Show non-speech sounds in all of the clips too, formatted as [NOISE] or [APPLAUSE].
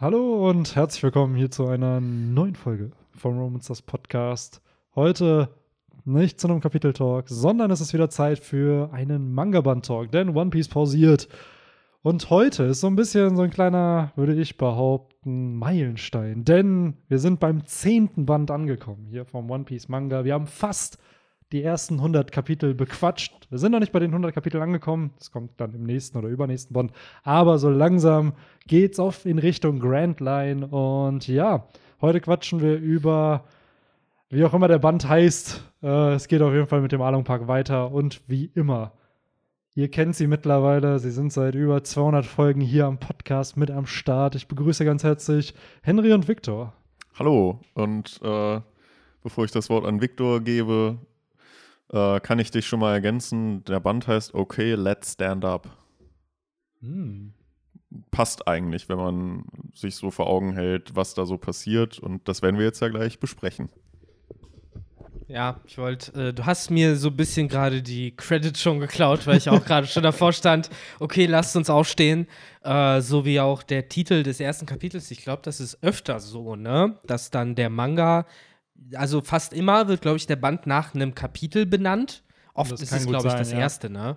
Hallo und herzlich willkommen hier zu einer neuen Folge vom Romancers Podcast. Heute nicht zu einem Kapitel-Talk, sondern es ist wieder Zeit für einen Manga-Band-Talk, denn One Piece pausiert. Und heute ist so ein bisschen so ein kleiner, würde ich behaupten, Meilenstein, denn wir sind beim zehnten Band angekommen hier vom One Piece Manga. Wir haben fast die ersten 100 Kapitel bequatscht. Wir sind noch nicht bei den 100 Kapiteln angekommen. Das kommt dann im nächsten oder übernächsten Band. Aber so langsam geht's auf in Richtung Grand Line. Und ja, heute quatschen wir über, wie auch immer der Band heißt. Äh, es geht auf jeden Fall mit dem Along Park weiter. Und wie immer, ihr kennt sie mittlerweile. Sie sind seit über 200 Folgen hier am Podcast mit am Start. Ich begrüße ganz herzlich Henry und Viktor. Hallo. Und äh, bevor ich das Wort an Viktor gebe, äh, kann ich dich schon mal ergänzen. Der Band heißt Okay, Let's Stand Up. Hm. Passt eigentlich, wenn man sich so vor Augen hält, was da so passiert. Und das werden wir jetzt ja gleich besprechen. Ja, ich wollte, äh, du hast mir so ein bisschen gerade die Credits schon geklaut, weil ich auch gerade schon davor stand, okay, lasst uns aufstehen. Äh, so wie auch der Titel des ersten Kapitels. Ich glaube, das ist öfter so, ne? Dass dann der Manga also fast immer wird, glaube ich, der Band nach einem Kapitel benannt. Oft Das ist es, glaube ich, sein, das ja. erste, ne?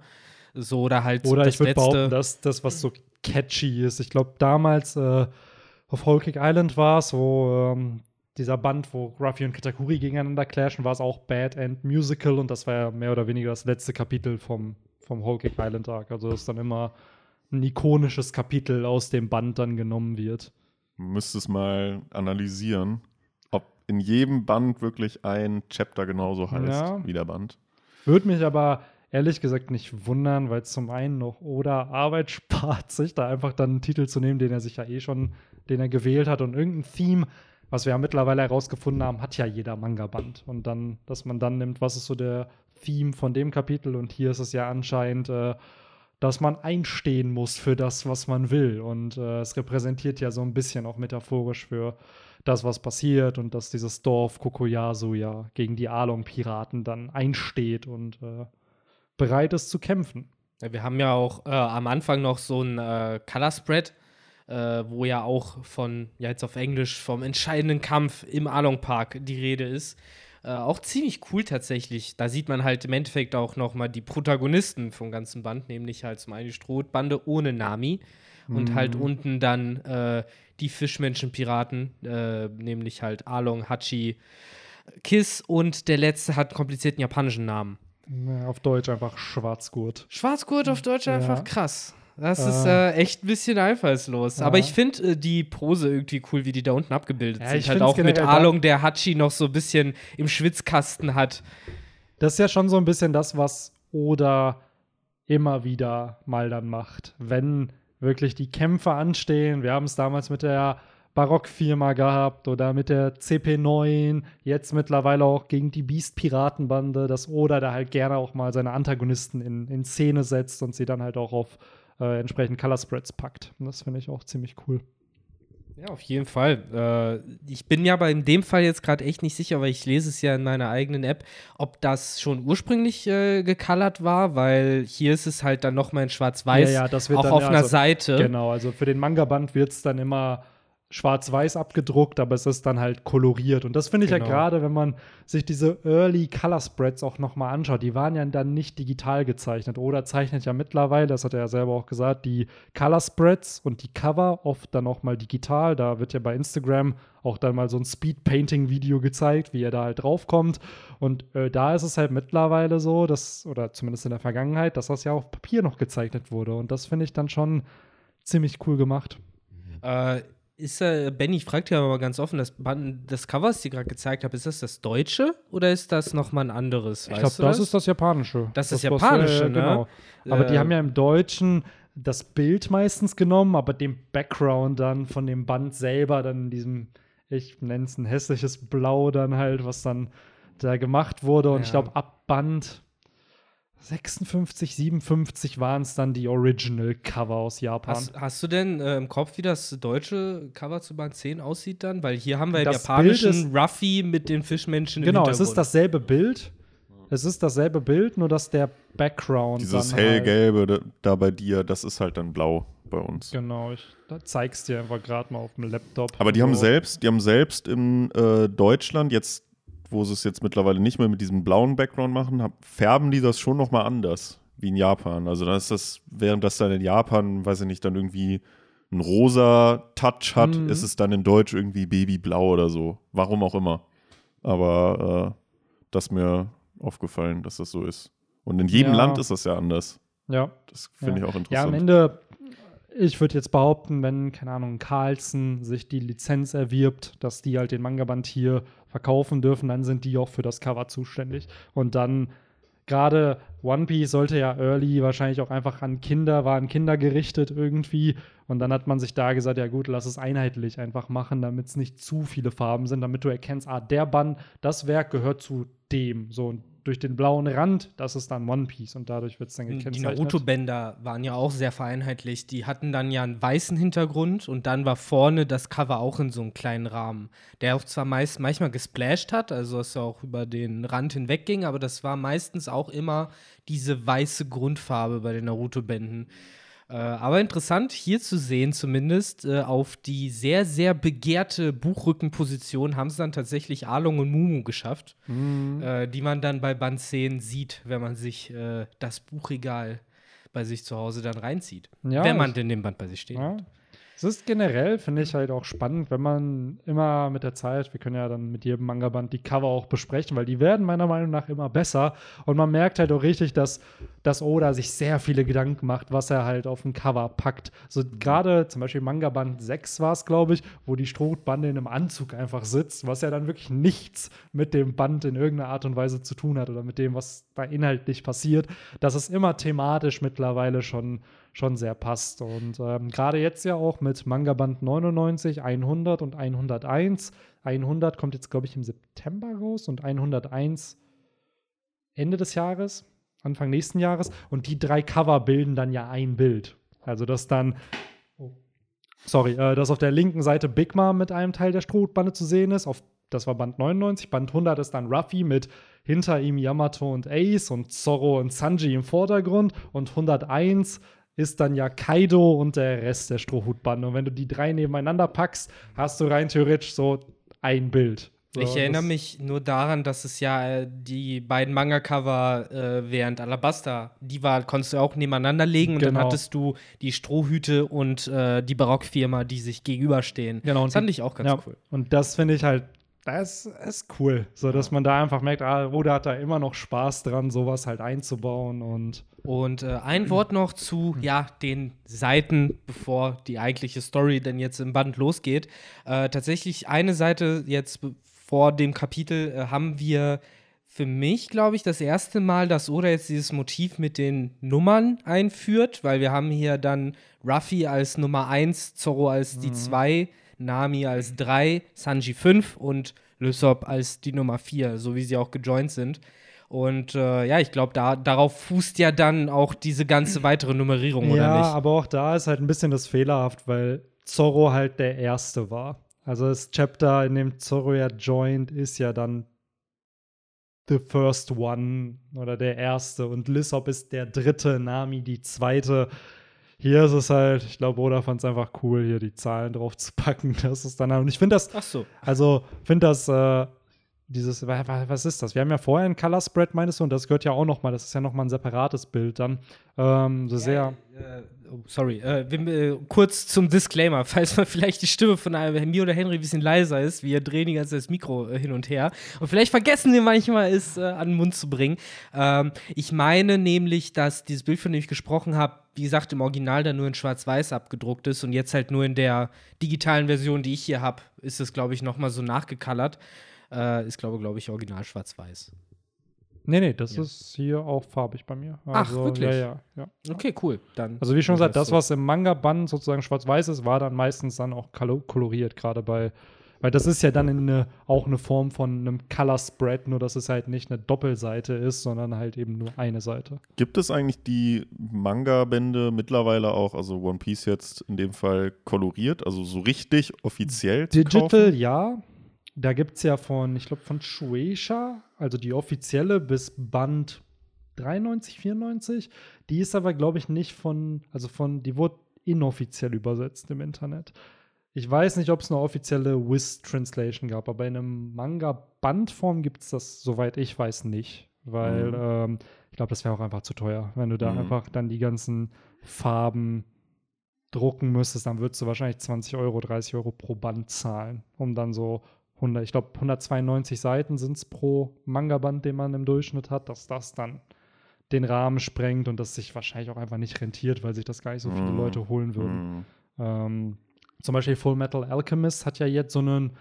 So, oder halt Oder das ich würde letzte. behaupten, dass das, was so catchy ist. Ich glaube, damals äh, auf Whole Cake Island war es, wo ähm, dieser Band, wo Ruffy und Katakuri gegeneinander clashen, war es auch Bad End Musical und das war ja mehr oder weniger das letzte Kapitel vom, vom Whole Cake Island Arc. Also, dass dann immer ein ikonisches Kapitel aus dem Band dann genommen wird. Du müsstest mal analysieren, in jedem Band wirklich ein Chapter genauso heißt Ja. wie der Band. Würde mich aber ehrlich gesagt nicht wundern, weil zum einen noch Oda Arbeit [LAUGHS] spart, sich da einfach dann einen Titel zu nehmen, den er sich ja eh schon, den er gewählt hat und irgendein Theme, was wir ja mittlerweile herausgefunden haben, hat ja jeder Manga-Band. Und dann, dass man dann nimmt, was ist so der Theme von dem Kapitel und hier ist es ja anscheinend, äh, dass man einstehen muss für das, was man will. Und äh, es repräsentiert ja so ein bisschen auch metaphorisch für das, was passiert und dass dieses Dorf Kokoyasu ja gegen die Along-Piraten dann einsteht und äh, bereit ist zu kämpfen. Wir haben ja auch äh, am Anfang noch so ein äh, Color Spread, äh, wo ja auch von, ja jetzt auf Englisch, vom entscheidenden Kampf im Along Park die Rede ist. Äh, auch ziemlich cool tatsächlich. Da sieht man halt im Endeffekt auch noch mal die Protagonisten vom ganzen Band, nämlich halt zum einen die Strohbande ohne Nami und halt unten dann äh, die Fischmenschen-Piraten, äh, nämlich halt Along, Hachi, Kiss und der letzte hat einen komplizierten japanischen Namen. Ja, auf Deutsch einfach Schwarzgurt. Schwarzgurt auf Deutsch Ja. einfach krass. Das Äh. ist äh, echt ein bisschen einfallslos. Ja. Aber ich finde äh, die Pose irgendwie cool, wie die da unten abgebildet Ja, sind. ich Halt auch mit Along, der Hachi noch so ein bisschen im Schwitzkasten hat. Das ist ja schon so ein bisschen das, was Oda immer wieder mal dann macht. Wenn wirklich die Kämpfe anstehen, wir haben es damals mit der Barock-Firma gehabt oder mit der CP9, jetzt mittlerweile auch gegen die Beast-Piratenbande, dass Oda da halt gerne auch mal seine Antagonisten in, in Szene setzt und sie dann halt auch auf äh, entsprechend Color Spreads packt. Und das finde ich auch ziemlich cool. Ja, auf jeden Fall. Äh, ich bin ja aber in dem Fall jetzt gerade echt nicht sicher, weil ich lese es ja in meiner eigenen App, ob das schon ursprünglich äh, gecolored war, weil hier ist es halt dann nochmal in schwarz-weiß, Ja, ja, auch dann, auf ja, einer also- Seite. Genau, also für den Manga-Band wird es dann immer schwarz-weiß abgedruckt, aber es ist dann halt koloriert. Und das finde ich ja Genau. gerade, wenn man sich diese Early Color Spreads auch noch mal anschaut, die waren ja dann nicht digital gezeichnet. Oder zeichnet ja mittlerweile, das hat er ja selber auch gesagt, die Color Spreads und die Cover oft dann auch mal digital. Da wird ja bei Instagram auch dann mal so ein Speed-Painting-Video gezeigt, wie er da halt draufkommt. Und äh, da ist es halt mittlerweile so, dass, oder zumindest in der Vergangenheit, dass das ja auf Papier noch gezeichnet wurde. Und das finde ich dann schon ziemlich cool gemacht. Äh, ist äh, Benny, ich frage dich aber mal ganz offen, das, Band- das Cover, das ich dir gerade gezeigt habe, ist das das deutsche oder ist das nochmal ein anderes? Ich glaube, das, ist das Japanische. Das ist was- Japanische, äh, ne? Genau. Aber die Äh, haben ja im Deutschen das Bild meistens genommen, aber den Background dann von dem Band selber dann in diesem, ich nenne es ein hässliches Blau dann halt, was dann da gemacht wurde. Und ich Ja. glaube, ab Band 56, 57 waren es dann die Original-Cover aus Japan. Hast, hast du denn äh, im Kopf, wie das deutsche Cover zu Band 10 aussieht dann? Weil hier haben wir Das japanischen Ruffy mit den Fischmenschen genau, im es ist dasselbe Bild. Es ist dasselbe Bild, nur dass der Background Dieses dann halt, hellgelbe da- da bei dir, das ist halt dann blau. bei uns. Genau, ich da zeig's dir einfach gerade mal auf dem Laptop. Aber die haben selbst, die haben selbst in äh, Deutschland jetzt, wo sie es jetzt mittlerweile nicht mehr mit diesem blauen Background machen, hab, färben die das schon noch mal anders wie in Japan. Also dann ist das, während das dann in Japan, weiß ich nicht, dann irgendwie ein rosa Touch hat, Mhm. ist es dann in Deutsch irgendwie babyblau oder so. Warum auch immer. Aber äh, das ist mir aufgefallen, dass das so ist. Und in jedem Ja. Land ist das ja anders. Ja, Das finde ich auch Ja, interessant. am Ende, ich würde jetzt behaupten, wenn, keine Ahnung, Carlsen sich die Lizenz erwirbt, dass die halt den Manga-Band hier verkaufen dürfen, dann sind die auch für das Cover zuständig. Und dann gerade One Piece sollte ja early wahrscheinlich auch einfach an Kinder, war Kinder gerichtet irgendwie. Und dann hat man sich da gesagt, ja gut, lass es einheitlich einfach machen, damit es nicht zu viele Farben sind, damit du erkennst, ah, der Band, das Werk gehört zu dem. So, und durch den blauen Rand, das ist dann One Piece und dadurch wird es dann Die gekennzeichnet. Naruto-Bänder waren ja auch sehr vereinheitlicht. Die hatten dann ja einen weißen Hintergrund und dann war vorne das Cover auch in so einem kleinen Rahmen, der auch zwar meist manchmal gesplashed hat, also dass er auch über den Rand hinweg ging, aber das war meistens auch immer diese weiße Grundfarbe bei den Naruto-Bänden. Äh, aber interessant hier zu sehen, zumindest äh, auf die sehr, sehr begehrte Buchrückenposition haben es dann tatsächlich Arlong und Mumu geschafft Mhm. äh, die man dann bei Band 10 sieht, wenn man sich äh, das Buchregal bei sich zu Hause dann reinzieht. Ja, wenn man denn den Band bei sich steht. Ja. Es ist generell, finde ich halt auch spannend, wenn man immer mit der Zeit, wir können ja dann mit jedem Manga-Band die Cover auch besprechen, weil die werden meiner Meinung nach immer besser. Und man merkt halt auch richtig, dass, dass Oda sich sehr viele Gedanken macht, was er halt auf dem Cover packt. So gerade zum Beispiel Manga-Band 6 war es, glaube ich, wo die Strohbande in einem Anzug einfach sitzt, was ja dann wirklich nichts mit dem Band in irgendeiner Art und Weise zu tun hat oder mit dem, was da inhaltlich passiert. Das ist immer thematisch mittlerweile schon schon sehr passt. Und ähm, gerade jetzt ja auch mit Manga Band 99, 100 und 101. 100 kommt jetzt, glaube ich, im September raus und 101 Ende des Jahres, Anfang nächsten Jahres. Und die drei Cover bilden dann ja ein Bild. Also das dann, oh, sorry, äh, dass auf der linken Seite Big Mom mit einem Teil der Strohbande zu sehen ist. Auf, das war Band 99. Band 100 ist dann Ruffy mit hinter ihm Yamato und Ace und Zorro und Sanji im Vordergrund. Und 101 ist dann ja Kaido und der Rest der Strohhutbande. Und wenn du die drei nebeneinander packst, hast du rein theoretisch so ein Bild. So, ich erinnere mich nur daran, dass es ja äh, die beiden Manga-Cover äh, während Alabasta, die war, konntest du auch nebeneinander legen und dann Genau. hattest du die Strohhüte und äh, die Barockfirma, die sich gegenüberstehen. Genau, und das fand ich auch ganz ja, cool. Und das finde ich halt, das ist cool. So, dass man da einfach merkt, ah, Oda hat da immer noch Spaß dran, sowas halt einzubauen und Und äh, ein Wort noch zu ja, den Seiten, bevor die eigentliche Story denn jetzt im Band losgeht. Äh, tatsächlich eine Seite jetzt vor dem Kapitel äh, haben wir für mich, glaube ich, das erste Mal, dass Oda jetzt dieses Motiv mit den Nummern einführt, weil wir haben hier dann Ruffy als Nummer 1, Zorro als die 2, Nami als 3, Sanji 5 und Lysop als die Nummer 4, so wie sie auch gejoint sind. Und äh, ja, ich glaube, da, darauf fußt ja dann auch diese ganze weitere Nummerierung, oder ja, nicht? aber auch da ist halt ein bisschen das fehlerhaft, weil Zorro halt der Erste war. Also das Chapter, in dem Zorro ja joint, ist ja dann the first one oder der Erste und Lissop ist der Dritte, Nami die Zweite. Hier ist es halt, ich glaube, Oda fand es einfach cool, hier die Zahlen drauf zu packen. [LAUGHS] Das ist dann, und ich finde das, Ach so. also finde das, äh, dieses, wa- wa- was ist das? Wir haben ja vorher ein Color Spread, meinst du, und das gehört ja auch noch mal, das ist ja noch mal ein separates Bild dann. Ähm, so sehr. Äh, oh, sorry. Äh, wir, äh, kurz zum Disclaimer, [LAUGHS] falls mal vielleicht die Stimme von mir oder Henry ein bisschen leiser ist. Wir drehen die ganze Zeit das Mikro äh, hin und her. Und vielleicht vergessen wir manchmal, es äh, an den Mund zu bringen. Ähm, ich meine nämlich, dass dieses Bild, von dem ich gesprochen habe, wie gesagt, im Original dann nur in Schwarz-Weiß abgedruckt ist und jetzt halt nur in der digitalen Version, die ich hier habe, ist es, glaube ich, nochmal so nachgecolored. Äh, ist, glaube glaube ich, original Schwarz-Weiß. Nee, nee, das Ja. ist hier auch farbig bei mir. Ach, Also, wirklich? Ja, ja, ja. Okay, cool. Dann Also wie schon gesagt, das, so. was im Manga-Band sozusagen schwarz-weiß ist, war dann meistens dann auch kolo- koloriert, gerade bei, weil das ist ja dann eine, auch eine Form von einem Color Spread, nur dass es halt nicht eine Doppelseite ist, sondern halt eben nur eine Seite. Gibt es eigentlich die Manga-Bände mittlerweile auch, also One Piece jetzt in dem Fall koloriert, also so richtig offiziell Digital, ja. Da gibt es ja von, ich glaube, von Shueisha, also die offizielle bis Band 93, 94. Die ist aber, glaube ich, nicht von, also von, die wurde inoffiziell übersetzt im Internet. Ich weiß nicht, ob es eine offizielle Wiz-Translation gab, aber in einem Manga-Bandform gibt es das, soweit ich weiß, nicht. Weil Mhm. ähm, ich glaube, das wäre auch einfach zu teuer. Wenn du da Mhm. einfach dann die ganzen Farben drucken müsstest, dann würdest du wahrscheinlich 20 Euro, 30 Euro pro Band zahlen, um dann so 100, ich glaube 192 Seiten sind es pro Manga-Band, den man im Durchschnitt hat, dass das dann den Rahmen sprengt und das sich wahrscheinlich auch einfach nicht rentiert, weil sich das gar nicht so viele Mhm. Leute holen würden. Mhm. Ähm, zum Beispiel Full Metal Alchemist hat ja jetzt so einen,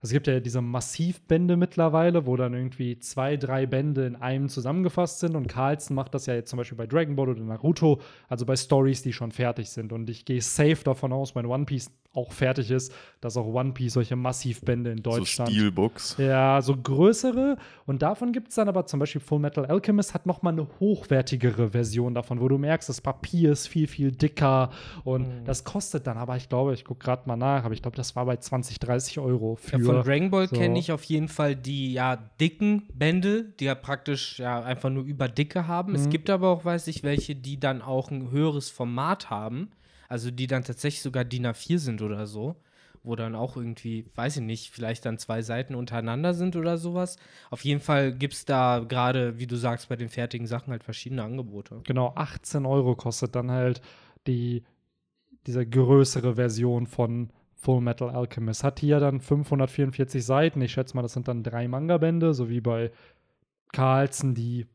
es gibt ja diese Massivbände mittlerweile, wo dann irgendwie zwei, drei Bände in einem zusammengefasst sind und Carlson macht das ja jetzt zum Beispiel bei Dragon Ball oder Naruto, also bei Stories, die schon fertig sind. Und ich gehe safe davon aus, wenn One Piece auch fertig ist, dass auch One Piece solche Massivbände in So Deutschland Steelbooks. ja, so größere. Und davon gibt es dann aber zum Beispiel Full Metal Alchemist hat noch mal eine hochwertigere Version davon, wo du merkst, das Papier ist viel, viel dicker. Und Mhm. das kostet dann aber, ich glaube, ich gucke gerade mal nach, aber ich glaube, das war bei 20, 30 Euro für. Ja, von Dragon Ball so- kenne ich auf jeden Fall die ja dicken Bände, die ja praktisch ja einfach nur über Dicke haben. Es Mhm. gibt aber auch, weiß ich, welche, die dann auch ein höheres Format haben. Also die dann tatsächlich sogar DIN A4 sind oder so. Wo dann auch irgendwie, weiß ich nicht, vielleicht dann zwei Seiten untereinander sind oder sowas. Auf jeden Fall gibt es da gerade, wie du sagst, bei den fertigen Sachen halt verschiedene Angebote. Genau, 18 Euro kostet dann halt die, diese größere Version von Full Metal Alchemist. Hat hier dann 544 Seiten. Ich schätze mal, das sind dann drei Manga-Bände, so wie bei Carlsen die,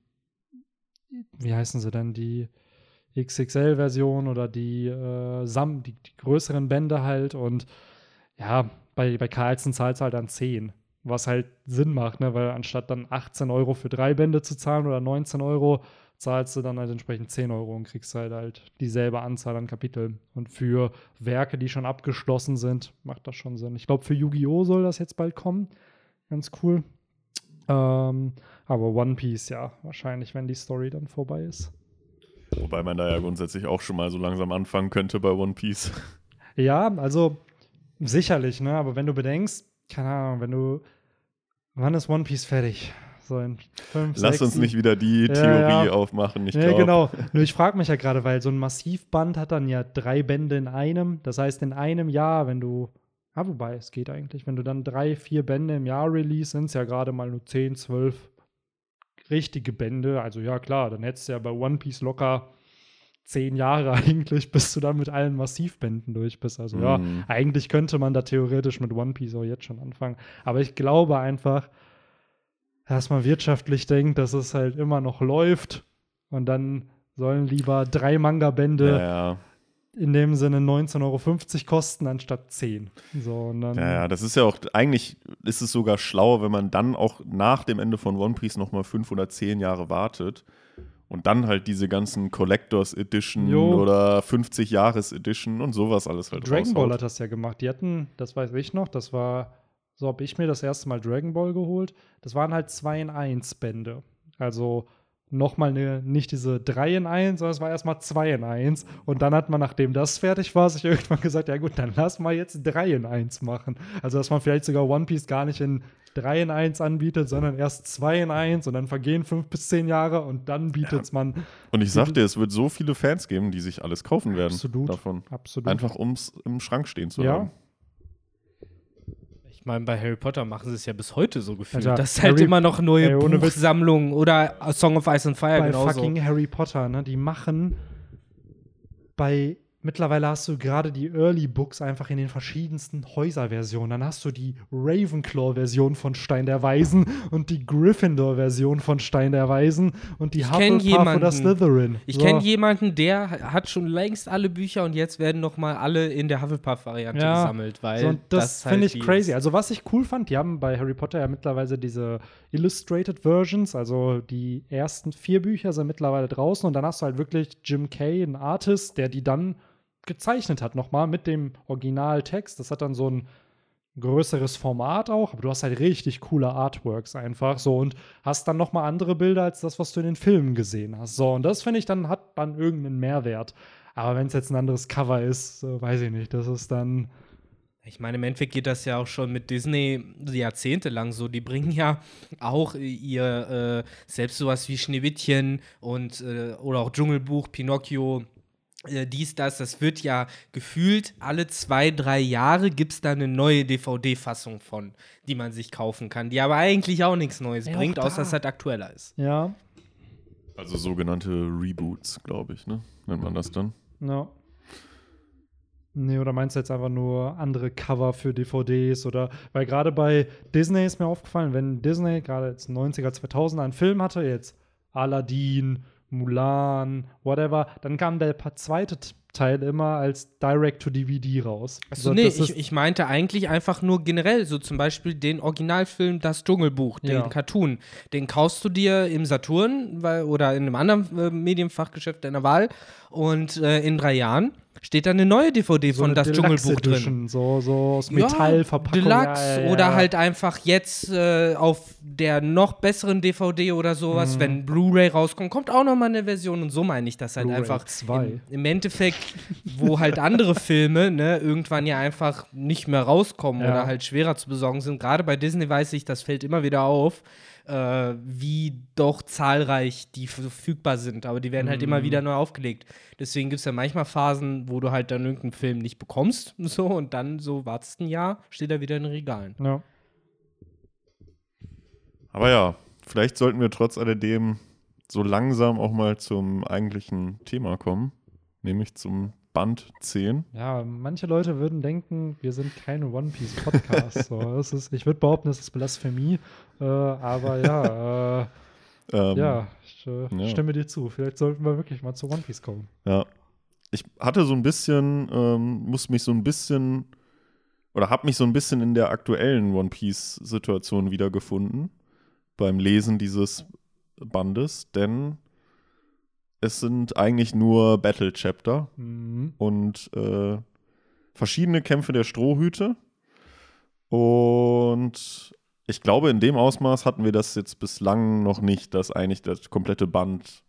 wie heißen sie denn, die XXL-Version oder die, äh, Sam, die, die größeren Bände halt. Und ja, bei, bei Carlsen zahlt es halt dann 10. Was halt Sinn macht, ne? weil anstatt dann 18 Euro für drei Bände zu zahlen oder 19 Euro, zahlst du dann halt entsprechend 10 Euro und kriegst halt halt dieselbe Anzahl an Kapiteln. Und für Werke, die schon abgeschlossen sind, macht das schon Sinn. Ich glaube, für Yu-Gi-Oh! soll das jetzt bald kommen. Ganz cool. Ähm, aber One Piece, ja, wahrscheinlich, wenn die Story dann vorbei ist. Wobei man da ja grundsätzlich auch schon mal so langsam anfangen könnte bei One Piece. Ja, also sicherlich, ne? Aber wenn du bedenkst, keine Ahnung, wenn du. Wann ist One Piece fertig? So in fünf, Lass sechs, uns nicht wieder die Ja, Theorie ja. aufmachen. Ich ja, glaube, genau. Nur ich frage mich ja gerade, weil so ein Massivband hat dann ja drei Bände in einem. Das heißt, in einem Jahr, wenn du. Ah, wobei, es geht eigentlich. Wenn du dann drei, vier Bände im Jahr release, sind es ja gerade mal nur 10, 12 richtige Bände. Also ja, klar, dann hättest du ja bei One Piece locker zehn Jahre [LAUGHS] eigentlich, bis du dann mit allen Massivbänden durch bist. Also ja, Mhm. eigentlich könnte man da theoretisch mit One Piece auch jetzt schon anfangen. Aber ich glaube einfach, dass man wirtschaftlich denkt, dass es halt immer noch läuft und dann sollen lieber drei Manga-Bände Ja, ja. In dem Sinne 19,50 Euro kosten, anstatt 10. So, Ja, ja, das ist ja auch, eigentlich ist es sogar schlauer, wenn man dann auch nach dem Ende von One Piece nochmal fünf oder zehn Jahre wartet und dann halt diese ganzen Collectors Edition Jo. oder 50 Jahres Edition und sowas alles halt Dragon Ball hat das ja gemacht. Die hatten, das weiß ich noch, das war, so habe ich mir das erste Mal Dragon Ball geholt. Das waren halt 2 in 1 Bände. Also nochmal eine, nicht diese 3 in 1, sondern es war erstmal 2 in 1. Und dann hat man, nachdem das fertig war, sich [LAUGHS] irgendwann gesagt, ja gut, dann lass mal jetzt 3 in 1 machen. Also dass man vielleicht sogar One Piece gar nicht in 3 in 1 anbietet, sondern erst 2 in 1 und dann vergehen 5 bis 10 Jahre und dann bietet es man Und ich sag dir, es wird so viele Fans geben, die sich alles kaufen werden Absolut. davon. absolut. Einfach um es im Schrank stehen zu Ja. haben. Ich meine, bei Harry Potter machen sie es ja bis heute so gefühlt. Alter, dass halt Harry- immer noch neue Ey. Buchsammlungen oder Song of Ice and Fire bei genauso. fucking Harry Potter, ne? Die machen bei mittlerweile hast du gerade die Early Books einfach in den verschiedensten Häuserversionen. Dann hast du die Ravenclaw-Version von Stein der Weisen und die Gryffindor-Version von Stein der Weisen und die Ich Hufflepuff oder. Slytherin. Ich So. kenne jemanden, der hat schon längst alle Bücher und jetzt werden noch mal alle in der Hufflepuff-Variante Ja, gesammelt, weil So, und das, finde ich die crazy. Also, was ich cool fand, die haben bei Harry Potter ja mittlerweile diese Illustrated Versions, also die ersten vier Bücher sind mittlerweile draußen und dann hast du halt wirklich Jim Kay, ein Artist, der die dann gezeichnet hat, nochmal mit dem Originaltext. Das hat dann so ein größeres Format auch, aber du hast halt richtig coole Artworks einfach so und hast dann nochmal andere Bilder als das, was du in den Filmen gesehen hast. So, und das finde ich dann hat dann irgendeinen Mehrwert. Aber wenn es jetzt ein anderes Cover ist, weiß ich nicht, das ist dann Ich meine, im Endeffekt geht das ja auch schon mit Disney jahrzehntelang so. Die bringen ja auch ihr äh, selbst sowas wie Schneewittchen und äh, oder auch Dschungelbuch, Pinocchio äh, dies, das, das wird ja gefühlt alle zwei, drei Jahre gibt es da eine neue DVD-Fassung von, die man sich kaufen kann, die aber eigentlich auch nichts Neues Ja, bringt, da. außer dass es halt aktueller ist. Ja, Also sogenannte Reboots, glaube ich, ne? Nennt man das dann? ja. Nee, oder meinst du jetzt einfach nur andere Cover für DVDs oder, weil gerade bei Disney ist mir aufgefallen, wenn Disney gerade jetzt 90er, 2000er einen Film hatte, jetzt Aladdin, Mulan, whatever, dann kam der zweite Teil immer als Direct-to-DVD raus. Achso, So, nee, ich, ich meinte eigentlich einfach nur generell, so zum Beispiel den Originalfilm Das Dschungelbuch, den Ja. Cartoon. Den kaufst du dir im Saturn weil, oder in einem anderen äh, Medienfachgeschäft deiner Wahl und äh, in drei Jahren steht dann eine neue DVD so von Das Deluxe Dschungelbuch drin. Edition, So, so aus Metall verpackt. Deluxe oder halt einfach jetzt äh, auf der noch besseren DVD oder sowas, wenn Blu-ray rauskommt, kommt auch noch mal eine Version und so meine ich das halt einfach. 2. Im, Im Endeffekt, wo halt andere Filme ne, irgendwann ja einfach nicht mehr rauskommen Ja. oder halt schwerer zu besorgen sind. Gerade bei Disney weiß ich, das fällt immer wieder auf, äh, wie doch zahlreich die verfügbar sind. Aber die werden halt immer wieder neu aufgelegt. Deswegen gibt es ja manchmal Phasen, wo du halt dann irgendeinen Film nicht bekommst, [LAUGHS] so und dann so wartest ein Jahr, steht er wieder in den Regalen. Ja. Aber ja, vielleicht sollten wir trotz alledem so langsam auch mal zum eigentlichen Thema kommen, nämlich zum Band 10. Ja, manche Leute würden denken, wir sind keine One Piece Podcast. so, [LAUGHS] ist, ich würde behaupten, das ist Blasphemie. Äh, aber ja, äh, Ähm, ja, ich äh, ja. stimme dir zu. Vielleicht sollten wir wirklich mal zu One Piece kommen. Ja. Ich hatte so ein bisschen, ähm, muss mich so ein bisschen, oder habe mich so ein bisschen in der aktuellen One Piece-Situation wiedergefunden beim Lesen dieses Bandes, denn es sind eigentlich nur Battle-Chapter Mhm. und äh, verschiedene Kämpfe der Strohhüte. Und ich glaube, in dem Ausmaß hatten wir das jetzt bislang noch nicht, dass eigentlich das komplette Band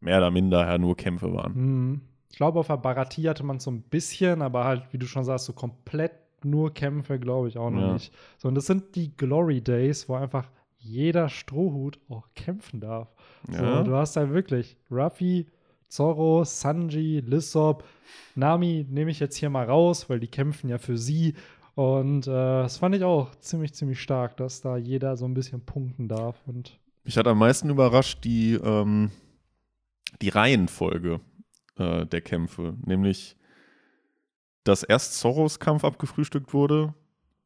mehr oder minder ja nur Kämpfe waren. Mhm. Ich glaube, auf der Barati hatte man so ein bisschen, aber halt, wie du schon sagst, so komplett nur Kämpfe, glaube ich auch noch Ja. nicht. So, und das sind die Glory Days, wo einfach jeder Strohhut auch kämpfen darf. Ja. So, du hast da wirklich Ruffy, Zorro, Sanji, Lissop, Nami nehme ich jetzt hier mal raus, weil die kämpfen ja für sie. Und äh, das fand ich auch ziemlich, ziemlich stark, dass da jeder so ein bisschen punkten darf. Und Mich hat am meisten überrascht die, ähm, die Reihenfolge äh, der Kämpfe. Nämlich, dass erst Zorros Kampf abgefrühstückt wurde,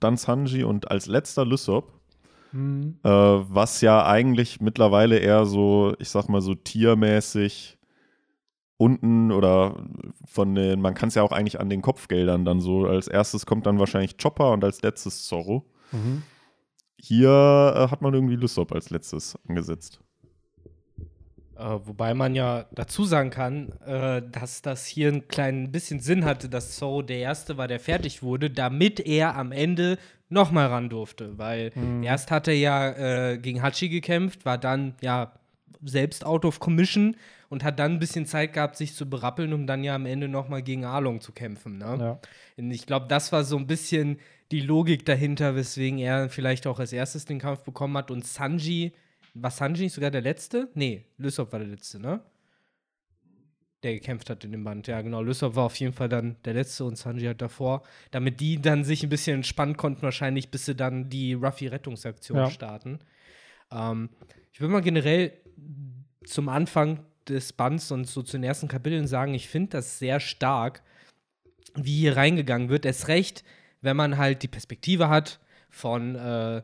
dann Sanji und als letzter Lysop. Mhm. Äh, was ja eigentlich mittlerweile eher so, ich sag mal so tiermäßig unten oder von den, man kann es ja auch eigentlich an den Kopfgeldern dann so, als erstes kommt dann wahrscheinlich Chopper und als letztes Zorro. Mhm. Hier äh, hat man irgendwie Lysop als letztes angesetzt. Äh, wobei man ja dazu sagen kann, äh, dass das hier ein klein bisschen Sinn hatte, dass Zorro der Erste war, der fertig wurde, damit er am Ende nochmal ran durfte. Weil Mhm. erst hat er ja äh, gegen Hachi gekämpft, war dann ja selbst out of commission und hat dann ein bisschen Zeit gehabt, sich zu berappeln, um dann ja am Ende nochmal gegen Arlong zu kämpfen. Ne? Ja. Und ich glaube, das war so ein bisschen die Logik dahinter, weswegen er vielleicht auch als erstes den Kampf bekommen hat und Sanji, war Sanji nicht sogar der Letzte? Nee, Lysop war der Letzte, ne? Der gekämpft hat in dem Band. Ja, genau. Lysop war auf jeden Fall dann der Letzte und Sanji halt davor. Damit die dann sich ein bisschen entspannen konnten, wahrscheinlich, bis sie dann die Ruffy-Rettungsaktion Ja. starten. Ähm, ich würde mal generell zum Anfang des Bands und so zu den ersten Kapiteln sagen, ich finde das sehr stark, wie hier reingegangen wird. Erst recht, wenn man halt die Perspektive hat von, äh,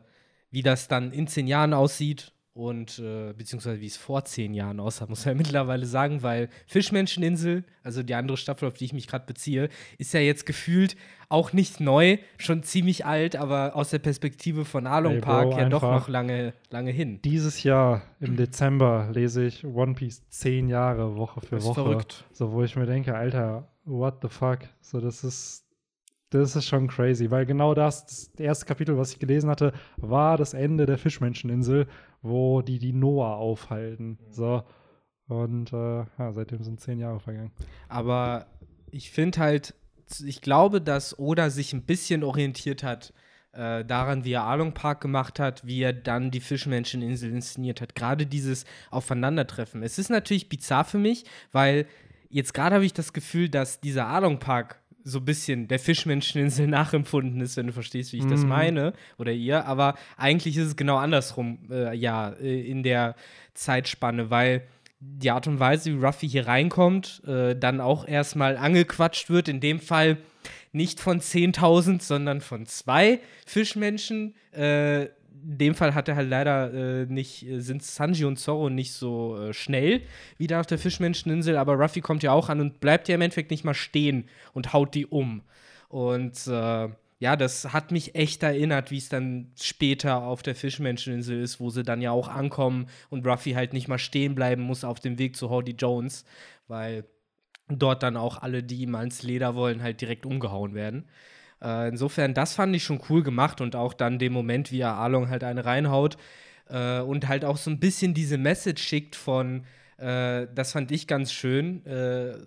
wie das dann in zehn Jahren aussieht und äh, beziehungsweise wie es vor zehn Jahren aussah, muss man ja [LAUGHS] mittlerweile sagen, weil Fischmenscheninsel, also die andere Staffel, auf die ich mich gerade beziehe, ist ja jetzt gefühlt auch nicht neu, schon ziemlich alt, aber aus der Perspektive von Arlong Ey, Bro, Park ja doch noch lange, lange hin. Dieses Jahr im Dezember lese ich One Piece zehn Jahre Woche für Woche. verrückt. So, wo ich mir denke, Alter, what the fuck? So, das ist, das ist schon crazy, weil genau das, das erste Kapitel, was ich gelesen hatte, war das Ende der Fischmenscheninsel, wo die die Noah aufhalten. So. Und äh, ja, seitdem sind zehn Jahre vergangen. Aber ich finde halt, ich glaube, dass Oda sich ein bisschen orientiert hat äh, daran, wie er Arlong Park gemacht hat, wie er dann die Fischmenscheninsel inszeniert hat. Gerade dieses Aufeinandertreffen. Es ist natürlich bizarr für mich, weil jetzt gerade habe ich das Gefühl, dass dieser Arlong Park so ein bisschen der Fischmenscheninsel [LAUGHS] nachempfunden ist, wenn du verstehst, wie ich das Mhm. meine oder ihr. Aber eigentlich ist es genau andersrum, äh, ja, äh, in der Zeitspanne, weil die Art und Weise, wie Ruffy hier reinkommt, äh, dann auch erstmal angequatscht wird, in dem Fall nicht von 10.000, sondern von zwei Fischmenschen. Äh, in dem Fall hat er halt leider äh, nicht, äh, sind Sanji und Zorro nicht so äh, schnell wie da auf der Fischmenscheninsel, aber Ruffy kommt ja auch an und bleibt ja im Endeffekt nicht mal stehen und haut die um. Und äh, ja, das hat mich echt erinnert, wie es dann später auf der Fischmenscheninsel ist, wo sie dann ja auch ankommen und Ruffy halt nicht mal stehen bleiben muss auf dem Weg zu Howdy Jones, weil dort dann auch alle, die ihm ans Leder wollen, halt direkt umgehauen werden. Äh, insofern, das fand ich schon cool gemacht und auch dann den Moment, wie er Arlong halt eine reinhaut äh, und halt auch so ein bisschen diese Message schickt von, äh, das fand ich ganz schön, äh,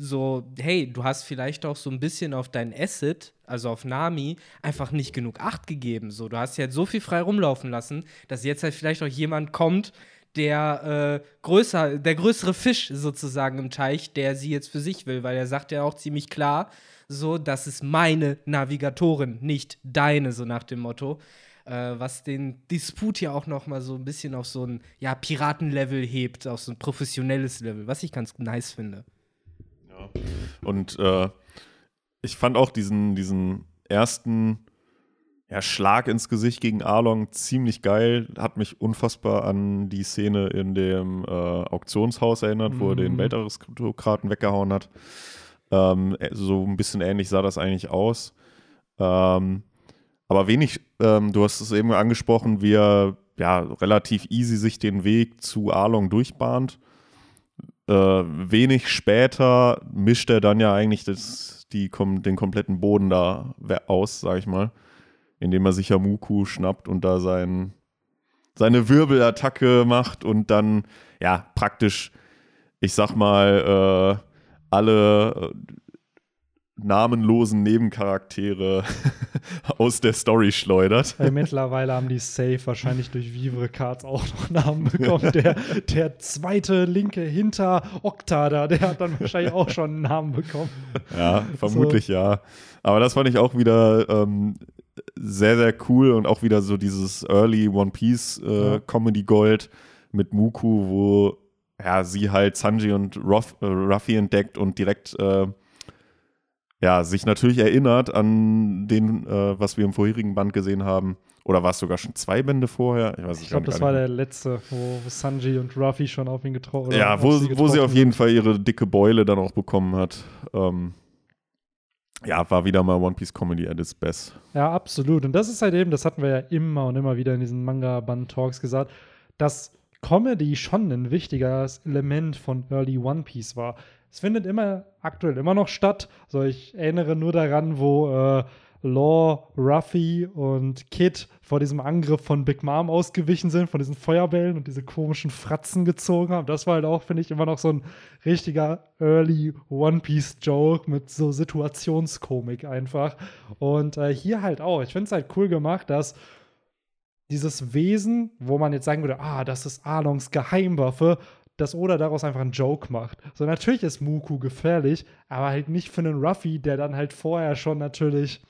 so, hey, du hast vielleicht auch so ein bisschen auf dein Asset, also auf Nami, einfach nicht genug Acht gegeben. So, du hast ja so viel frei rumlaufen lassen, dass jetzt halt vielleicht auch jemand kommt, der äh, größer, der größere Fisch sozusagen im Teich, der sie jetzt für sich will, weil er sagt ja auch ziemlich klar, so, das ist meine Navigatorin, nicht deine, so nach dem Motto. Äh, was den Disput ja auch noch mal so ein bisschen auf so ein ja, Piratenlevel hebt, auf so ein professionelles Level, was ich ganz nice finde. Und äh, ich fand auch diesen, diesen ersten ja, Schlag ins Gesicht gegen Arlong ziemlich geil. Hat mich unfassbar an die Szene in dem äh, Auktionshaus erinnert, wo er den Mhm. Weltaristokraten weggehauen hat. Ähm, äh, so ein bisschen ähnlich sah das eigentlich aus. Ähm, aber wenig, ähm, du hast es eben angesprochen, wie er ja, relativ easy sich den Weg zu Arlong durchbahnt. Äh, wenig später mischt er dann ja eigentlich das, die, kom den kompletten Boden da aus, sag ich mal, indem er sich ja Muku schnappt und da sein, seine Wirbelattacke macht und dann ja praktisch, ich sag mal, äh, alle äh, namenlosen Nebencharaktere [LAUGHS] aus der Story schleudert. Weil mittlerweile haben die Safe wahrscheinlich durch Vivre Cards auch noch Namen bekommen. Der, der zweite linke hinter Okta da, der hat dann wahrscheinlich auch schon einen Namen bekommen. Ja, vermutlich ja. Aber das fand ich auch wieder ähm, sehr, sehr cool und auch wieder so dieses Early One Piece äh, Ja. Comedy Gold mit Muku, wo ja, sie halt Sanji und Ruff, äh, Ruffy entdeckt und direkt äh, ja, sich natürlich erinnert an den, äh, was wir im vorherigen Band gesehen haben. Oder war es sogar schon zwei Bände vorher? Ich Ich glaube, das war mehr. der letzte, wo Sanji und Ruffy schon auf ihn getroffen Ja, wo, wo sie auf jeden Fall ihre dicke Beule dann auch bekommen hat. Ähm, ja, war wieder mal One Piece Comedy at its best. Ja, absolut. Und das ist halt eben, das hatten wir ja immer und immer wieder in diesen Manga-Band-Talks gesagt, dass Comedy schon ein wichtiges Element von Early One Piece war. Es findet immer aktuell immer noch statt. Also ich erinnere nur daran, wo äh, Law, Ruffy und Kid vor diesem Angriff von Big Mom ausgewichen sind, von diesen Feuerbällen und diese komischen Fratzen gezogen haben. Das war halt auch, finde ich, immer noch so ein richtiger Early One Piece Joke mit so Situationskomik einfach. Und äh, hier halt auch. Ich finde es halt cool gemacht, dass dieses Wesen, wo man jetzt sagen würde, ah, das ist Arlongs Geheimwaffe, dass Oda daraus einfach einen Joke macht. So, natürlich ist Muku gefährlich, aber halt nicht für einen Ruffy, der dann halt vorher schon natürlich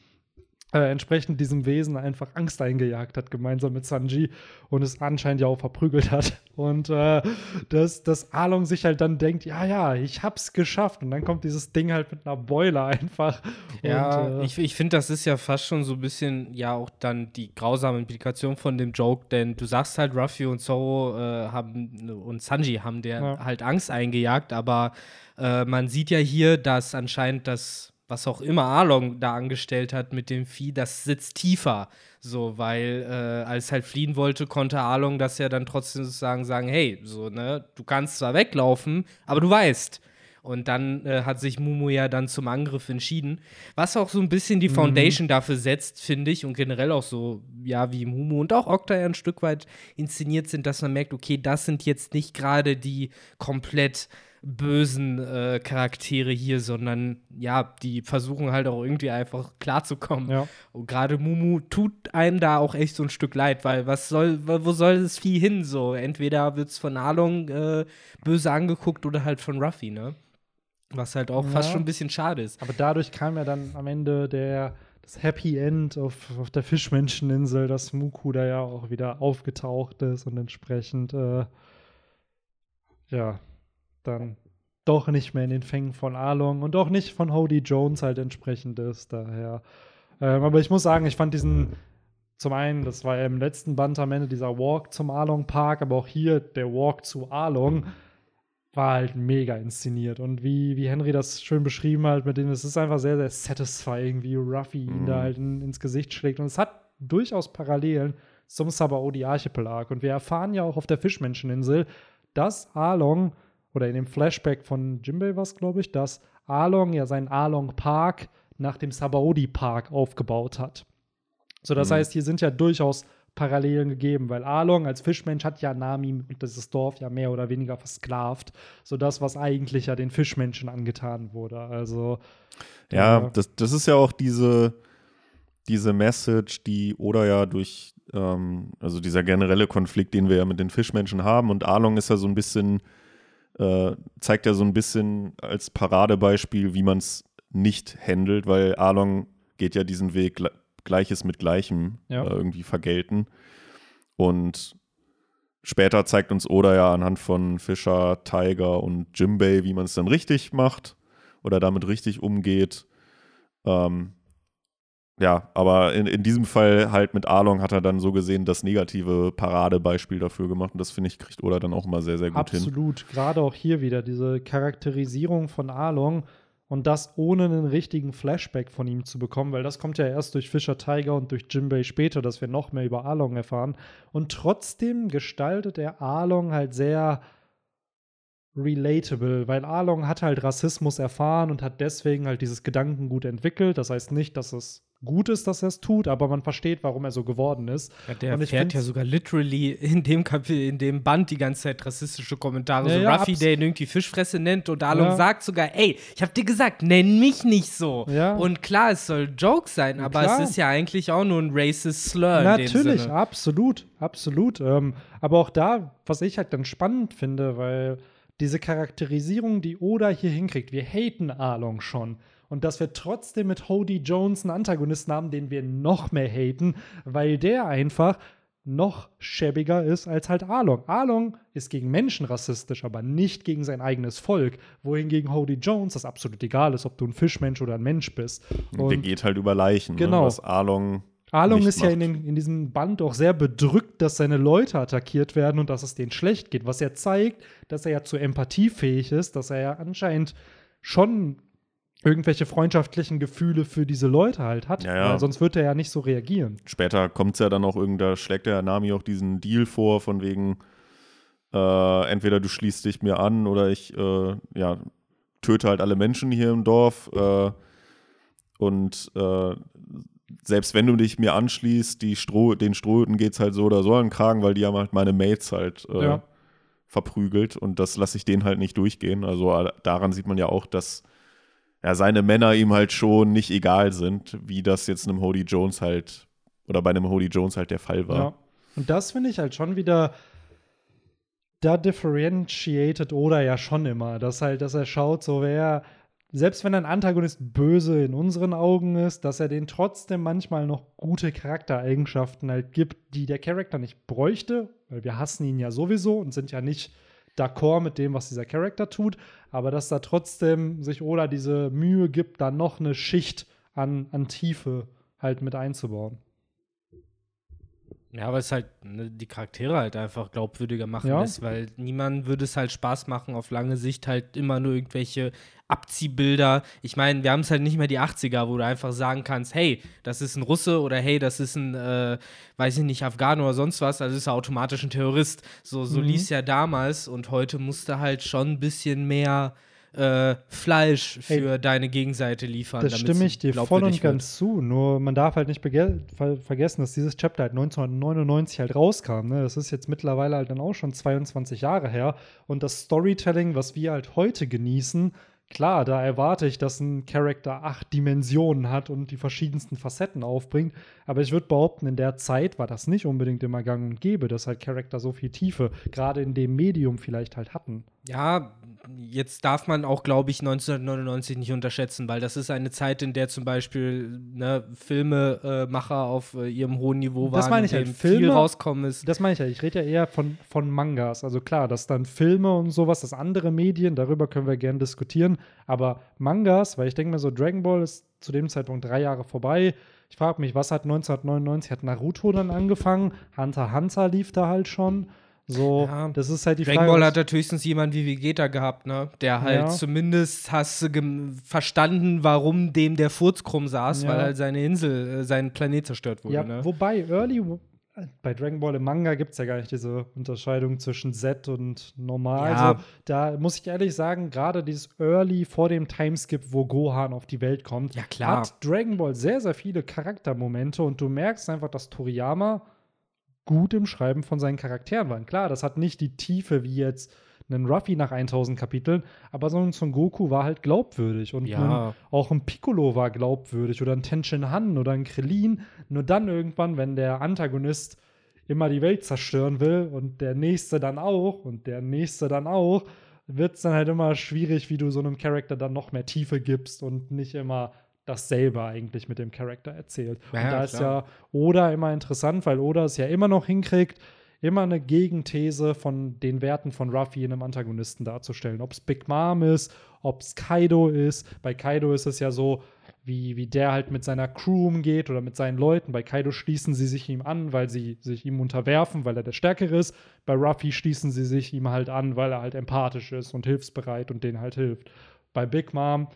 äh, entsprechend diesem Wesen einfach Angst eingejagt hat, gemeinsam mit Sanji und es anscheinend ja auch verprügelt hat. Und äh, dass, dass Arlong sich halt dann denkt, ja, ja, ich hab's geschafft. Und dann kommt dieses Ding halt mit einer Beule einfach. Ja, und, äh, ich, ich finde, das ist ja fast schon so ein bisschen ja auch dann die grausame Implikation von dem Joke, denn du sagst halt, Ruffy und Zoro äh, haben und Sanji haben der Ja. halt Angst eingejagt, aber äh, man sieht ja hier, dass anscheinend das, was auch immer Arlong da angestellt hat mit dem Vieh, das sitzt tiefer. So, weil äh, als halt fliehen wollte, konnte Arlong das ja dann trotzdem sozusagen sagen, hey, so, ne, du kannst zwar weglaufen, aber du weißt. Und dann äh, hat sich Mumu ja dann zum Angriff entschieden. Was auch so ein bisschen die Foundation dafür setzt, finde ich, und generell auch so, ja, wie Mumu und auch Okta ja ein Stück weit inszeniert sind, dass man merkt, okay, das sind jetzt nicht gerade die komplett bösen äh, Charaktere hier, sondern ja, die versuchen halt auch irgendwie einfach klarzukommen. ja. Und gerade Mumu tut einem da auch echt so ein Stück leid, weil was soll, wo soll das Vieh hin so? Entweder wird es von Arlong äh, böse angeguckt oder halt von Ruffy, ne? Was halt auch Ja. fast schon ein bisschen schade ist. Aber dadurch kam ja dann am Ende der, das Happy End auf, auf der Fischmenscheninsel, dass Muku da ja auch wieder aufgetaucht ist und entsprechend, äh, ja, dann doch nicht mehr in den Fängen von Arlong und auch nicht von Hody Jones halt entsprechend ist. Daher. Ähm, aber ich muss sagen, ich fand diesen, zum einen, das war ja im letzten Band am Ende dieser Walk zum Arlong Park, aber auch hier der Walk zu Arlong war halt mega inszeniert. Und wie, wie Henry das schön beschrieben hat, mit dem es ist einfach sehr, sehr satisfying, wie Ruffy ihn Mhm. da halt in, ins Gesicht schlägt. Und es hat durchaus Parallelen zum Sabaody Archipelag. Und wir erfahren ja auch auf der Fischmenscheninsel, dass Arlong, oder in dem Flashback von Jimbei war es, glaube ich, dass Arlong ja seinen Arlong Park nach dem Sabaody Park aufgebaut hat. So, das Mhm. heißt, hier sind ja durchaus Parallelen gegeben, weil Arlong als Fischmensch hat ja Nami und dieses Dorf ja mehr oder weniger versklavt. So das, was eigentlich ja den Fischmenschen angetan wurde. Also Ja, das, das ist ja auch diese, diese Message, die Oda ja durch, ähm, also dieser generelle Konflikt, den wir ja mit den Fischmenschen haben. Und Arlong ist ja so ein bisschen, äh, zeigt ja so ein bisschen als Paradebeispiel, wie man es nicht handelt, weil Arlong geht ja diesen Weg, Gle- Gleiches mit Gleichem Ja. äh, irgendwie vergelten. Und später zeigt uns Oda ja anhand von Fischer, Tiger und Jimbei, wie man es dann richtig macht oder damit richtig umgeht. Ähm, ja, aber in, in diesem Fall halt mit Arlong hat er dann so gesehen das negative Paradebeispiel dafür gemacht und das finde ich, kriegt Oda dann auch immer sehr, sehr gut hin. absolut, gerade auch hier wieder diese Charakterisierung von Arlong und das ohne einen richtigen Flashback von ihm zu bekommen, weil das kommt ja erst durch Fischer Tiger und durch Jimbei später, dass wir noch mehr über Arlong erfahren. Und trotzdem gestaltet er Arlong halt sehr relatable, weil Arlong hat halt Rassismus erfahren und hat deswegen halt dieses Gedankengut entwickelt. Das heißt nicht, dass es gut ist, dass er es tut, aber man versteht, warum er so geworden ist. Ja, der Und ich fährt ja sogar literally in dem Kapitel, in dem Band die ganze Zeit rassistische Kommentare. Ja, so ja, Ruffy, der ihn irgendwie Fischfresse nennt und Arlong Ja. sagt sogar, ey, ich hab dir gesagt, nenn mich nicht so. Ja. Und klar, es soll Joke sein, aber Klar. es ist ja eigentlich auch nur ein racist Slur Natürlich, absolut, absolut. Ähm, aber auch da, was ich halt dann spannend finde, weil diese Charakterisierung, die Oda hier hinkriegt, wir haten Arlong schon. Und dass wir trotzdem mit Hody Jones einen Antagonisten haben, den wir noch mehr haten, weil der einfach noch schäbiger ist als halt Arlong. Arlong ist gegen Menschen rassistisch, aber nicht gegen sein eigenes Volk, wohingegen Hody Jones das absolut egal ist, ob du ein Fischmensch oder ein Mensch bist. Und der geht halt über Leichen, Genau. ne, was Arlong Arlong ist ja in, macht. den, in diesem Band auch sehr bedrückt, dass seine Leute attackiert werden und dass es denen schlecht geht, was ja zeigt, dass er ja zur Empathie fähig ist, dass er ja anscheinend schon irgendwelche freundschaftlichen Gefühle für diese Leute halt hat, Ja, ja. weil sonst wird er ja nicht so reagieren. Später kommt es ja dann auch irgend, da schlägt der Nami auch diesen Deal vor, von wegen, äh, entweder du schließt dich mir an oder ich äh, ja, töte halt alle Menschen hier im Dorf. Äh, und äh, selbst wenn du dich mir anschließt, die Stroh, den Strohhüten geht es halt so oder so an den Kragen, weil die haben halt meine Mates halt äh, Ja. verprügelt und das lasse ich denen halt nicht durchgehen. Also äh, daran sieht man ja auch, dass ja, seine Männer ihm halt schon nicht egal sind, wie das jetzt einem Hody Jones halt oder bei einem Hody Jones halt der Fall war. Ja. Und das finde ich halt schon wieder, da differentiated Oda ja schon immer, dass halt, dass er schaut, so wer, selbst wenn ein Antagonist böse in unseren Augen ist, dass er den trotzdem manchmal noch gute Charaktereigenschaften halt gibt, die der Charakter nicht bräuchte, weil wir hassen ihn ja sowieso und sind ja nicht d'accord mit dem, was dieser Charakter tut, aber dass da trotzdem sich Oda diese Mühe gibt, da noch eine Schicht an, an Tiefe halt mit einzubauen. Ja, aber es halt ne, die Charaktere halt einfach glaubwürdiger machen Ja. lässt, weil niemand würde es halt Spaß machen, auf lange Sicht halt immer nur irgendwelche Abziehbilder. Ich meine, wir haben es halt nicht mehr die 80er, wo du einfach sagen kannst, hey, das ist ein Russe oder hey, das ist ein, äh, weiß ich nicht, Afghaner oder sonst was, also ist er automatisch ein Terrorist. So, so Mhm. lief ja damals und heute musste halt schon ein bisschen mehr äh, Fleisch für deine Gegenseite liefern. Das stimme ich dir voll und ganz zu. Nur man darf halt nicht vergessen, dass dieses Chapter halt 1999 halt rauskam. Ne? Das ist jetzt mittlerweile halt dann auch schon 22 Jahre her. Und das Storytelling, was wir halt heute genießen, klar, da erwarte ich, dass ein Charakter acht Dimensionen hat und die verschiedensten Facetten aufbringt. Aber ich würde behaupten, in der Zeit war das nicht unbedingt immer gang und gäbe, dass halt Charakter so viel Tiefe, gerade in dem Medium vielleicht halt hatten. Ja, jetzt darf man auch, glaube ich, 1999 nicht unterschätzen, weil das ist eine Zeit, in der zum Beispiel ne, Filmemacher auf äh, ihrem hohen Niveau Das waren, meine ich halt, Filme- viel rauskommen ist. Das meine ich ja. Ich rede ja eher von, von Mangas. Also klar, dass dann Filme und sowas, das andere Medien, darüber können wir gerne diskutieren. Aber Mangas, weil ich denke mir so, Dragon Ball ist zu dem Zeitpunkt drei Jahre vorbei. Ich frage mich, was hat 1999, hat Naruto dann angefangen? Hunter Hunter lief da halt schon. So, Ja. das ist halt die Dragon Frage. Ball was- hat halt höchstens jemand wie Vegeta gehabt, ne? Der halt Ja. zumindest hast du verstanden, warum dem der Furz krumm saß, Ja. weil halt seine Insel, äh, sein Planet zerstört wurde, ja, ne? wobei Early bei Dragon Ball im Manga gibt es ja gar nicht diese Unterscheidung zwischen Z und normal. Ja. Also, da muss ich ehrlich sagen, gerade dieses Early vor dem Timeskip, wo Gohan auf die Welt kommt, Ja, klar. hat Dragon Ball sehr, sehr viele Charaktermomente und du merkst einfach, dass Toriyama gut im Schreiben von seinen Charakteren war. Und Klar, das hat nicht die Tiefe wie jetzt einen Ruffy nach 1000 Kapiteln, aber so ein Son Goku war halt glaubwürdig und Ja. ein, auch ein Piccolo war glaubwürdig oder ein Tenshin Han oder ein Krillin. Nur dann irgendwann, wenn der Antagonist immer die Welt zerstören will und der nächste dann auch und der nächste dann auch, wird es dann halt immer schwierig, wie du so einem Charakter dann noch mehr Tiefe gibst und nicht immer dasselbe eigentlich mit dem Charakter erzählt. Ja, und da ist klar. ja Oda immer interessant, weil Oda es ja immer noch hinkriegt, immer eine Gegenthese von den Werten von Ruffy in einem Antagonisten darzustellen. Ob es Big Mom ist, ob es Kaido ist. Bei Kaido ist es ja so, wie, wie der halt mit seiner Crew umgeht oder mit seinen Leuten. Bei Kaido schließen sie sich ihm an, weil sie sich ihm unterwerfen, weil er der Stärkere ist. Bei Ruffy schließen sie sich ihm halt an, weil er halt empathisch ist und hilfsbereit und denen halt hilft. Bei Big Mom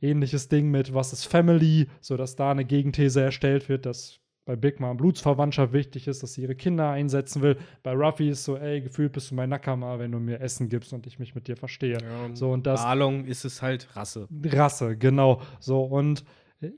ähnliches Ding mit was ist Family, sodass da eine Gegenthese erstellt wird, dass bei Big Mom Blutsverwandtschaft wichtig ist, dass sie ihre Kinder einsetzen will. Bei Ruffy ist so, ey, gefühlt bist du mein Nakama, wenn du mir Essen gibst und ich mich mit dir verstehe. So, und das Arlong ist es halt Rasse. Rasse, genau. So, und äh,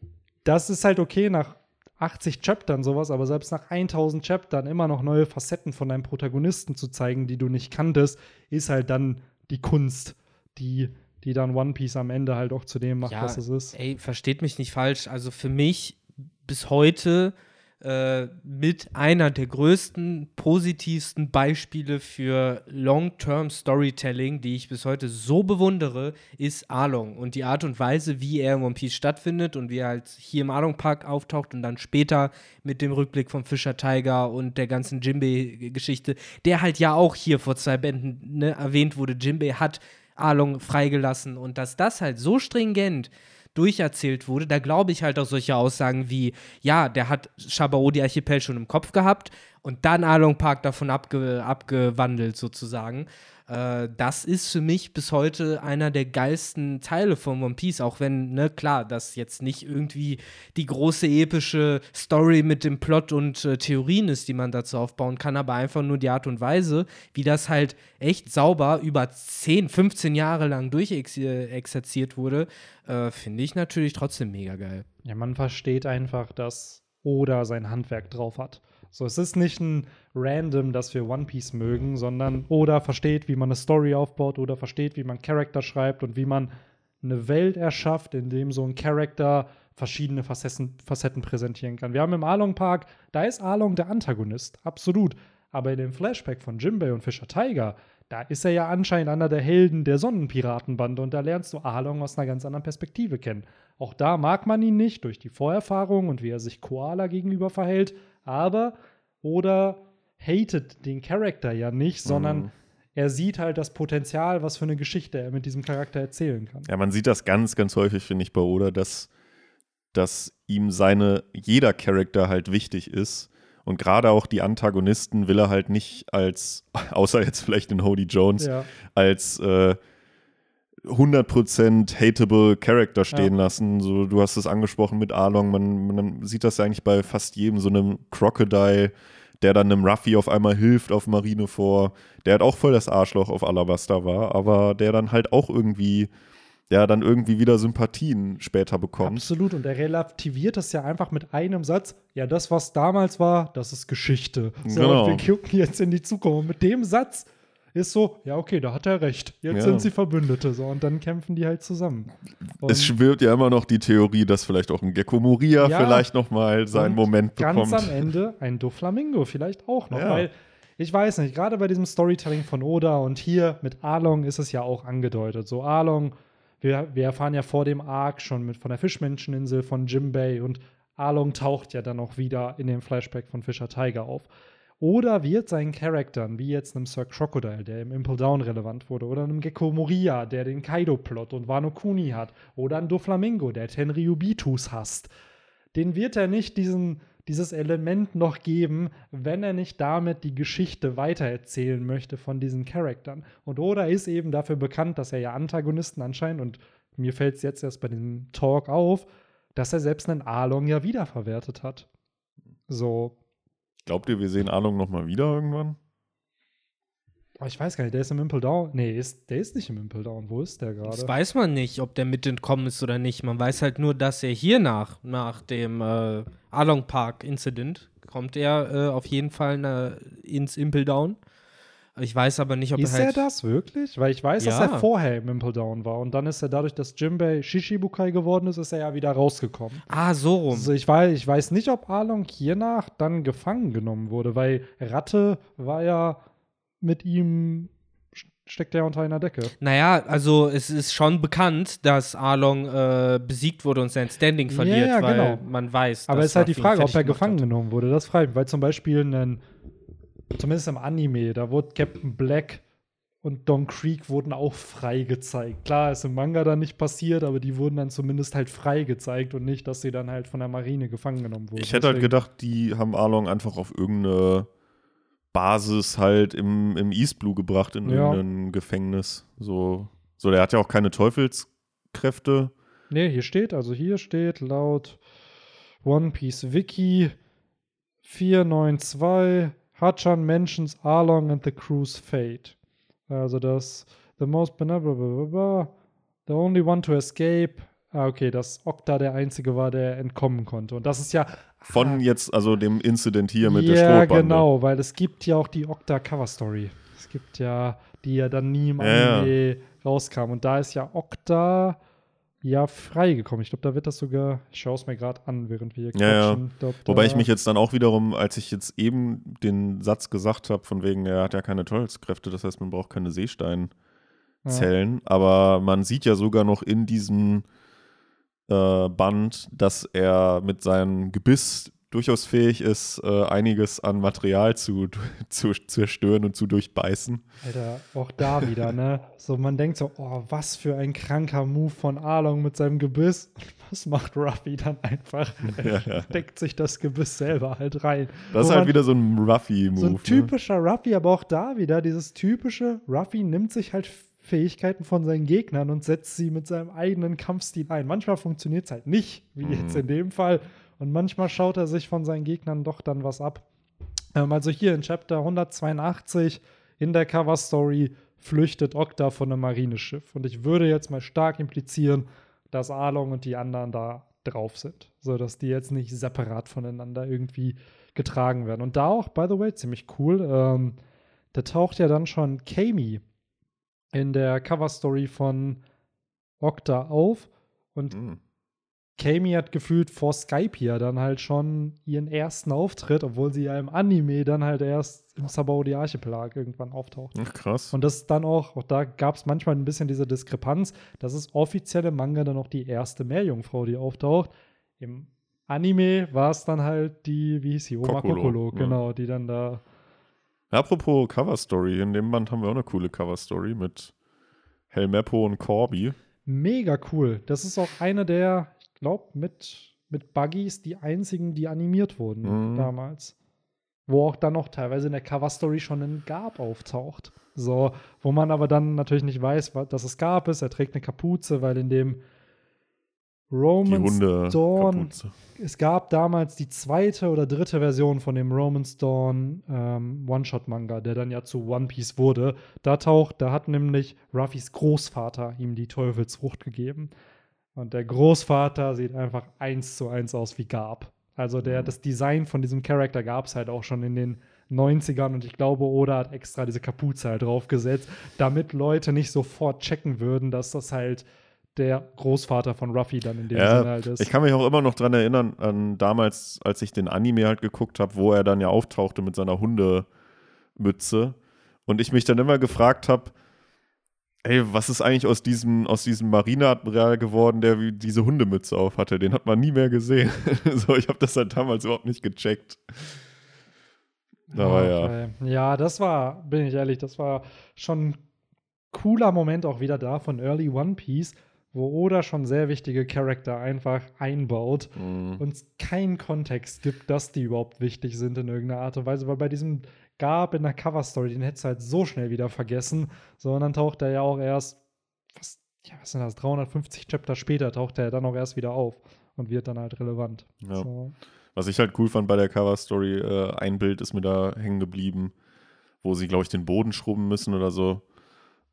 das ist halt okay nach 80 Chaptern sowas, aber selbst nach 1000 Chaptern immer noch neue Facetten von deinem Protagonisten zu zeigen, die du nicht kanntest, ist halt dann die Kunst, die, die dann One Piece am Ende halt auch zu dem macht, Ja, was es ist. Ey, versteht mich nicht falsch. Also für mich bis heute äh, mit einer der größten, positivsten Beispiele für Long-Term Storytelling, die ich bis heute so bewundere, ist Arlong. Und die Art und Weise, wie er in One Piece stattfindet und wie er halt hier im Arlong Park auftaucht und dann später mit dem Rückblick vom Fischer Tiger und der ganzen Jinbei-Geschichte, der halt ja auch hier vor zwei Bänden ne, erwähnt wurde. Jinbei hat Arlong freigelassen und dass das halt so stringent durcherzählt wurde, da glaube ich halt auch solche Aussagen wie, ja, der hat Shabaodi Archipel schon im Kopf gehabt und dann Arlong Park davon abge abgewandelt sozusagen. Äh, das ist für mich bis heute einer der geilsten Teile von One Piece, auch wenn, ne, klar, das jetzt nicht irgendwie die große epische Story mit dem Plot und äh, Theorien ist, die man dazu aufbauen kann, aber einfach nur die Art und Weise, wie das halt echt sauber über 10, 15 Jahre lang durchexerziert wurde, äh, finde ich natürlich trotzdem mega geil. Ja, man versteht einfach, dass Oda sein Handwerk drauf hat. So, es ist nicht ein Random, dass wir One Piece mögen, sondern Oda versteht, wie man eine Story aufbaut, Oda versteht, wie man Charakter schreibt und wie man eine Welt erschafft, in dem so ein Charakter verschiedene Facetten, Facetten präsentieren kann. Wir haben im Arlong Park, da ist Arlong der Antagonist, absolut. Aber in dem Flashback von Jimbei und Fischer Tiger, da ist er ja anscheinend einer der Helden der Sonnenpiratenbande und da lernst du Arlong aus einer ganz anderen Perspektive kennen. Auch da mag man ihn nicht durch die Vorerfahrung und wie er sich Koala gegenüber verhält, aber oder hatet den Charakter ja nicht, sondern Mhm. er sieht halt das Potenzial, was für eine Geschichte er mit diesem Charakter erzählen kann. Ja, man sieht das ganz, ganz häufig, finde ich, bei Oda, dass, dass ihm seine, jeder Charakter halt wichtig ist. Und gerade auch die Antagonisten will er halt nicht als, [LAUGHS] außer jetzt vielleicht in Hody Jones, Ja. als äh, 100% hateable Character stehen lassen. So, du hast es angesprochen mit Arlong, man, man sieht das ja eigentlich bei fast jedem, so einem Crocodile, der dann einem Ruffy auf einmal hilft auf Marineford, der halt auch voll das Arschloch auf Alabasta war, aber der dann halt auch irgendwie, der dann irgendwie wieder Sympathien später bekommt. Absolut. Und er relativiert das ja einfach mit einem Satz. Ja, das, was damals war, das ist Geschichte. So, Genau. und wir gucken jetzt in die Zukunft. Und mit dem Satz ist so, ja, okay, da hat er recht. Jetzt Ja. sind sie Verbündete. So, und dann kämpfen die halt zusammen. Und es schwirrt ja immer noch die Theorie, dass vielleicht auch ein Gecko Moria Ja. vielleicht noch mal seinen Moment ganz bekommt. am Ende ein Doflamingo vielleicht auch noch, Ja. weil ich weiß nicht, gerade bei diesem Storytelling von Oda und hier mit Arlong ist es ja auch angedeutet. So Arlong, wir, wir erfahren ja vor dem Arc schon mit von der Fischmenscheninsel von Jimbei und Arlong taucht ja dann auch wieder in dem Flashback von Fischer Tiger auf. Oder wird seinen Charakteren, wie jetzt einem Sir Crocodile, der im Impel Down relevant wurde, oder einem Gecko Moria, der den Kaido-Plot und Wano Kuni hat, oder ein Doflamingo, der Tenryubitus hasst, den wird er nicht diesen, dieses Element noch geben, wenn er nicht damit die Geschichte weitererzählen möchte von diesen Charakteren. Und Oda ist eben dafür bekannt, dass er ja Antagonisten anscheinend, und mir fällt es jetzt erst bei dem Talk auf, dass er selbst einen Arlong ja wiederverwertet hat. So, Glaubt ihr, wir sehen Arlong nochmal wieder irgendwann? Oh, ich weiß gar nicht, der ist im Impel Down. Nee, ist, der ist nicht im Impel Down. Wo ist der Das gerade? weiß man nicht, ob der mit entkommen ist oder nicht. Man weiß halt nur, dass er hier nach, nach dem äh, Along Park Incident, kommt er äh, auf jeden Fall äh, ins Impel Down. Ich weiß aber nicht, ob Ist er er halt. das wirklich? Weil ich weiß, dass Ja. er vorher im Impel Down war. Und dann ist er dadurch, dass Jimbei Shishibukai geworden ist, ist er ja wieder rausgekommen. Ah, so rum. Also ich weiß, ich weiß nicht, ob Arlong hiernach dann gefangen genommen wurde, weil Ratte war ja mit ihm, steckt er unter einer Decke. Naja, also es ist schon bekannt, dass Arlong äh, besiegt wurde und sein Standing Ja, verliert, ja, weil genau. man weiß, Aber dass es ist halt die Frage, ob er gefangen hat. genommen wurde. Das frage ich, mich, weil zum Beispiel ein, zumindest im Anime, da wurde Captain Black und Don Creek wurden auch frei gezeigt. Klar, ist im Manga dann nicht passiert, aber die wurden dann zumindest halt frei gezeigt und nicht, dass sie dann halt von der Marine gefangen genommen wurden. Ich hätte halt Deswegen- gedacht, die haben Arlong einfach auf irgendeine Basis halt im, im East Blue gebracht, in Ja. irgendein Gefängnis. So, so, der hat ja auch keine Teufelskräfte. Nee, hier steht, also hier steht laut One Piece Wiki 492 Hachan mentions Arlong and the crew's fate. Also das The most benevolent, the only one to escape. Ah, okay, dass Okta der einzige war, der entkommen konnte. Und das ist ja Von Ah, jetzt, also dem Incident hier mit der ja, Strohbande. genau, weil es gibt ja auch die Okta Cover Story. Es gibt ja, die ja dann nie im Ja, ja. Anime rauskam. Und da ist ja Okta ja freigekommen. Ich glaube, da wird das sogar, ich schaue es mir gerade an, während wir hier Ja, ja. quatschen. Glaub, Wobei ich mich jetzt dann auch wiederum, als ich jetzt eben den Satz gesagt habe, von wegen, er hat ja keine Teufelskräfte, das heißt, man braucht keine Seesteinzellen. ja. Aber man sieht ja sogar noch in diesem äh, Band, dass er mit seinem Gebiss durchaus fähig ist, äh, einiges an Material zu, [LAUGHS] zu zerstören und zu durchbeißen. Alter, auch da wieder, ne? So, man denkt so, oh, was für ein kranker Move von Arlong mit seinem Gebiss. Und [LAUGHS] was macht Ruffy dann einfach? Ja, [LAUGHS] ja. Deckt sich das Gebiss selber halt rein. Das ist halt man- wieder so ein Ruffy-Move. So ein ne? typischer Ruffy, aber auch da wieder dieses typische, Ruffy nimmt sich halt Fähigkeiten von seinen Gegnern und setzt sie mit seinem eigenen Kampfstil ein. Manchmal funktioniert es halt nicht, wie Mhm. jetzt in dem Fall. Und manchmal schaut er sich von seinen Gegnern doch dann was ab. Ähm, also hier in Chapter 182 in der Cover-Story flüchtet Okta von einem Marineschiff. Und ich würde jetzt mal stark implizieren, dass Arlong und die anderen da drauf sind. So dass die jetzt nicht separat voneinander irgendwie getragen werden. Und da auch, by the way, ziemlich cool, ähm, da taucht ja dann schon Kami in der Cover-Story von Okta auf. Und Mhm. Kami hat gefühlt vor Skype hier dann halt schon ihren ersten Auftritt, obwohl sie ja im Anime dann halt erst im Sabaudi Archipelag irgendwann auftaucht. Ach, krass. Und das ist dann auch, auch da gab es manchmal ein bisschen diese Diskrepanz. Das ist offiziell im Manga dann auch die erste Meerjungfrau, die auftaucht. Im Anime war es dann halt die, wie hieß sie, Oma Kokolo, Kokolo, ja. genau, die dann da. Apropos Cover-Story, in dem Band haben wir auch eine coole Cover-Story mit Helmeppo und Corby. Mega cool. Das ist auch eine der, glaube, mit, mit Buggies die einzigen, die animiert wurden Mhm. damals. Wo auch dann noch teilweise in der Cover-Story schon ein Gab auftaucht. So, wo man aber dann natürlich nicht weiß, dass es Gab ist. Er trägt eine Kapuze, weil in dem Hunde. Dawn es gab damals die zweite oder dritte Version von dem Romans Dawn ähm, One-Shot-Manga, der dann ja zu One Piece wurde. Da taucht, da hat nämlich Ruffys Großvater ihm die Teufelsfrucht gegeben. Und der Großvater sieht einfach eins zu eins aus wie Garb. Also der, das Design von diesem Charakter gab es halt auch schon in den 90ern und ich glaube, Oda hat extra diese Kapuze halt draufgesetzt, damit Leute nicht sofort checken würden, dass das halt der Großvater von Ruffy dann in dem Ja, Sinne halt ist. Ich kann mich auch immer noch dran erinnern, an damals, als ich den Anime halt geguckt habe, wo er dann ja auftauchte mit seiner Hunde. Mütze. Und ich mich dann immer gefragt habe, ey, was ist eigentlich aus diesem, aus diesem Marineadmiral geworden, der wie diese Hundemütze auf hatte? Den hat man nie mehr gesehen. [LAUGHS] so, ich habe das halt damals überhaupt nicht gecheckt. Aber okay. ja. Ja, das war, bin ich ehrlich, das war schon ein cooler Moment auch wieder da von Early One Piece, wo Oda schon sehr wichtige Charakter einfach einbaut mhm. und es keinen Kontext gibt, dass die überhaupt wichtig sind in irgendeiner Art und Weise, weil bei diesem gab in der Cover-Story, den hättest du halt so schnell wieder vergessen. So, und dann taucht er ja auch erst, was, ja, was sind das, 350 Chapter später taucht er dann auch erst wieder auf und wird dann halt relevant. Ja. So. Was ich halt cool fand bei der Cover-Story, äh, ein Bild ist mir da hängen geblieben, wo sie, glaube ich, den Boden schrubben müssen oder so.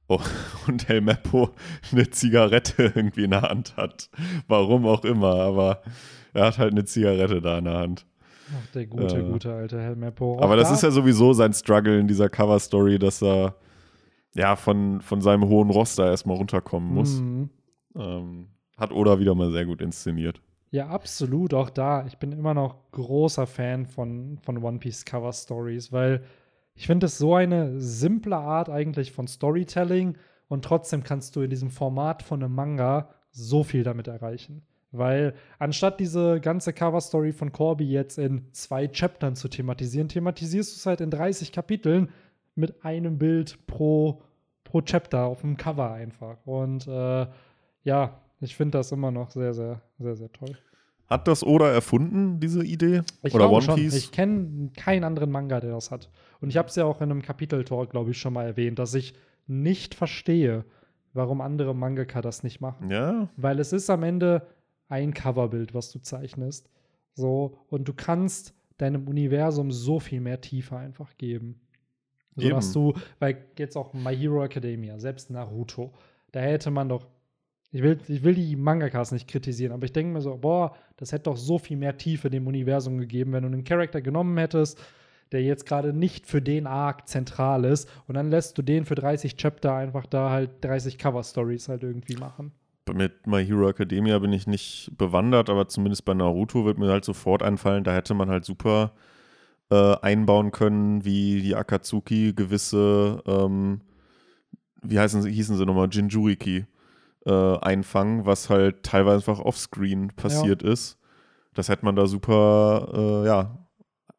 Oh, [LAUGHS] und El Meppo [LAUGHS] eine Zigarette irgendwie in der Hand hat. Warum auch immer, aber er hat halt eine Zigarette da in der Hand. Ach, der gute, äh, gute alte Helmeppo. Aber das da? ist ja sowieso sein Struggle in dieser Cover-Story, dass er ja von, von seinem hohen Roster erstmal runterkommen muss. Mhm. Ähm, hat Oda wieder mal sehr gut inszeniert. Ja, absolut, auch da. Ich bin immer noch großer Fan von, von One Piece Cover Stories, weil ich finde es so eine simple Art eigentlich von Storytelling und trotzdem kannst du in diesem Format von einem Manga so viel damit erreichen. Weil anstatt diese ganze Cover-Story von Corby jetzt in zwei Chaptern zu thematisieren, thematisierst du es halt in 30 Kapiteln mit einem Bild pro, pro Chapter auf dem Cover einfach. Und äh, ja, ich finde das immer noch sehr, sehr, sehr, sehr toll. Hat das Oda erfunden, diese Idee? Ich Oder One schon. Piece? Ich kenne keinen anderen Manga, der das hat. Und ich habe es ja auch in einem Kapitel-Talk, glaube ich, schon mal erwähnt, dass ich nicht verstehe, warum andere Mangaka das nicht machen. Ja. Weil es ist am Ende ein Coverbild, was du zeichnest. So, und du kannst deinem Universum so viel mehr Tiefe einfach geben. So dass du, weil jetzt auch My Hero Academia, selbst Naruto, da hätte man doch, ich will, ich will die Mangakas nicht kritisieren, aber ich denke mir so, boah, das hätte doch so viel mehr Tiefe dem Universum gegeben, wenn du einen Charakter genommen hättest, der jetzt gerade nicht für den Arc zentral ist und dann lässt du den für 30 Chapter einfach da halt 30 Cover Stories halt irgendwie machen mit My Hero Academia bin ich nicht bewandert, aber zumindest bei Naruto wird mir halt sofort einfallen, da hätte man halt super äh, einbauen können, wie die Akatsuki gewisse, ähm, wie heißen sie, hießen sie nochmal, Jinjuriki äh, einfangen, was halt teilweise einfach offscreen passiert ja. ist. Das hätte man da super, äh, ja,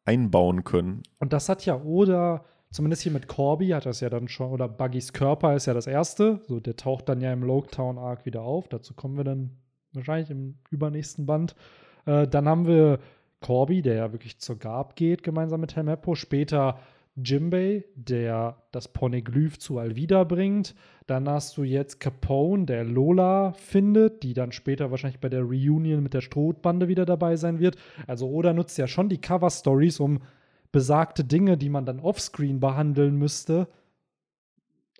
einbauen können. Und das hat ja Oda zumindest hier mit Corby hat das ja dann schon, oder Buggys Körper ist ja das erste. So, der taucht dann ja im Loketown Arc wieder auf. Dazu kommen wir dann wahrscheinlich im übernächsten Band. Äh, dann haben wir Corby, der ja wirklich zur Gab geht, gemeinsam mit Helmeppo. Später Jimbei, der das Poneglyph zu Alvida bringt. Dann hast du jetzt Capone, der Lola findet, die dann später wahrscheinlich bei der Reunion mit der Strohbande wieder dabei sein wird. Also Oda nutzt ja schon die Cover-Stories, um besagte Dinge, die man dann offscreen behandeln müsste,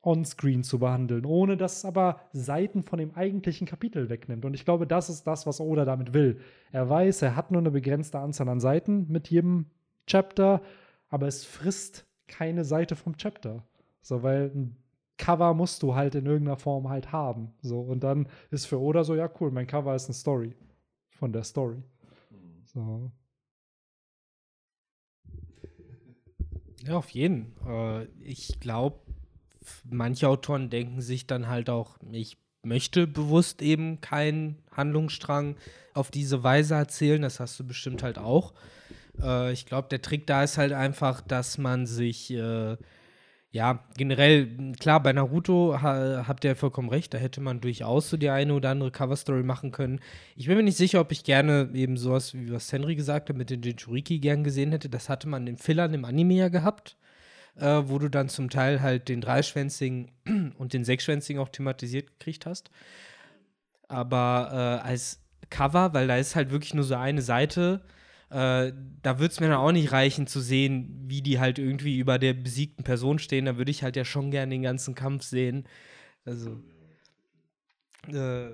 onscreen zu behandeln, ohne dass es aber Seiten von dem eigentlichen Kapitel wegnimmt. Und ich glaube, das ist das, was Oda damit will. Er weiß, er hat nur eine begrenzte Anzahl an Seiten mit jedem Chapter, aber es frisst keine Seite vom Chapter. So, weil ein Cover musst du halt in irgendeiner Form halt haben. So, und dann ist für Oda so, ja, cool, mein Cover ist eine Story. Von der Story. Mhm. So. Ja, auf jeden. Äh, ich glaube, manche Autoren denken sich dann halt auch, ich möchte bewusst eben keinen Handlungsstrang auf diese Weise erzählen. Das hast du bestimmt halt auch. Äh, ich glaube, der Trick da ist halt einfach, dass man sich äh, ja, generell, klar, bei Naruto ha, habt ihr vollkommen recht, da hätte man durchaus so die eine oder andere Coverstory machen können. Ich bin mir nicht sicher, ob ich gerne eben sowas, wie was Henry gesagt hat, mit den Jinchuriki gern gesehen hätte. Das hatte man in Fillern im Anime ja gehabt, äh, wo du dann zum Teil halt den dreischwänzigen [CLEARS THROAT] und den sechsschwänzigen auch thematisiert gekriegt hast. Aber äh, als Cover, weil da ist halt wirklich nur so eine Seite, äh, da würde es mir dann auch nicht reichen zu sehen, wie die halt irgendwie über der besiegten Person stehen. Da würde ich halt ja schon gerne den ganzen Kampf sehen. Also. Äh,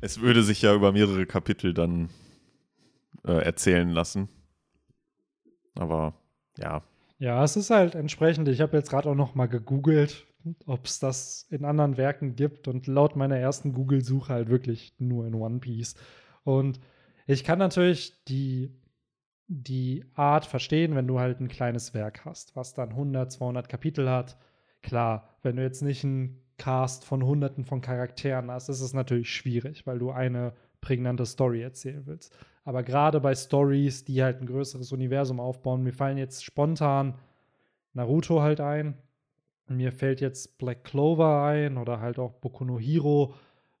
es würde sich ja über mehrere Kapitel dann äh, erzählen lassen. Aber ja. Ja, es ist halt entsprechend. Ich habe jetzt gerade auch noch mal gegoogelt, ob es das in anderen Werken gibt. Und laut meiner ersten Google-Suche halt wirklich nur in One Piece. Und ich kann natürlich die die Art verstehen, wenn du halt ein kleines Werk hast, was dann 100, 200 Kapitel hat. Klar, wenn du jetzt nicht einen Cast von Hunderten von Charakteren hast, ist es natürlich schwierig, weil du eine prägnante Story erzählen willst. Aber gerade bei Stories, die halt ein größeres Universum aufbauen, mir fallen jetzt spontan Naruto halt ein. Mir fällt jetzt Black Clover ein oder halt auch Boku no Hero,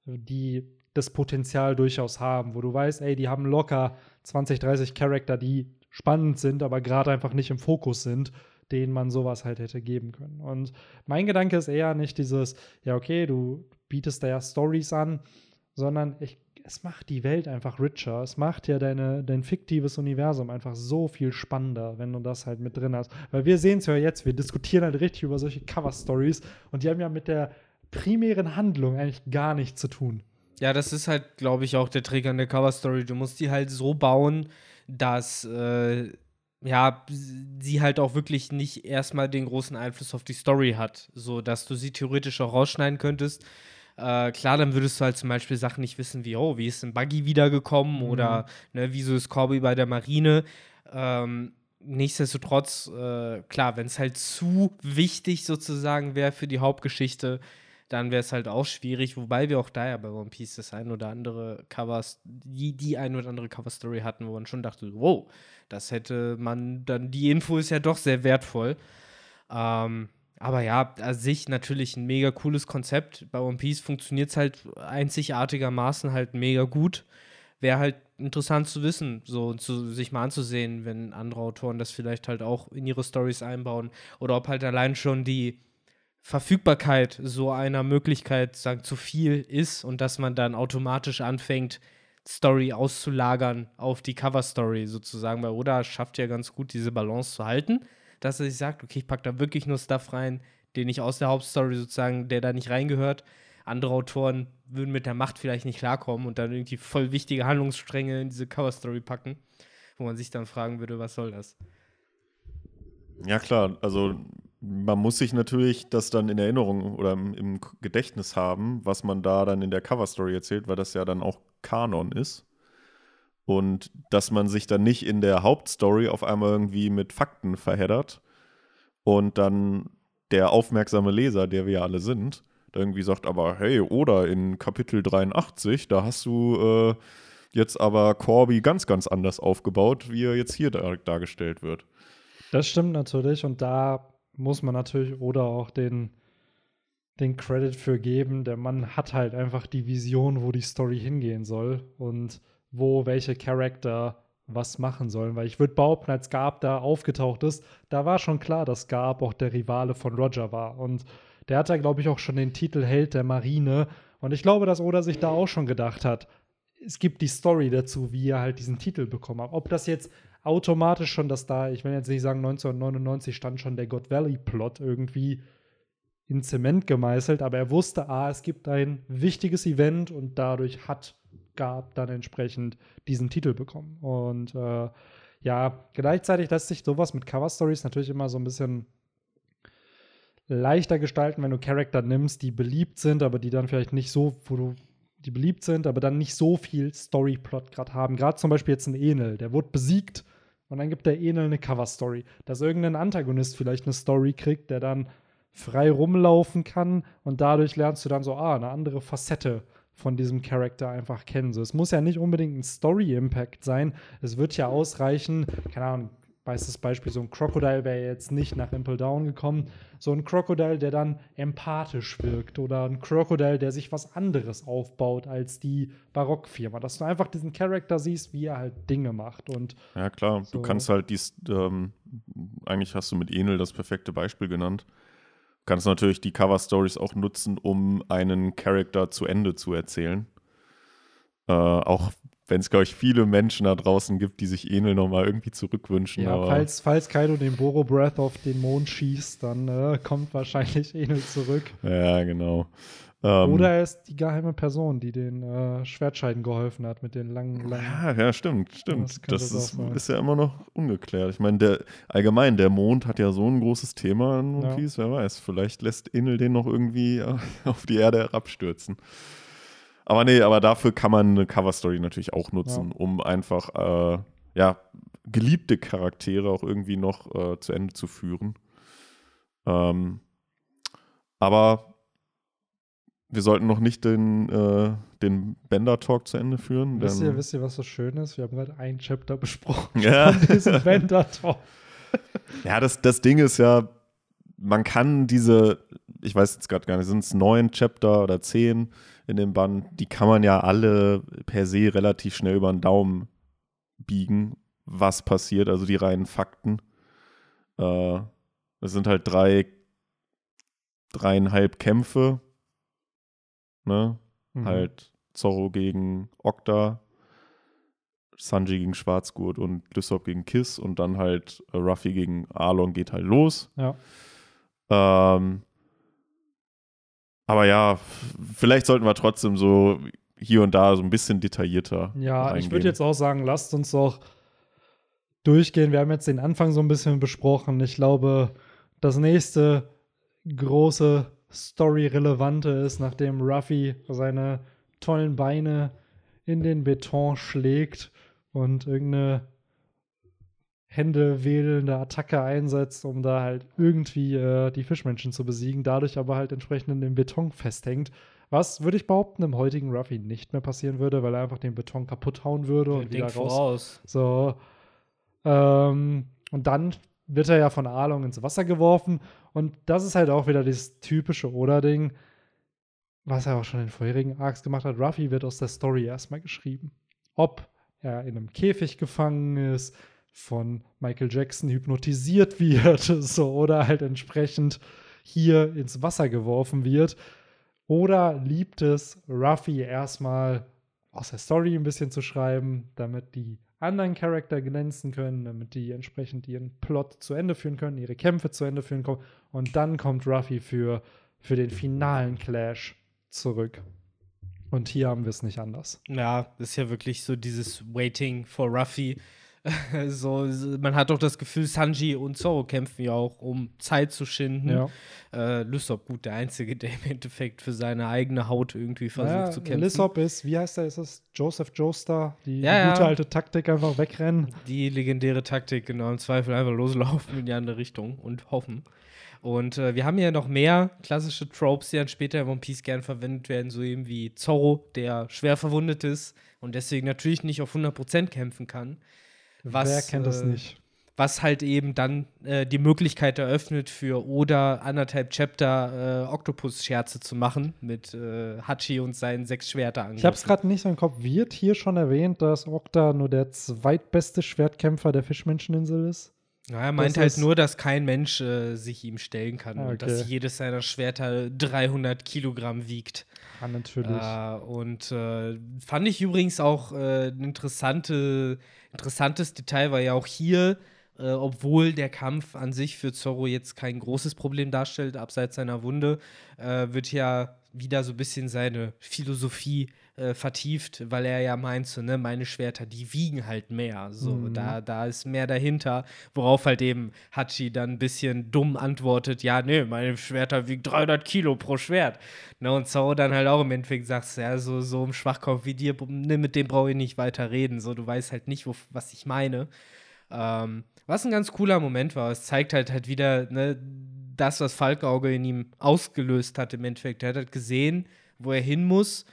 die das Potenzial durchaus haben, wo du weißt, ey, die haben locker 20, 30 Charakter, die spannend sind, aber gerade einfach nicht im Fokus sind, denen man sowas halt hätte geben können. Und mein Gedanke ist eher nicht dieses, ja, okay, du bietest da ja Stories an, sondern ich, es macht die Welt einfach richer. Es macht ja deine, dein fiktives Universum einfach so viel spannender, wenn du das halt mit drin hast. Weil wir sehen es ja jetzt, wir diskutieren halt richtig über solche Cover-Stories und die haben ja mit der primären Handlung eigentlich gar nichts zu tun. Ja, das ist halt, glaube ich, auch der Trick an der Cover-Story. Du musst die halt so bauen, dass äh, ja, sie halt auch wirklich nicht erstmal den großen Einfluss auf die Story hat, so dass du sie theoretisch auch rausschneiden könntest. Äh, klar, dann würdest du halt zum Beispiel Sachen nicht wissen wie, oh, wie ist ein Buggy wiedergekommen mhm. oder ne, wieso ist Corby bei der Marine. Ähm, nichtsdestotrotz, äh, klar, wenn es halt zu wichtig sozusagen wäre für die Hauptgeschichte, dann wäre es halt auch schwierig, wobei wir auch da ja bei One Piece das ein oder andere Covers, die, die ein oder andere Cover-Story hatten, wo man schon dachte, wow, das hätte man dann, die Info ist ja doch sehr wertvoll. Ähm, aber ja, an sich natürlich ein mega cooles Konzept. Bei One Piece funktioniert es halt einzigartigermaßen halt mega gut. Wäre halt interessant zu wissen, so zu, sich mal anzusehen, wenn andere Autoren das vielleicht halt auch in ihre Stories einbauen. Oder ob halt allein schon die Verfügbarkeit so einer Möglichkeit sagen, zu viel ist und dass man dann automatisch anfängt, Story auszulagern auf die Cover-Story sozusagen. Weil Oda schafft ja ganz gut, diese Balance zu halten, dass er sich sagt, okay, ich packe da wirklich nur Stuff rein, den ich aus der Hauptstory sozusagen, der da nicht reingehört. Andere Autoren würden mit der Macht vielleicht nicht klarkommen und dann irgendwie voll wichtige Handlungsstränge in diese Cover-Story packen, wo man sich dann fragen würde, was soll das? Ja, klar, also man muss sich natürlich das dann in Erinnerung oder im, im, Gedächtnis haben, was man da dann in der Cover-Story erzählt, weil das ja dann auch Kanon ist. Und dass man sich dann nicht in der Hauptstory auf einmal irgendwie mit Fakten verheddert und dann der aufmerksame Leser, der wir ja alle sind, da irgendwie sagt, aber hey, oder in Kapitel 83, da hast du äh, jetzt aber Corby ganz, ganz anders aufgebaut, wie er jetzt hier dar dargestellt wird. Das stimmt natürlich und da muss man natürlich oder auch den, den Credit für geben. Der Mann hat halt einfach die Vision, wo die Story hingehen soll und wo welche Charakter was machen sollen. Weil ich würde behaupten, als Garb da aufgetaucht ist, da war schon klar, dass Garb auch der Rivale von Roger war. Und der hat da, glaube ich, auch schon den Titel Held der Marine. Und ich glaube, dass Oda sich da auch schon gedacht hat, es gibt die Story dazu, wie er halt diesen Titel bekommen hat. Ob das jetzt automatisch schon, dass da, ich will jetzt nicht sagen, 1999 stand schon der God Valley-Plot irgendwie in Zement gemeißelt, aber er wusste, ah, es gibt ein wichtiges Event und dadurch hat Gab dann entsprechend diesen Titel bekommen. Und äh, ja, gleichzeitig lässt sich sowas mit Cover Stories natürlich immer so ein bisschen leichter gestalten, wenn du Charakter nimmst, die beliebt sind, aber die dann vielleicht nicht so, wo du die beliebt sind, aber dann nicht so viel Storyplot gerade haben. Gerade zum Beispiel jetzt ein Enel, der wurde besiegt und dann gibt der Enel eine Cover-Story, dass irgendein Antagonist vielleicht eine Story kriegt, der dann frei rumlaufen kann und dadurch lernst du dann so, ah, eine andere Facette von diesem Charakter einfach kennen. So, es muss ja nicht unbedingt ein Story-Impact sein. Es wird ja ausreichen, keine Ahnung, Weißes Beispiel, so ein Crocodile wäre jetzt nicht nach Impel Down gekommen. So ein Crocodile, der dann empathisch wirkt oder ein Crocodile, der sich was anderes aufbaut als die Barockfirma. Dass du einfach diesen Charakter siehst, wie er halt Dinge macht. Und ja, klar, so. du kannst halt dies, ähm, eigentlich hast du mit Enel das perfekte Beispiel genannt. Du kannst natürlich die Cover-Stories auch nutzen, um einen Charakter zu Ende zu erzählen. Äh, auch wenn es, glaube ich, viele Menschen da draußen gibt, die sich Enel nochmal irgendwie zurückwünschen. Ja, falls, falls Kaido den Boro Breath auf den Mond schießt, dann äh, kommt wahrscheinlich [LAUGHS] Enel zurück. Ja, genau. Ähm, Oder er ist die geheime Person, die den äh, Schwertscheiden geholfen hat mit den langen, langen. Ja, ja stimmt, stimmt. Das, das ist, ist, ja immer noch ungeklärt. Ich meine, der allgemein, der Mond hat ja so ein großes Thema in One Piece, ja. wer weiß. Vielleicht lässt Enel den noch irgendwie äh, [LAUGHS] auf die Erde herabstürzen. Aber nee, aber dafür kann man eine Cover-Story natürlich auch nutzen, ja. um einfach, äh, ja, geliebte Charaktere auch irgendwie noch äh, zu Ende zu führen. Ähm, aber wir sollten noch nicht den, äh, den Bender-Talk zu Ende führen. Wisst ihr, wisst ihr, was so schön ist? Wir haben gerade ein Chapter besprochen. Ja. Von diesem Bender-Talk. [LAUGHS] Ja, das, das Ding ist ja, man kann diese, ich weiß jetzt gerade gar nicht, sind es neun Chapter oder zehn in dem Band, die kann man ja alle per se relativ schnell über den Daumen biegen, was passiert, also die reinen Fakten. Äh, es sind halt drei, dreieinhalb Kämpfe, ne? Mhm. Halt Zorro gegen Okta, Sanji gegen Schwarzgurt und Lysop gegen Kiss und dann halt Ruffy gegen Arlong geht halt los. Ja. Ähm, aber ja, vielleicht sollten wir trotzdem so hier und da so ein bisschen detaillierter. Ja, ich reingehen. würde jetzt auch sagen, lasst uns doch durchgehen. Wir haben jetzt den Anfang so ein bisschen besprochen. Ich glaube, das nächste große Story-relevante ist, nachdem Ruffy seine tollen Beine in den Beton schlägt und irgendeine händewedelnde Attacke einsetzt, um da halt irgendwie äh, die Fischmenschen zu besiegen, dadurch aber halt entsprechend in den Beton festhängt. Was, würde ich behaupten, im heutigen Ruffy nicht mehr passieren würde, weil er einfach den Beton kaputt hauen würde und wieder raus. voraus. So. Ähm, und dann wird er ja von Arlong ins Wasser geworfen. Und das ist halt auch wieder dieses typische Oder-Ding, was er auch schon in vorherigen Arcs gemacht hat. Ruffy wird aus der Story erstmal geschrieben. Ob er in einem Käfig gefangen ist, von Michael Jackson hypnotisiert [LAUGHS] wird, so, oder halt entsprechend hier ins Wasser geworfen wird. Oder liebt es, Ruffy erstmal aus der Story ein bisschen zu schreiben, damit die anderen Charakter glänzen können, damit die entsprechend ihren Plot zu Ende führen können, ihre Kämpfe zu Ende führen können. Und dann kommt Ruffy für, für den finalen Clash zurück. Und hier haben wir es nicht anders. Ja, das ist ja wirklich so dieses Waiting for Ruffy. [LAUGHS] so, man hat doch das Gefühl, Sanji und Zoro kämpfen ja auch, um Zeit zu schinden. Ja. Äh, Lysop, gut, der Einzige, [LAUGHS] der im Endeffekt für seine eigene Haut irgendwie versucht Naja, zu kämpfen. Lissop ist, wie heißt er, ist es Joseph Joestar? Die, Ja, gute ja. alte Taktik, einfach wegrennen. Die legendäre Taktik, genau, im Zweifel einfach loslaufen in die andere Richtung und hoffen. Und äh, wir haben ja noch mehr klassische Tropes, die dann später in One Piece gern verwendet werden, so eben wie Zorro, der schwer verwundet ist und deswegen natürlich nicht auf 100% kämpfen kann. Was, Wer kennt das äh, nicht? was halt eben dann äh, die Möglichkeit eröffnet für Oda anderthalb Chapter äh, Octopus-Scherze zu machen mit äh, Hachi und seinen sechs Schwerter Ich habe es gerade nicht so im Kopf. Wird hier schon erwähnt, dass Okta nur der zweitbeste Schwertkämpfer der Fischmenscheninsel ist? Ja, er meint Das halt nur, dass kein Mensch äh, sich ihm stellen kann Ah, und dass okay. jedes seiner Schwerter 300 Kilogramm wiegt. Ja, natürlich. Äh, und fand ich übrigens auch äh, ein interessante, interessantes Detail, weil ja auch hier, äh, obwohl der Kampf an sich für Zorro jetzt kein großes Problem darstellt, abseits seiner Wunde, äh, wird ja wieder so ein bisschen seine Philosophie äh, vertieft, weil er ja meint, so, ne, meine Schwerter, die wiegen halt mehr. So, Mhm. da, da ist mehr dahinter, worauf halt eben Hachi dann ein bisschen dumm antwortet, ja, nee, meine Schwerter wiegen 300 Kilo pro Schwert. Ne, und Zorro dann halt auch im Endeffekt sagt, ja, so, so ein Schwachkopf wie dir, ne, mit dem brauche ich nicht weiter reden. So, du weißt halt nicht, wo, was ich meine. Ähm, was ein ganz cooler Moment war. Es zeigt halt halt wieder, ne, das, was Falkauge in ihm ausgelöst hat im Endeffekt. Er hat halt gesehen, wo er hin muss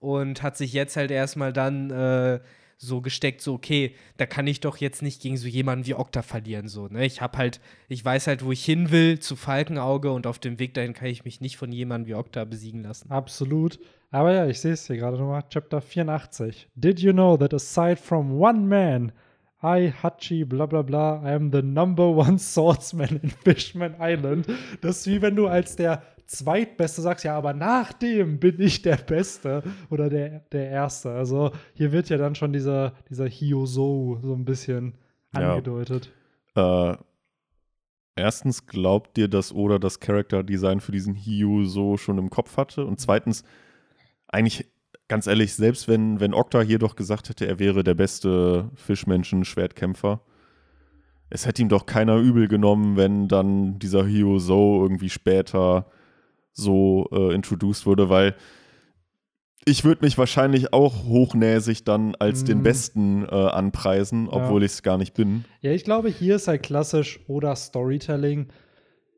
und hat sich jetzt halt erstmal dann äh, so gesteckt, so, okay, da kann ich doch jetzt nicht gegen so jemanden wie Okta verlieren, so, ne? Ich hab halt, ich weiß halt, wo ich hin will, zu Falkenauge und auf dem Weg dahin kann ich mich nicht von jemandem wie Okta besiegen lassen. Absolut. Aber ja, ich sehe es hier gerade nochmal. Chapter 84. Did you know that aside from one man, I, Hachi, bla bla bla, I am the number one [LAUGHS] swordsman in Fishman Island. Das ist wie wenn du als der Zweitbeste sagst, ja, aber nach dem bin ich der Beste oder der, der Erste. Also hier wird ja dann schon dieser, dieser Hyoso so ein bisschen Ja. angedeutet. Äh, erstens, glaubt dir, dass Oda das Character-Design für diesen Hiyu so schon im Kopf hatte? Und zweitens, eigentlich, ganz ehrlich, selbst wenn, wenn Okta hier doch gesagt hätte, er wäre der beste Fischmenschen-Schwertkämpfer, es hätte ihm doch keiner übel genommen, wenn dann dieser Hiyu So irgendwie später so äh, introduced wurde, weil ich würde mich wahrscheinlich auch hochnäsig dann als Mm. den Besten äh, anpreisen, obwohl Ja. ich es gar nicht bin. Ja, ich glaube, hier ist halt klassisch oder Storytelling.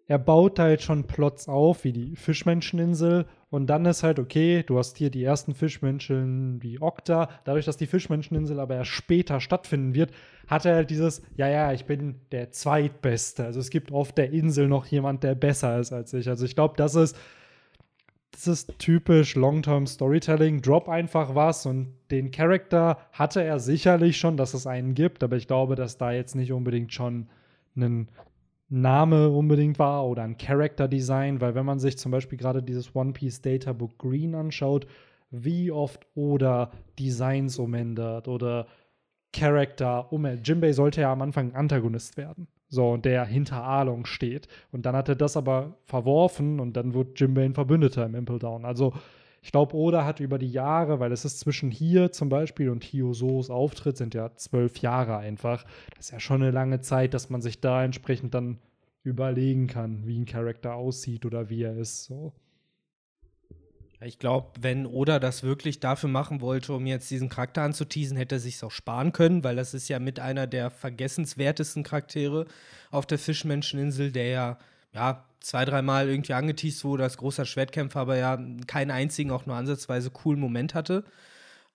Er baut halt schon Plots auf, wie die Fischmenscheninsel. Und dann ist halt, okay, du hast hier die ersten Fischmenschen wie Okta. Dadurch, dass die Fischmenscheninsel aber erst später stattfinden wird, hat er halt dieses, ja, ja, ich bin der Zweitbeste. Also es gibt auf der Insel noch jemand, der besser ist als ich. Also ich glaube, das ist, das ist typisch Long-Term Storytelling. Drop einfach was und den Charakter hatte er sicherlich schon, dass es einen gibt, aber ich glaube, dass da jetzt nicht unbedingt schon ein Name unbedingt war oder ein Character Design, weil wenn man sich zum Beispiel gerade dieses One Piece Data Book Green anschaut, wie oft oder Designs umändert oder Charakter umändert. Jimbei sollte ja am Anfang Antagonist werden. So, und der hinter Arlong steht. Und dann hat er das aber verworfen und dann wird Jimbei ein Verbündeter im Impel Down. Also, ich glaube, Oda hat über die Jahre, weil es ist zwischen hier zum Beispiel und Hyosos Auftritt sind ja zwölf Jahre einfach. Das ist ja schon eine lange Zeit, dass man sich da entsprechend dann überlegen kann, wie ein Charakter aussieht oder wie er ist. So. Ich glaube, wenn Oda das wirklich dafür machen wollte, um jetzt diesen Charakter anzuteasen, hätte er sich auch sparen können, weil das ist ja mit einer der vergessenswertesten Charaktere auf der Fischmenscheninsel, der ja, ja zwei, dreimal irgendwie angeteased wurde als großer Schwertkämpfer, aber ja keinen einzigen, auch nur ansatzweise coolen Moment hatte.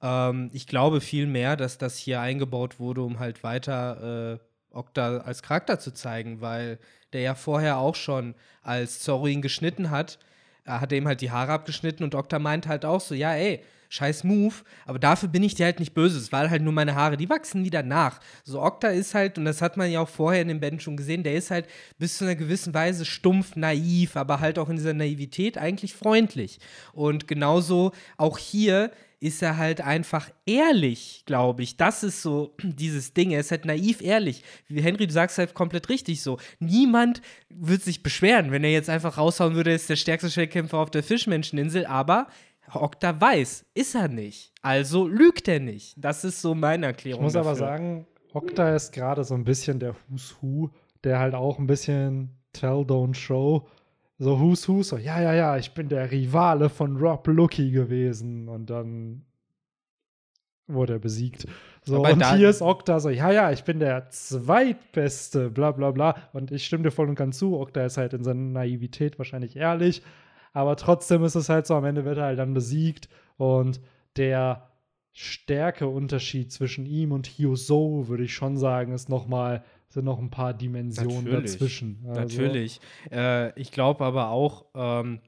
Ähm, ich glaube vielmehr, dass das hier eingebaut wurde, um halt weiter äh, Okta als Charakter zu zeigen, weil der ja vorher auch schon, als Zoro ihn geschnitten hat, er hat ihm halt die Haare abgeschnitten und Okta meint halt auch so, ja, ey, scheiß Move, aber dafür bin ich dir halt nicht böse. Es waren halt nur meine Haare, die wachsen wieder nach. So, Okta ist halt, und das hat man ja auch vorher in den Bänden schon gesehen, der ist halt bis zu einer gewissen Weise stumpf, naiv, aber halt auch in dieser Naivität eigentlich freundlich. Und genauso auch hier ist er halt einfach ehrlich, glaube ich. Das ist so [CLEARS THROAT] dieses Ding. Er ist halt naiv ehrlich. Wie Henry, du sagst halt komplett richtig so. Niemand wird sich beschweren, wenn er jetzt einfach raushauen würde, er ist der stärkste Schwertkämpfer auf der Fischmenscheninsel, aber Okta weiß, ist er nicht. Also lügt er nicht. Das ist so meine Ich Erklärung. muss aber dafür. sagen, Okta ist gerade so ein bisschen der Who's Who, der halt auch ein bisschen Tell, Don't Show. So Who's Who, so, ja, ja, ja, ich bin der Rivale von Rob Lucky gewesen. Und dann wurde er besiegt. So, Aber und hier ist Okta so, ja, ja, ich bin der Zweitbeste, bla bla bla. Und ich stimme dir voll und ganz zu, Okta ist halt in seiner Naivität wahrscheinlich ehrlich. Aber trotzdem ist es halt so, am Ende wird er halt dann besiegt. Und der Stärkeunterschied zwischen ihm und Hyoso, würde ich schon sagen, ist noch mal, sind noch ein paar Dimensionen Natürlich. dazwischen. Also, Natürlich. Äh, ich glaube aber auch, ähm,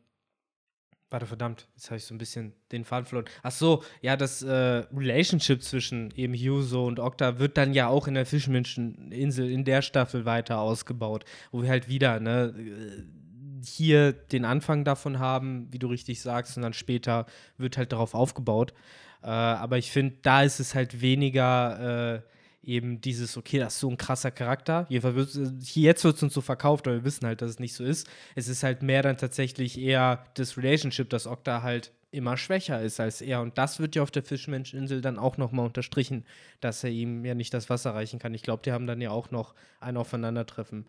warte, verdammt, jetzt habe ich so ein bisschen den Faden verloren. Ach so, ja, das äh, Relationship zwischen eben Yuzo und Okta wird dann ja auch in der Fischmenscheninsel in der Staffel weiter ausgebaut, wo wir halt wieder, ne, äh, hier den Anfang davon haben, wie du richtig sagst, und dann später wird halt darauf aufgebaut. Äh, aber ich finde, da ist es halt weniger äh, eben dieses, okay, das ist so ein krasser Charakter. Jetzt wird es uns so verkauft, aber wir wissen halt, dass es nicht so ist. Es ist halt mehr dann tatsächlich eher das Relationship, dass Okta halt immer schwächer ist als er. Und das wird ja auf der Fischmenscheninsel dann auch nochmal unterstrichen, dass er ihm ja nicht das Wasser reichen kann. Ich glaube, die haben dann ja auch noch ein Aufeinandertreffen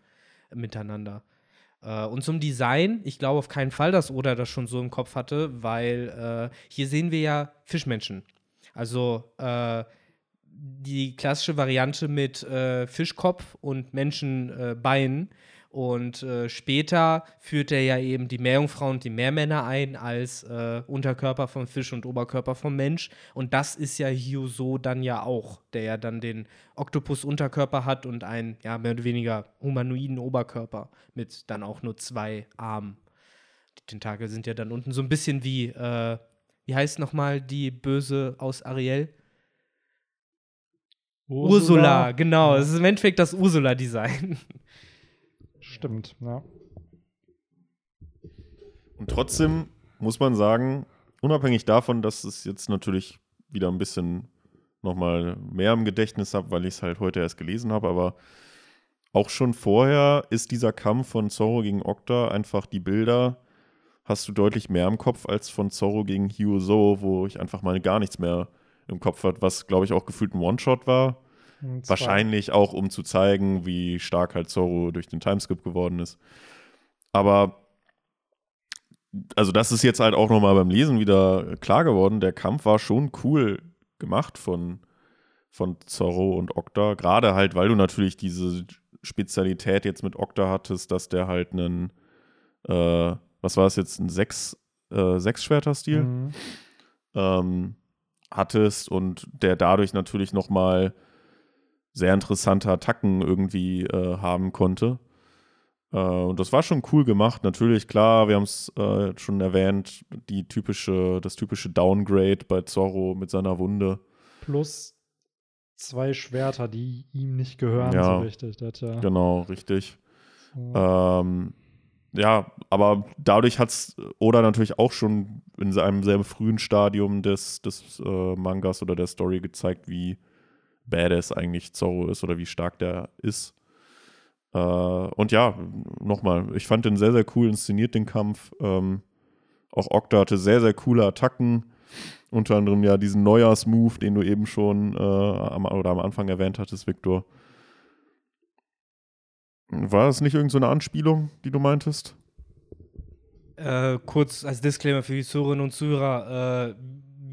miteinander. Äh, und zum Design, ich glaube auf keinen Fall, dass Oda das schon so im Kopf hatte, weil äh, hier sehen wir ja Fischmenschen. Also äh, die klassische Variante mit äh, Fischkopf und Menschenbeinen. und äh, später führt er ja eben die Meerjungfrau und die Meermänner ein als äh, Unterkörper vom Fisch und Oberkörper vom Mensch. Und das ist ja Hyoso dann ja auch, der ja dann den Oktopus-Unterkörper hat und einen, ja, mehr oder weniger humanoiden Oberkörper mit dann auch nur zwei Armen. Die Tentakel sind ja dann unten so ein bisschen wie, äh, wie heißt nochmal die Böse aus Ariel? Ursula, genau. Es ist im Endeffekt das Ursula-Design. Stimmt, ja. Und trotzdem muss man sagen, unabhängig davon, dass es jetzt natürlich wieder ein bisschen nochmal mehr im Gedächtnis habe, weil ich es halt heute erst gelesen habe, aber auch schon vorher ist dieser Kampf von Zorro gegen Okta einfach die Bilder, hast du deutlich mehr im Kopf als von Zorro gegen Hyoso, wo ich einfach mal gar nichts mehr im Kopf hatte, was glaube ich auch gefühlt ein One-Shot war. Wahrscheinlich auch, um zu zeigen, wie stark halt Zorro durch den Timeskip geworden ist. Aber also das ist jetzt halt auch nochmal beim Lesen wieder klar geworden, der Kampf war schon cool gemacht von, von Zorro und Okta. Gerade halt, weil du natürlich diese Spezialität jetzt mit Okta hattest, dass der halt einen, äh, was war es jetzt, ein Sechs, äh, Sechs-Schwerter-Stil Mhm. ähm, hattest und der dadurch natürlich nochmal sehr interessante Attacken irgendwie äh, haben konnte. Äh, und das war schon cool gemacht. Natürlich, klar, wir haben es äh, schon erwähnt, die typische, das typische Downgrade bei Zorro mit seiner Wunde. Plus zwei Schwerter, die ihm nicht gehören, Ja. so richtig. Das, ja. Genau, richtig. Ja. Ähm, ja, aber dadurch hat es Oda natürlich auch schon in einem sehr frühen Stadium des, des äh, Mangas oder der Story gezeigt, wie badass eigentlich Zorro ist oder wie stark der ist. Äh, und ja, nochmal, ich fand den sehr, sehr cool inszeniert, den Kampf. Ähm, auch Okta hatte sehr, sehr coole Attacken. Unter anderem ja diesen Neujahrsmove, den du eben schon äh, am, oder am Anfang erwähnt hattest, Victor. War das nicht irgendeine so Anspielung, die du meintest? Äh, kurz als Disclaimer für die Zuhörerinnen und Zuhörer, äh,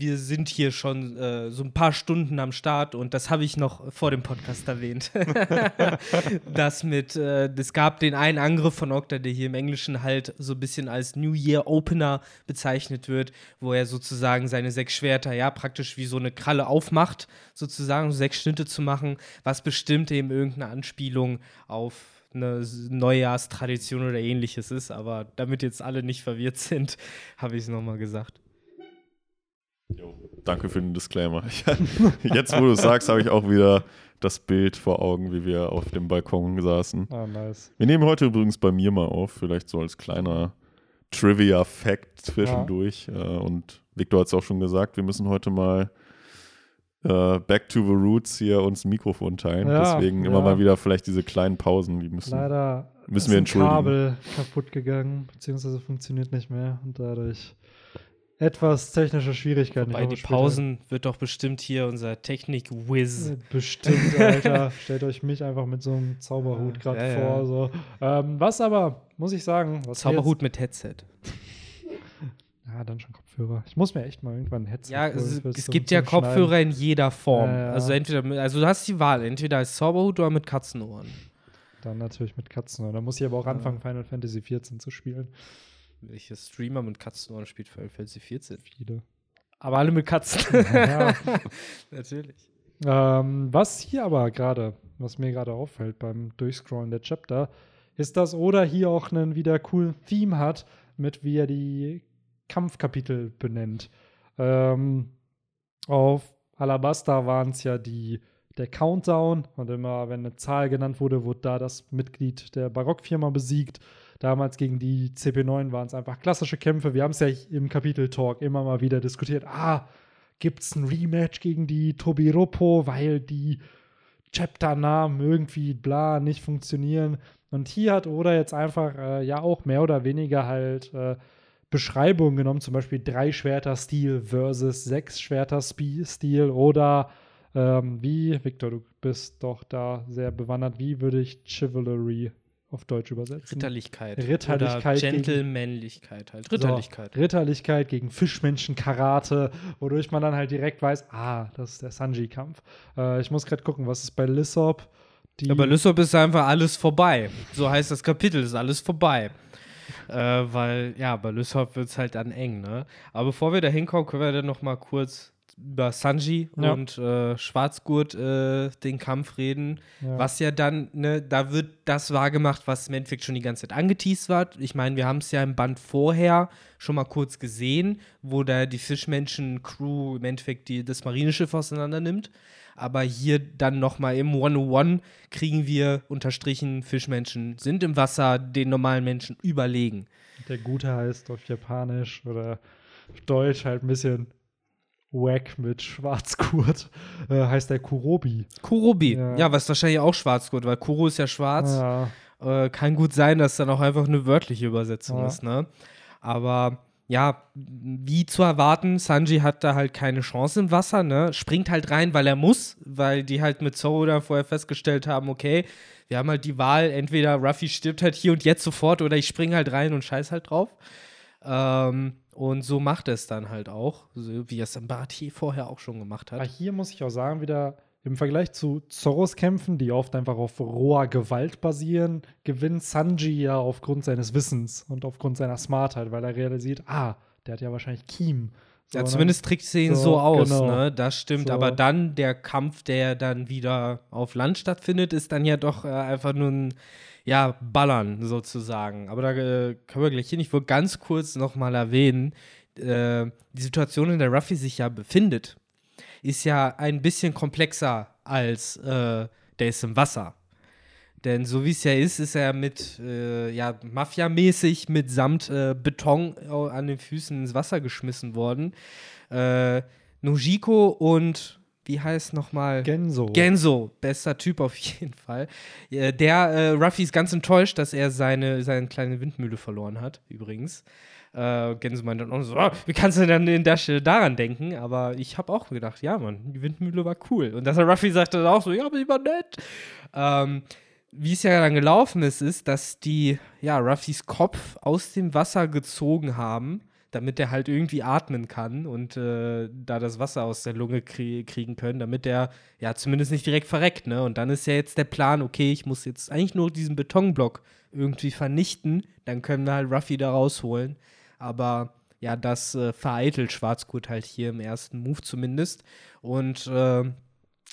wir sind hier schon äh, so ein paar Stunden am Start und das habe ich noch vor dem Podcast erwähnt. [LAUGHS] das mit, äh, es gab den einen Angriff von Okta, der hier im Englischen halt so ein bisschen als New Year Opener bezeichnet wird, wo er sozusagen seine sechs Schwerter, ja, praktisch wie so eine Kralle aufmacht, sozusagen, um sechs Schnitte zu machen, was bestimmt eben irgendeine Anspielung auf eine Neujahrstradition oder ähnliches ist, aber damit jetzt alle nicht verwirrt sind, [LAUGHS] habe ich es nochmal gesagt. Danke für den Disclaimer. [LAUGHS] Jetzt, wo du es sagst, habe ich auch wieder das Bild vor Augen, wie wir auf dem Balkon saßen. Ah, nice. Wir nehmen heute übrigens bei mir mal auf, vielleicht so als kleiner Trivia-Fact zwischendurch. Äh, und Victor hat es auch schon gesagt, wir müssen heute mal äh, back to the roots hier uns ein Mikrofon teilen. Ja, Deswegen immer ja. mal wieder vielleicht diese kleinen Pausen, die müssen. Leider Müssen ist wir ein entschuldigen. Kabel kaputt gegangen, beziehungsweise funktioniert nicht mehr und dadurch etwas technische Schwierigkeiten. Bei die später- Pausen wird doch bestimmt hier unser Technik-Whiz. Äh, Bestimmt, [LAUGHS] Alter. Stellt euch mich einfach mit so einem Zauberhut gerade Ja, ja. vor. So. Ähm, was aber, muss ich sagen, Zauberhut mit Headset. Ja, dann schon Kopfhörer. Ich muss mir echt mal irgendwann ein Headset Ja, es, es gibt ja Schneiden. Kopfhörer in jeder Form. Ja, ja. Also entweder, mit, also du hast die Wahl, entweder als Zauberhut oder mit Katzenohren. Dann natürlich mit Katzen. Da muss ich aber auch anfangen, Final Fantasy 14 zu spielen. Welcher Streamer mit Katzenohren spielt Final Fantasy 14? Viele. Aber alle mit Katzen. [LAUGHS] Ja. [LAUGHS] Natürlich. Ähm, was hier aber gerade, was mir gerade auffällt beim Durchscrollen der Chapter, ist, dass Oda hier auch einen wieder coolen Theme hat, mit wie er die Kampfkapitel benennt. Ähm, auf Alabasta waren es ja die, der Countdown und immer, wenn eine Zahl genannt wurde, wurde da das Mitglied der Barockfirma besiegt. Damals gegen die CP9 waren es einfach klassische Kämpfe. Wir haben es ja im Kapitel-Talk immer mal wieder diskutiert. Ah, gibt es ein Rematch gegen die Tobiropo, weil die Chapter-Namen irgendwie bla nicht funktionieren. Und hier hat Oda jetzt einfach äh, ja auch mehr oder weniger halt äh, Beschreibungen genommen, zum Beispiel drei Schwerter-Stil versus sechs Schwerter-Stil oder ähm, wie, Victor, du bist doch da sehr bewandert, wie würde ich Chivalry auf Deutsch übersetzen? Ritterlichkeit. Ritterlichkeit Oder gegen- Gentlemanlichkeit halt. Ritterlichkeit. So, Ritterlichkeit gegen Fischmenschen-Karate, wodurch man dann halt direkt weiß, ah, das ist der Sanji-Kampf. Äh, ich muss gerade gucken, was ist bei Lissop? Die, Ja, bei Lysop ist einfach alles vorbei. So heißt das Kapitel, ist alles vorbei. Äh, weil, ja, bei Lysop wird es halt dann eng, ne? Aber bevor wir da hinkommen, können wir dann noch mal kurz über Sanji Ja. und äh, Schwarzgurt äh, den Kampf reden. ja. Was ja dann, ne, da wird das wahrgemacht, was im Endeffekt schon die ganze Zeit angeteased war. Ich meine, wir haben es ja im Band vorher schon mal kurz gesehen, wo da die Fischmenschen-Crew im Endeffekt die, das Marineschiff auseinander nimmt. Aber hier dann nochmal im 101 kriegen wir unterstrichen, Fischmenschen sind im Wasser den normalen Menschen überlegen. Der Gute heißt auf Japanisch oder auf Deutsch halt ein bisschen wack mit Schwarzgurt, [LAUGHS] äh, heißt der Kurobi. Kurobi, Ja. ja, was wahrscheinlich auch Schwarzgurt, weil Kuro ist ja schwarz. Ja, Äh, kann gut sein, dass dann auch einfach eine wörtliche Übersetzung Ja. ist, ne? Aber ja, wie zu erwarten, Sanji hat da halt keine Chance im Wasser, ne? Springt halt rein, weil er muss, weil die halt mit Zoro da vorher festgestellt haben, okay, wir haben halt die Wahl, entweder Ruffy stirbt halt hier und jetzt sofort oder ich spring halt rein und scheiß halt drauf. Ähm, und so macht er es dann halt auch, so wie es Mbati vorher auch schon gemacht Aber hat. hier muss ich auch sagen, wieder im Vergleich zu Zorros Kämpfen, die oft einfach auf roher Gewalt basieren, gewinnt Sanji ja aufgrund seines Wissens und aufgrund seiner Smartheit, weil er realisiert, ah, der hat ja wahrscheinlich Kiem. So, Ja, ne? zumindest trägt sie ihn so, so, aus, genau. ne? Das stimmt. So. Aber dann der Kampf, der dann wieder auf Land stattfindet, ist dann ja doch äh, einfach nur ein ja, Ballern sozusagen. Aber da äh, können wir gleich hin. Ich wollte ganz kurz nochmal erwähnen, äh, die Situation, in der Ruffy sich ja befindet, ist ja ein bisschen komplexer als äh, der ist im Wasser. Denn so wie es ja ist, ist er mit, äh, ja, Mafia-mäßig mit samt äh, Beton au- an den Füßen ins Wasser geschmissen worden. Äh, Nojiko und, wie heißt nochmal? Genso. Genso, bester Typ auf [LAUGHS] jeden Fall. Äh, Der, äh, Ruffy ist ganz enttäuscht, dass er seine, seine kleine Windmühle verloren hat, übrigens. Äh, Genso meint dann auch so, ah, wie kannst du denn in der Stelle daran denken? Aber ich habe auch gedacht, ja, Mann, die Windmühle war cool. Und dass er Ruffy sagte dann auch so, ja, aber die war nett. Ähm, wie es ja dann gelaufen ist, ist, dass die, ja, Ruffys Kopf aus dem Wasser gezogen haben, damit er halt irgendwie atmen kann und äh, da das Wasser aus der Lunge krie kriegen können, damit er ja zumindest nicht direkt verreckt, ne? Und dann ist ja jetzt der Plan, okay, ich muss jetzt eigentlich nur diesen Betonblock irgendwie vernichten, dann können wir halt Ruffy da rausholen. Aber ja, das äh, vereitelt Schwarzgurt halt hier im ersten Move zumindest. Und äh,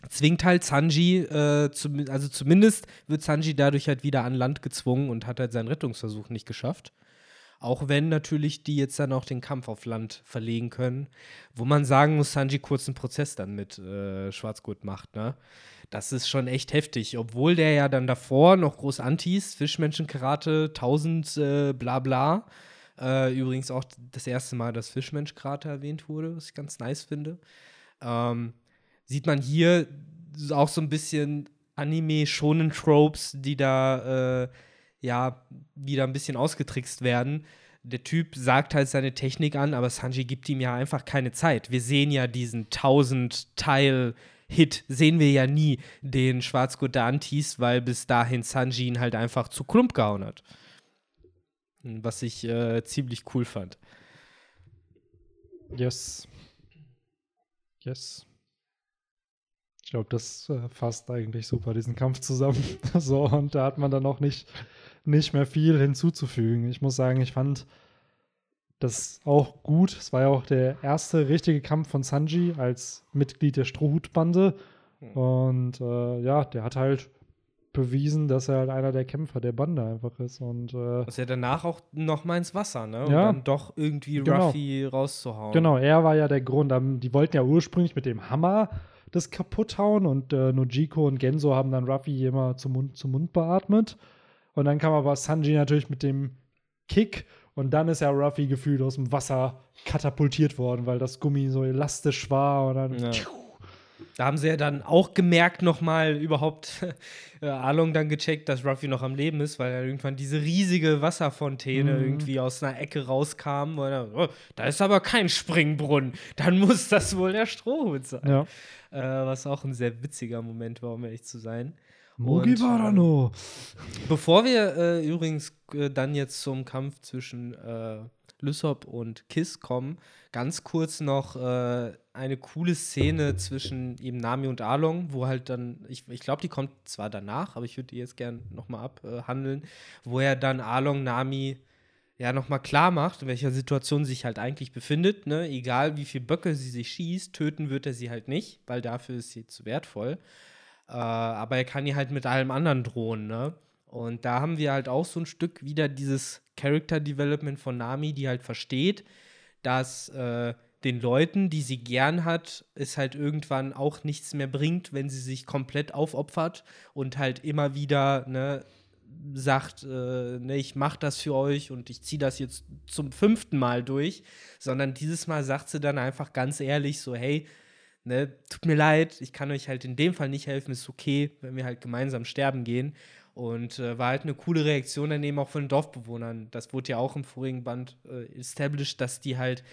zwingt halt Sanji, äh, zum, also zumindest wird Sanji dadurch halt wieder an Land gezwungen und hat halt seinen Rettungsversuch nicht geschafft. Auch wenn natürlich die jetzt dann auch den Kampf auf Land verlegen können, wo man sagen muss, Sanji kurz einen Prozess dann mit äh, Schwarzgurt macht, ne? Das ist schon echt heftig, obwohl der ja dann davor noch groß Antis, Fischmenschen-Karate, 1000 äh, bla bla. Äh, übrigens auch das erste Mal, dass Fischmensch-Karate erwähnt wurde, was ich ganz nice finde. Ähm, sieht man hier auch so ein bisschen Anime-Shonen-Tropes, die da, äh, ja, wieder ein bisschen ausgetrickst werden. Der Typ sagt halt seine Technik an, aber Sanji gibt ihm ja einfach keine Zeit. Wir sehen ja diesen 1000-Teil-Hit, sehen wir ja nie, den Schwarzgurt der Antis, weil bis dahin Sanji ihn halt einfach zu Klump gehauen hat. Was ich äh, ziemlich cool fand. Yes. Yes. Ich glaube, das äh, fasst eigentlich super diesen Kampf zusammen. [LAUGHS] so, und da hat man dann auch nicht, nicht mehr viel hinzuzufügen. Ich muss sagen, ich fand das auch gut. Es war ja auch der erste richtige Kampf von Sanji als Mitglied der Strohhutbande. Und äh, ja, der hat halt bewiesen, dass er halt einer der Kämpfer der Bande einfach ist. Und äh, Was ja danach auch noch mal ins Wasser, ne? Um Ja. dann doch irgendwie Genau. Ruffy rauszuhauen. Genau, er war ja der Grund. Die wollten ja ursprünglich mit dem Hammer das kaputt hauen und äh, Nojiko und Genso haben dann Ruffy immer zum Mund, zum Mund beatmet. Und dann kam aber Sanji natürlich mit dem Kick und dann ist ja Ruffy gefühlt aus dem Wasser katapultiert worden, weil das Gummi so elastisch war und dann. Ja. Da haben sie ja dann auch gemerkt, nochmal überhaupt [LAUGHS] äh, Along dann gecheckt, dass Ruffy noch am Leben ist, weil er irgendwann diese riesige Wasserfontäne Mhm. irgendwie aus einer Ecke rauskam. Er, oh, da ist aber kein Springbrunnen. Dann muss das wohl der Strohhut sein. Ja. Äh, was auch ein sehr witziger Moment war, um ehrlich zu sein. Mugi Und, äh, Warano. Bevor wir äh, übrigens äh, dann jetzt zum Kampf zwischen äh, Lysop und Kiss kommen, ganz kurz noch äh, eine coole Szene zwischen eben Nami und Along, wo halt dann, ich, ich glaube, die kommt zwar danach, aber ich würde die jetzt gern nochmal abhandeln, wo er dann Along Nami ja nochmal klar macht, in welcher Situation sie sich halt eigentlich befindet. Ne? Egal wie viel Böcke sie sich schießt, töten wird er sie halt nicht, weil dafür ist sie zu wertvoll. Äh, aber er kann ihr halt mit allem anderen drohen, ne? Und da haben wir halt auch so ein Stück wieder dieses Character Development von Nami, die halt versteht, dass äh, den Leuten, die sie gern hat, es halt irgendwann auch nichts mehr bringt, wenn sie sich komplett aufopfert und halt immer wieder, ne, sagt, äh, ne, ich mach das für euch und ich ziehe das jetzt zum fünften Mal durch, sondern dieses Mal sagt sie dann einfach ganz ehrlich so, hey, ne, tut mir leid, ich kann euch halt in dem Fall nicht helfen, ist okay, wenn wir halt gemeinsam sterben gehen. Und äh, war halt eine coole Reaktion daneben auch von den Dorfbewohnern. Das wurde ja auch im vorigen Band äh, established, dass die halt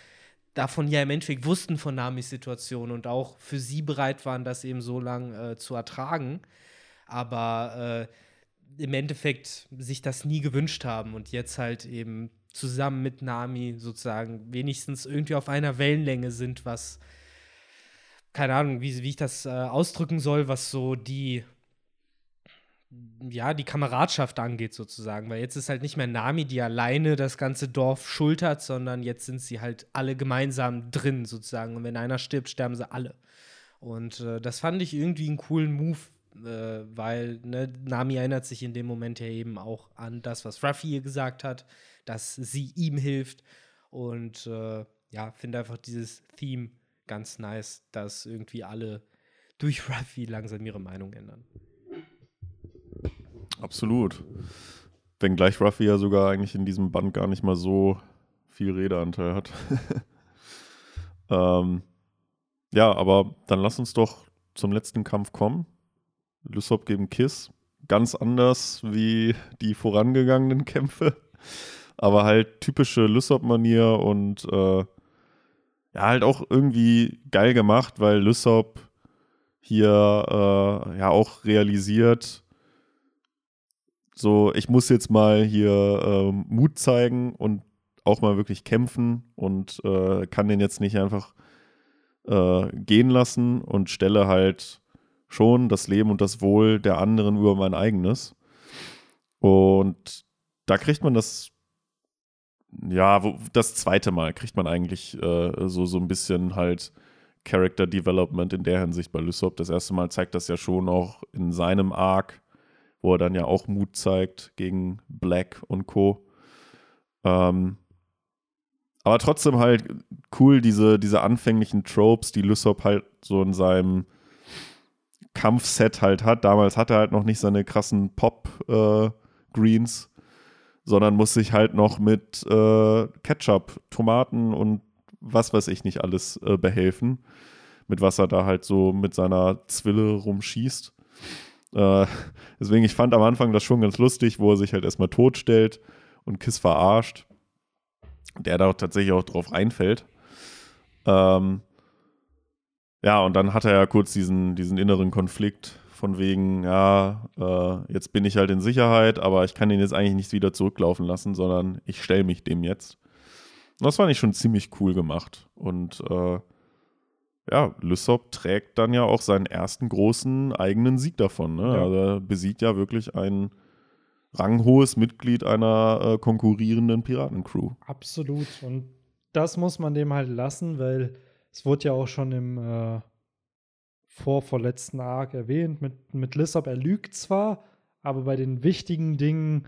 davon ja im Endeffekt wussten von Namis Situation und auch für sie bereit waren, das eben so lang äh, zu ertragen. Aber äh, im Endeffekt sich das nie gewünscht haben und jetzt halt eben zusammen mit Nami sozusagen wenigstens irgendwie auf einer Wellenlänge sind, was keine Ahnung, wie, wie ich das äh, ausdrücken soll, was so die ja, die Kameradschaft angeht, sozusagen. Weil jetzt ist halt nicht mehr Nami, die alleine das ganze Dorf schultert, sondern jetzt sind sie halt alle gemeinsam drin, sozusagen. Und wenn einer stirbt, sterben sie alle. Und äh, das fand ich irgendwie einen coolen Move, äh, weil ne, Nami erinnert sich in dem Moment ja eben auch an das, was Ruffy ihr gesagt hat, dass sie ihm hilft. Und äh, ja, finde einfach dieses Theme ganz nice, dass irgendwie alle durch Ruffy langsam ihre Meinung ändern. Absolut. Wenngleich Ruffy ja sogar eigentlich in diesem Band gar nicht mal so viel Redeanteil hat. [LAUGHS] ähm, ja, aber dann lass uns doch zum letzten Kampf kommen. Lysop gegen Kiss. Ganz anders wie die vorangegangenen [LAUGHS] Kämpfe. Aber halt typische Lysop-Manier und äh, ja, halt auch irgendwie geil gemacht, weil Lysop hier äh, ja auch realisiert, so, ich muss jetzt mal hier äh, Mut zeigen und auch mal wirklich kämpfen und äh, kann den jetzt nicht einfach äh, gehen lassen und stelle halt schon das Leben und das Wohl der anderen über mein eigenes. Und da kriegt man das, ja, wo, das zweite Mal kriegt man eigentlich äh, so, so ein bisschen halt Character Development in der Hinsicht bei Lysop. Das erste Mal zeigt das ja schon auch in seinem Arc wo er dann ja auch Mut zeigt gegen Black und Co. Ähm, aber trotzdem halt cool, diese, diese anfänglichen Tropes, die Lysop halt so in seinem Kampfset halt hat. Damals hat er halt noch nicht seine krassen Pop-Greens, äh, sondern muss sich halt noch mit äh, Ketchup, Tomaten und was weiß ich nicht alles äh, behelfen. Mit was er da halt so mit seiner Zwille rumschießt. Äh, deswegen, ich fand am Anfang das schon ganz lustig, wo er sich halt erstmal totstellt und Kiss verarscht. Der da tatsächlich auch drauf einfällt. Ähm, ja, und dann hat er ja kurz diesen, diesen inneren Konflikt von wegen, ja, äh, jetzt bin ich halt in Sicherheit, aber ich kann ihn jetzt eigentlich nicht wieder zurücklaufen lassen, sondern ich stelle mich dem jetzt. Und das fand ich schon ziemlich cool gemacht. Und äh, ja, Lysop trägt dann ja auch seinen ersten großen eigenen Sieg davon. Ne? Ja. Also er besiegt ja wirklich ein ranghohes Mitglied einer äh, konkurrierenden Piratencrew. Absolut. Und das muss man dem halt lassen, weil es wurde ja auch schon im äh, vorvorletzten Arc erwähnt mit, mit Lysop. Er lügt zwar, aber bei den wichtigen Dingen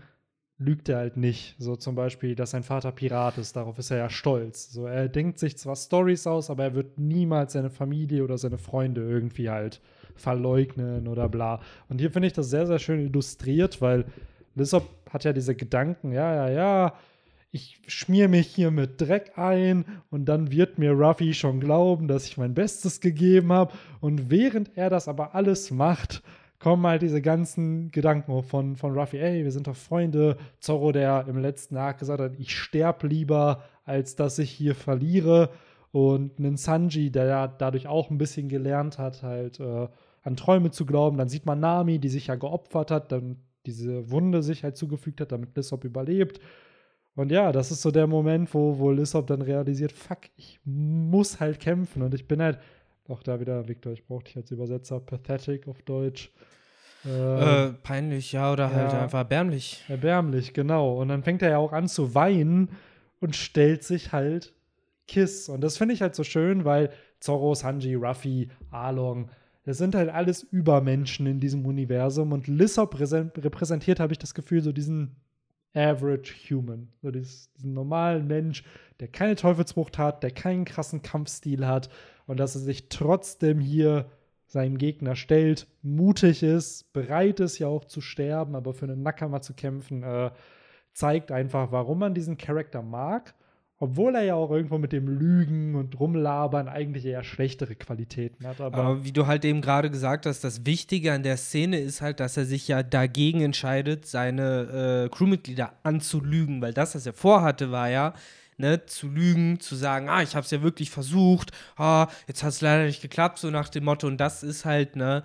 lügt er halt nicht. So zum Beispiel, dass sein Vater Pirat ist, darauf ist er ja stolz. So, er denkt sich zwar Stories aus, aber er wird niemals seine Familie oder seine Freunde irgendwie halt verleugnen oder bla. Und hier finde ich das sehr, sehr schön illustriert, weil Lissop hat ja diese Gedanken, ja, ja, ja, ich schmier mich hier mit Dreck ein und dann wird mir Ruffy schon glauben, dass ich mein Bestes gegeben habe. Und während er das aber alles macht, kommen halt diese ganzen Gedanken von, von Ruffy, ey, wir sind doch Freunde. Zorro, der im letzten Arc gesagt hat, ich sterb lieber, als dass ich hier verliere. Und einen Sanji, der ja dadurch auch ein bisschen gelernt hat, halt äh, an Träume zu glauben. Dann sieht man Nami, die sich ja geopfert hat, dann diese Wunde sich halt zugefügt hat, damit Lissop überlebt. Und ja, das ist so der Moment, wo, wo Lissop dann realisiert, fuck, ich muss halt kämpfen. Und ich bin halt, auch da wieder, Victor, ich brauche dich als Übersetzer, pathetic auf Deutsch. Äh, äh, peinlich, ja, oder halt ja, einfach erbärmlich. Erbärmlich, genau. Und dann fängt er ja auch an zu weinen und stellt sich halt Kiss. Und das finde ich halt so schön, weil Zorro, Sanji, Ruffy, Arlong, das sind halt alles Übermenschen in diesem Universum. Und Lissop repräsentiert, habe ich das Gefühl, so diesen Average Human. So dieses, diesen normalen Mensch, der keine Teufelsfrucht hat, der keinen krassen Kampfstil hat und dass er sich trotzdem hier seinem Gegner stellt, mutig ist, bereit ist ja auch zu sterben, aber für einen Nakama zu kämpfen, äh, zeigt einfach, warum man diesen Charakter mag, obwohl er ja auch irgendwo mit dem Lügen und Rumlabern eigentlich eher schlechtere Qualitäten hat. Aber, aber wie du halt eben gerade gesagt hast, das Wichtige an der Szene ist halt, dass er sich ja dagegen entscheidet, seine äh, Crewmitglieder anzulügen, weil das, was er vorhatte, war ja, ne, zu lügen, zu sagen, ah, ich habe es ja wirklich versucht, ah, jetzt hat es leider nicht geklappt, so nach dem Motto. Und das ist halt, ne,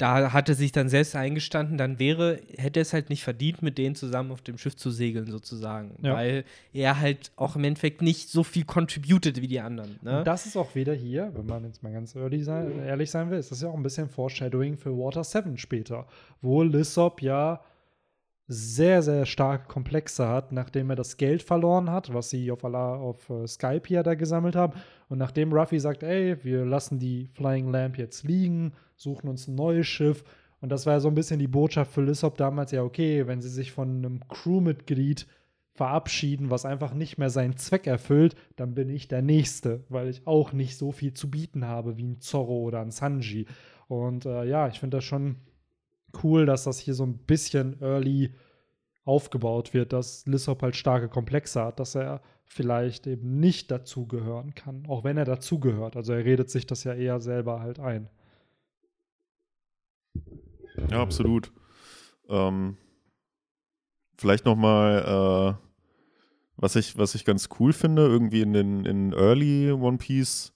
da hatte sich dann selbst eingestanden, dann wäre, hätte es halt nicht verdient, mit denen zusammen auf dem Schiff zu segeln, sozusagen. Ja. Weil er halt auch im Endeffekt nicht so viel contributed wie die anderen. Ne? Und das ist auch wieder hier, wenn man jetzt mal ganz early sein, ehrlich sein will, ist das ja auch ein bisschen Foreshadowing für Water 7 später, wo Lissop ja sehr, sehr starke Komplexe hat, nachdem er das Geld verloren hat, was sie auf, auf äh, Skype hier da gesammelt haben. Und nachdem Ruffy sagt, ey, wir lassen die Flying Lamp jetzt liegen, suchen uns ein neues Schiff. Und das war ja so ein bisschen die Botschaft für Lissop damals, ja, okay, wenn sie sich von einem Crewmitglied verabschieden, was einfach nicht mehr seinen Zweck erfüllt, dann bin ich der Nächste, weil ich auch nicht so viel zu bieten habe wie ein Zorro oder ein Sanji. Und äh, ja, ich finde das schon cool, dass das hier so ein bisschen early aufgebaut wird, dass Lissop halt starke Komplexe hat, dass er vielleicht eben nicht dazugehören kann, auch wenn er dazugehört. Also er redet sich das ja eher selber halt ein. Ja, absolut. Ähm, vielleicht noch mal, äh, was ich, was ich ganz cool finde, irgendwie in den in Early One Piece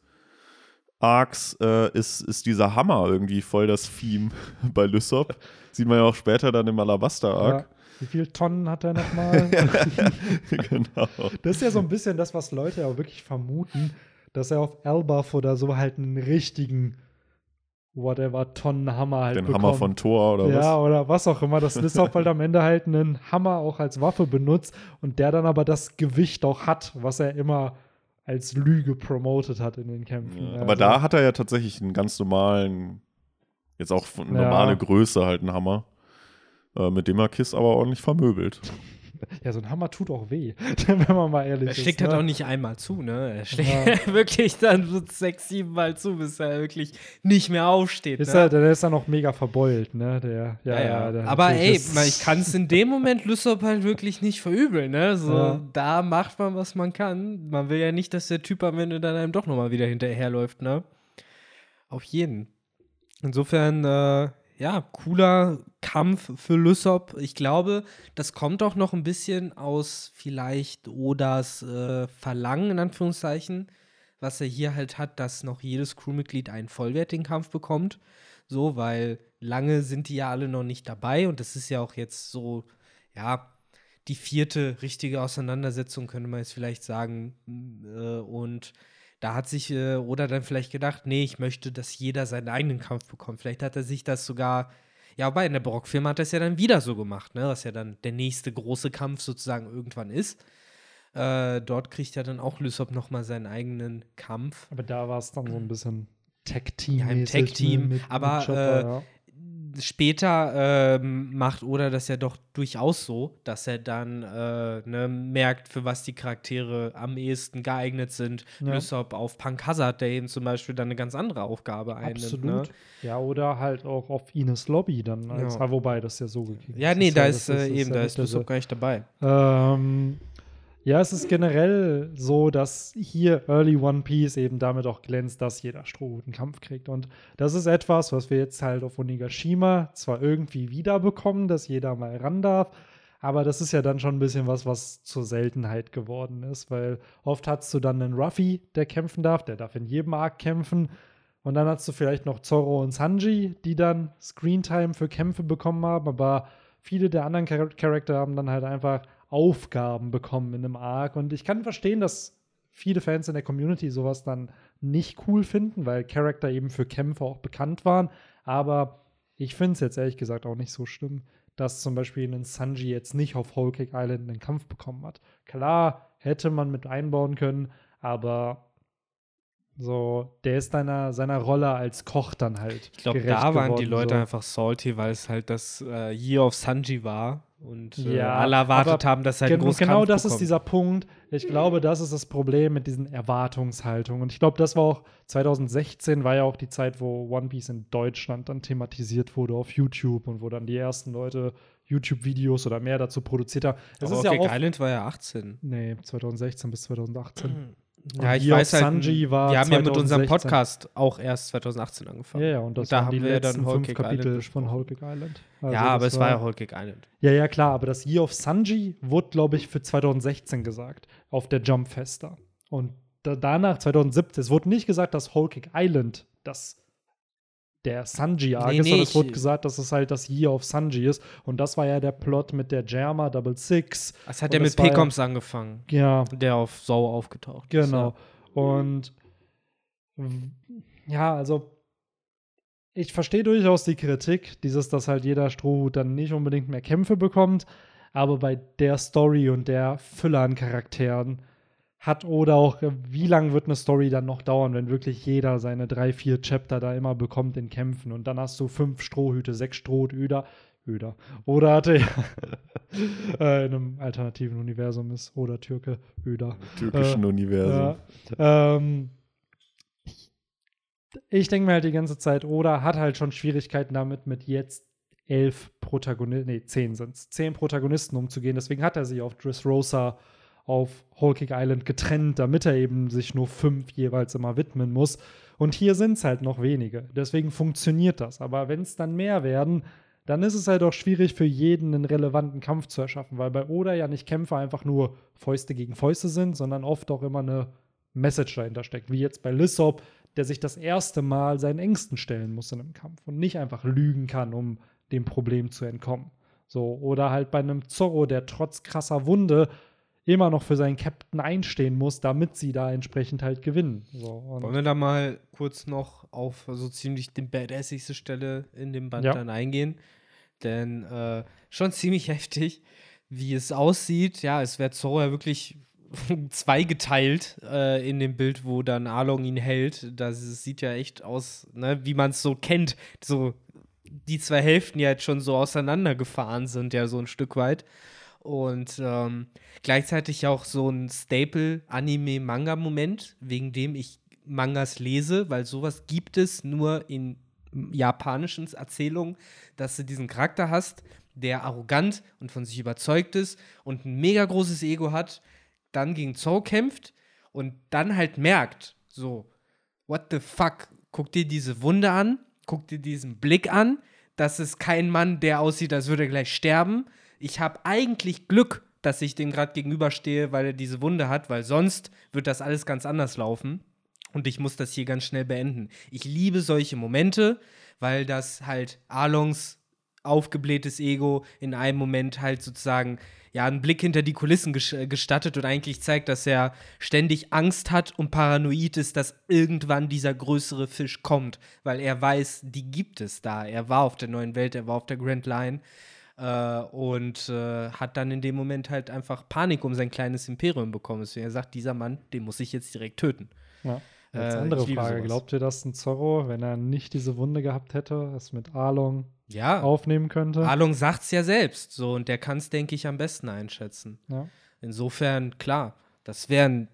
Arcs äh, ist, ist dieser Hammer irgendwie voll das Theme [LAUGHS] bei Lysop. Sieht man ja auch später dann im Alabaster Arc. Ja. Wie viele Tonnen hat er nochmal? [LAUGHS] genau. Das ist ja so ein bisschen das, was Leute ja auch wirklich vermuten, dass er auf Elbaf oder so halt einen richtigen whatever Tonnenhammer halt Den bekommt. Hammer von Thor oder ja, was? oder was auch immer, dass Lissop halt am Ende halt einen Hammer auch als Waffe benutzt und der dann aber das Gewicht auch hat, was er immer als Lüge promotet hat in den Kämpfen. Ja, aber da hat er ja tatsächlich einen ganz normalen, jetzt auch von Ja. normale Größe halt einen Hammer. Äh, mit dem er Kiss aber ordentlich vermöbelt. [LAUGHS] Ja, so ein Hammer tut auch weh, [LAUGHS] wenn man mal ehrlich Er ist. schlägt halt ne? auch nicht einmal zu, ne? Er schlägt Ja. [LAUGHS] wirklich dann so sechs, sieben Mal zu, bis er wirklich nicht mehr aufsteht. Ist ne? er, der ist dann auch mega verbeult, ne? Der, ja, ja, der Aber ey, man, ich kann es in dem Moment Lysop halt wirklich nicht verübeln, ne? So, Ja. da macht man, was man kann. Man will ja nicht, dass der Typ am Ende dann einem doch nochmal wieder hinterherläuft, ne? Auf jeden. Insofern, äh, ja, cooler Kampf für Lysop. Ich glaube, das kommt auch noch ein bisschen aus vielleicht Odas äh, Verlangen, in Anführungszeichen, was er hier halt hat, dass noch jedes Crewmitglied einen vollwertigen Kampf bekommt. So, weil lange sind die ja alle noch nicht dabei und das ist ja auch jetzt so, ja, die vierte richtige Auseinandersetzung, könnte man jetzt vielleicht sagen. Äh, und da hat sich äh, Oda dann vielleicht gedacht, nee, ich möchte, dass jeder seinen eigenen Kampf bekommt. Vielleicht hat er sich das sogar, ja, wobei in der Barockfilm hat er es ja dann wieder so gemacht, ne, dass ja dann der nächste große Kampf sozusagen irgendwann ist. Äh, dort kriegt ja dann auch Lysop noch mal seinen eigenen Kampf. Aber da war es dann so ein bisschen Tag-Team. Ja, im Tag-Team, aber, äh, Später ähm, macht Oda das ja doch durchaus so, dass er dann äh, ne, merkt, für was die Charaktere am ehesten geeignet sind. Ja. Lysop auf Punk Hazard, der eben zum Beispiel dann eine ganz andere Aufgabe einnimmt. Absolut. Ne? Ja, oder halt auch auf Ines Lobby dann. Als, Ja. wobei das ja so gekriegt Ja, nee, da ist, das äh, eben, da ja ist Lysop gar nicht dabei. Ähm, ja, es ist generell so, dass hier Early One Piece eben damit auch glänzt, dass jeder Strohhut einen Kampf kriegt. Und das ist etwas, was wir jetzt halt auf Onigashima zwar irgendwie wiederbekommen, dass jeder mal ran darf, aber das ist ja dann schon ein bisschen was, was zur Seltenheit geworden ist, weil oft hast du dann einen Ruffy, der kämpfen darf, der darf in jedem Arc kämpfen. Und dann hast du vielleicht noch Zorro und Sanji, die dann Screentime für Kämpfe bekommen haben, aber viele der anderen Char Charakter haben dann halt einfach Aufgaben bekommen in einem Arc. Und ich kann verstehen, dass viele Fans in der Community sowas dann nicht cool finden, weil Charakter eben für Kämpfe auch bekannt waren. Aber ich finde es jetzt ehrlich gesagt auch nicht so schlimm, dass zum Beispiel ein Sanji jetzt nicht auf Whole Cake Island einen Kampf bekommen hat. Klar, hätte man mit einbauen können, aber so, der ist seiner, seiner Rolle als Koch dann halt. Ich glaube, da waren die geworden, Leute so. einfach salty, weil es halt das äh, Year of Sanji war und äh, Ja, alle erwartet haben, dass er Gen großen genau das bekommt. ist dieser Punkt. Ich glaube, das ist das Problem mit diesen Erwartungshaltungen. Und ich glaube, das war auch 2016 war ja auch die Zeit, wo One Piece in Deutschland dann thematisiert wurde auf YouTube und wo dann die ersten Leute YouTube-Videos oder mehr dazu produziert haben. Das Aber ist ja Orchid auch. Island war ja 18. Nee, 2016 bis 2018. [CLEARS THROAT] Ja, ich weiß halt, Sanji war wir haben ja mit unserem 2016. Podcast auch erst 2018 angefangen. Ja, ja, und das Und da haben die wir ja dann Whole fünf Island Kapitel von Whole Cake Island. Also ja, aber es war ja Whole Cake Island. Ja, ja, klar, aber das Year of Sanji wurde, glaube ich, für 2016 gesagt, auf der Jump Festa. Und da, danach, 2017, es wurde nicht gesagt, dass Whole Cake Island das, der Sanji-Arc Nee, ist, nee, es wurde gesagt, dass es halt das Year of Sanji ist. Und das war ja der Plot mit der Jerma Double Six. Das hat Und ja mit war ja- angefangen, Ja, der auf Sau aufgetaucht ist. Genau. Und w- ja, also ich verstehe durchaus die Kritik, dieses, dass halt jeder Strohhut dann nicht unbedingt mehr Kämpfe bekommt, aber bei der Story und der Fülle an Charakteren hat oder auch, äh, wie lange wird eine Story dann noch dauern, wenn wirklich jeder seine drei, vier Chapter da immer bekommt in Kämpfen und dann hast du fünf Strohhüte, sechs Strohhüter, Öder. Oder hatte [LAUGHS] äh, in einem alternativen Universum ist oder Türke, Öder. Türkischen Äh, Universum. Ja, ähm, ich denke mir halt die ganze Zeit, Oda hat halt schon Schwierigkeiten damit, mit jetzt elf Protagonisten, nee, zehn sind es, zehn Protagonisten umzugehen. Deswegen hat er sie auf Dressrosa auf Whole Island getrennt, damit er eben sich nur fünf jeweils immer widmen muss. Und hier sind es halt noch wenige. Deswegen funktioniert das. Aber wenn es dann mehr werden, dann ist es halt auch schwierig für jeden einen relevanten Kampf zu erschaffen, weil bei Oda ja nicht Kämpfe einfach nur Fäuste gegen Fäuste sind, sondern oft auch immer eine Message dahinter steckt. Wie jetzt bei Lissop, der sich das erste Mal seinen Ängsten stellen muss in einem Kampf und nicht einfach lügen kann, um dem Problem zu entkommen. So, oder halt bei einem Zorro, der trotz krasser Wunde immer noch für seinen Captain einstehen muss, damit sie da entsprechend halt gewinnen. So, Wollen wir da mal kurz noch auf so ziemlich die badassigste Stelle in dem Band Ja. dann eingehen? Denn äh, schon ziemlich [LAUGHS] heftig, wie es aussieht. Ja, es wird Zorro ja wirklich [LAUGHS] zweigeteilt äh, in dem Bild, wo dann Arlong ihn hält. Das sieht ja echt aus, ne, wie man es so kennt. So die zwei Hälften, die halt schon so auseinandergefahren sind, ja, so ein Stück weit. Und ähm, gleichzeitig auch so ein Staple-Anime-Manga-Moment, wegen dem ich Mangas lese, weil sowas gibt es nur in japanischen Erzählungen, dass du diesen Charakter hast, der arrogant und von sich überzeugt ist und ein mega großes Ego hat, dann gegen Zorro kämpft und dann halt merkt, so, what the fuck, guck dir diese Wunde an, guck dir diesen Blick an, das ist kein Mann, der aussieht, als würde er gleich sterben. Ich habe eigentlich Glück, dass ich dem gerade gegenüberstehe, weil er diese Wunde hat, weil sonst wird das alles ganz anders laufen. Und ich muss das hier ganz schnell beenden. Ich liebe solche Momente, weil das halt Arlongs aufgeblähtes Ego in einem Moment halt sozusagen ja einen Blick hinter die Kulissen äh, gestattet und eigentlich zeigt, dass er ständig Angst hat und paranoid ist, dass irgendwann dieser größere Fisch kommt, weil er weiß, die gibt es da. Er war auf der neuen Welt, er war auf der Grand Line äh, und äh, hat dann in dem Moment halt einfach Panik um sein kleines Imperium bekommen. Deswegen er sagt, dieser Mann, den muss ich jetzt direkt töten. Ja. Jetzt Äh, andere ich liebe Frage. sowas. Glaubt ihr, dass ein Zorro, wenn er nicht diese Wunde gehabt hätte, es mit Arlong Ja. aufnehmen könnte? Arlong sagt's ja selbst, so und der kann es, denke ich, am besten einschätzen. Ja. Insofern, klar, das wären,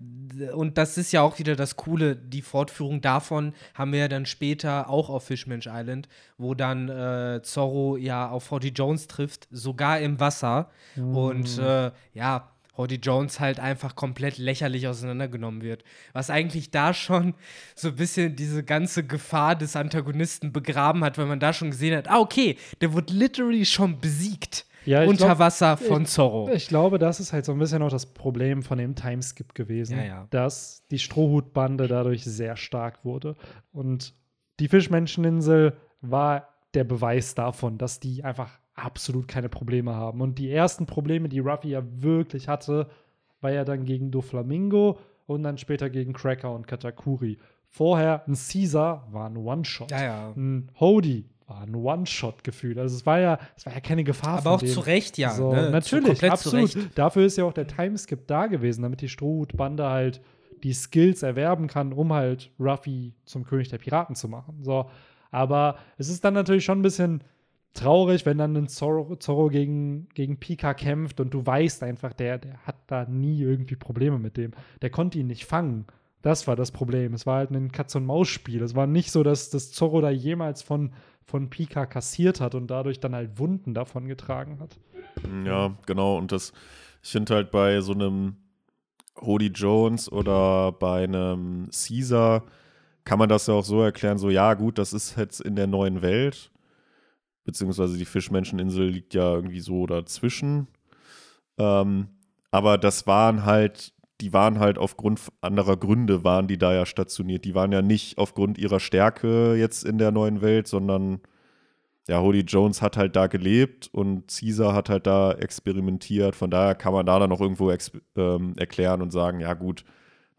und das ist ja auch wieder das Coole, die Fortführung davon haben wir ja dann später auch auf Fishman's Island, wo dann äh, Zorro ja auf Hoddy Jones trifft, sogar im Wasser. Und äh, ja, Hoddy Jones halt einfach komplett lächerlich auseinandergenommen wird. Was eigentlich da schon so ein bisschen diese ganze Gefahr des Antagonisten begraben hat, weil man da schon gesehen hat, ah, okay, der wird literally schon besiegt. Ja, ich unter glaub- Wasser von ich- Zorro. Ich glaube, das ist halt so ein bisschen auch das Problem von dem Timeskip gewesen, Ja, ja. dass die Strohhutbande dadurch sehr stark wurde. Und die Fischmenscheninsel war der Beweis davon, dass die einfach absolut keine Probleme haben. Und die ersten Probleme, die Ruffy ja wirklich hatte, war ja dann gegen Doflamingo und dann später gegen Cracker und Katakuri. Vorher ein Caesar war ein One-Shot. Ja, ja. Ein Hody war ein One-Shot-Gefühl. Also es war ja, es war ja keine Gefahr Aber auch denen. zu Recht, ja. So, ne? Natürlich, absolut. Dafür ist ja auch der Timeskip da gewesen, damit die Strohhutbande halt die Skills erwerben kann, um halt Ruffy zum König der Piraten zu machen. So, aber es ist dann natürlich schon ein bisschen traurig, wenn dann ein Zorro, Zorro gegen, gegen Pika kämpft und du weißt einfach, der, der hat da nie irgendwie Probleme mit dem. Der konnte ihn nicht fangen. Das war das Problem. Es war halt ein Katz-und-Maus-Spiel. Es war nicht so, dass das Zorro da jemals von, von Pika kassiert hat und dadurch dann halt Wunden davon getragen hat. Ja, genau. Und das, ich finde halt bei so einem Hody Jones oder bei einem Caesar kann man das ja auch so erklären, so ja gut, das ist jetzt in der neuen Welt, beziehungsweise die Fischmenscheninsel liegt ja irgendwie so dazwischen. Ähm, aber das waren halt die waren halt aufgrund anderer Gründe waren die da ja stationiert. Die waren ja nicht aufgrund ihrer Stärke jetzt in der neuen Welt, sondern ja, Holy Jones hat halt da gelebt und Caesar hat halt da experimentiert. Von daher kann man da dann auch irgendwo ähm, erklären und sagen, ja gut,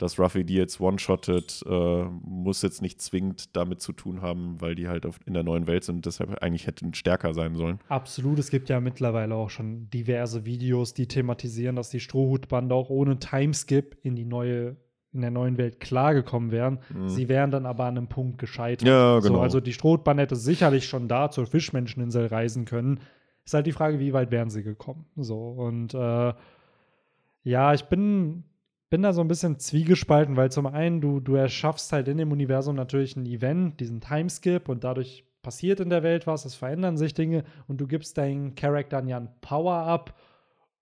dass Ruffy die jetzt one-shottet, äh, muss jetzt nicht zwingend damit zu tun haben, weil die halt auf, in der neuen Welt sind und deshalb eigentlich hätten stärker sein sollen. Absolut, es gibt ja mittlerweile auch schon diverse Videos, die thematisieren, dass die Strohhutbande auch ohne Timeskip in die neue in der neuen Welt klargekommen wären. Mhm. Sie wären dann aber an einem Punkt gescheitert. Ja, genau. So, also die Strohhutbande hätte sicherlich schon da zur Fischmenscheninsel reisen können. Ist halt die Frage, wie weit wären sie gekommen. So, und äh, ja, ich bin bin da so ein bisschen zwiegespalten, weil zum einen du, du erschaffst halt in dem Universum natürlich ein Event, diesen Timeskip und dadurch passiert in der Welt was, es verändern sich Dinge und du gibst deinen Charaktern ja ein Power-Up,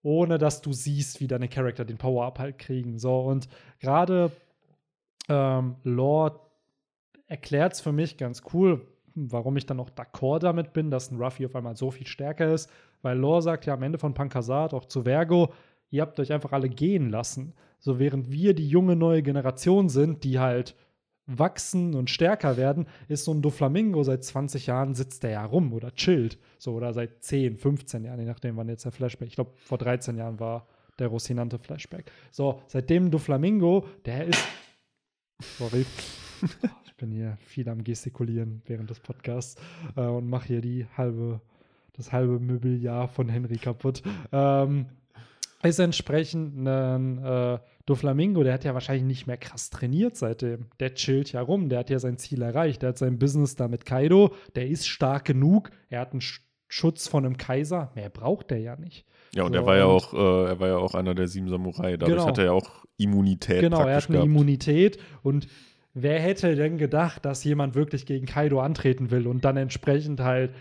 ohne dass du siehst, wie deine Charakter den Power-Up halt kriegen. So, und gerade ähm, Lore erklärt es für mich ganz cool, warum ich dann auch d'accord damit bin, dass ein Ruffy auf einmal so viel stärker ist, weil Lore sagt ja am Ende von Pankasat auch zu Vergo, ihr habt euch einfach alle gehen lassen. So während wir die junge neue Generation sind, die halt wachsen und stärker werden, ist so ein Doflamingo seit 20 Jahren sitzt der ja rum oder chillt. So oder seit 10, 15 Jahren, je nachdem, wann jetzt der Flashback. Ich glaube, vor 13 Jahren war der Rosinante Flashback. So, seitdem Doflamingo, der ist. Sorry. [LAUGHS] Ich bin hier viel am Gestikulieren während des Podcasts äh, und mache hier die halbe, das halbe Möbeljahr von Henry kaputt. Ähm, ist entsprechend ein äh, Doflamingo, der hat ja wahrscheinlich nicht mehr krass trainiert seitdem. Der chillt ja rum, der hat ja sein Ziel erreicht, der hat sein Business da mit Kaido, der ist stark genug, er hat einen Schutz von einem Kaiser, mehr braucht der ja nicht. Ja, und so, er war ja auch, äh, er war ja auch einer der sieben Samurai, dadurch genau. hat er ja auch Immunität. Genau, er hat eine gehabt. Immunität und wer hätte denn gedacht, dass jemand wirklich gegen Kaido antreten will und dann entsprechend halt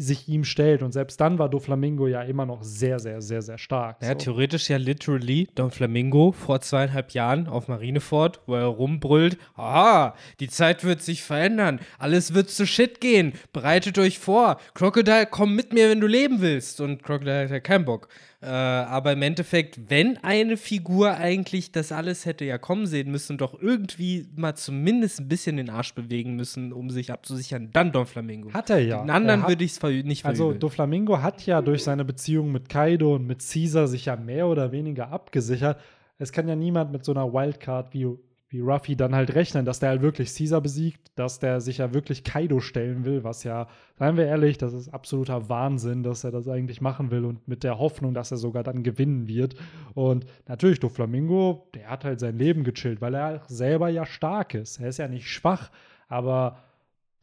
sich ihm stellt. Und selbst dann war Doflamingo ja immer noch sehr, sehr, sehr, sehr stark. Ja, so. theoretisch ja literally Doflamingo vor zweieinhalb Jahren auf Marineford, wo er rumbrüllt, aha, die Zeit wird sich verändern, alles wird zu Shit gehen, bereitet euch vor, Crocodile, komm mit mir, wenn du leben willst. Und Crocodile hat ja keinen Bock. Äh, aber im Endeffekt, wenn eine Figur eigentlich das alles hätte ja kommen sehen müssen, doch irgendwie mal zumindest ein bisschen den Arsch bewegen müssen, um sich abzusichern, dann Don Flamingo. Hat er ja. Den anderen würde ich es nicht verübeln. Also Doflamingo hat ja durch seine Beziehung mit Kaido und mit Caesar sich ja mehr oder weniger abgesichert. Es kann ja niemand mit so einer Wildcard wie wie Ruffy dann halt rechnen, dass der halt wirklich Caesar besiegt, dass der sich ja wirklich Kaido stellen will, was ja, seien wir ehrlich, das ist absoluter Wahnsinn, dass er das eigentlich machen will und mit der Hoffnung, dass er sogar dann gewinnen wird. Und natürlich, Doflamingo, der hat halt sein Leben gechillt, weil er selber ja stark ist. Er ist ja nicht schwach, aber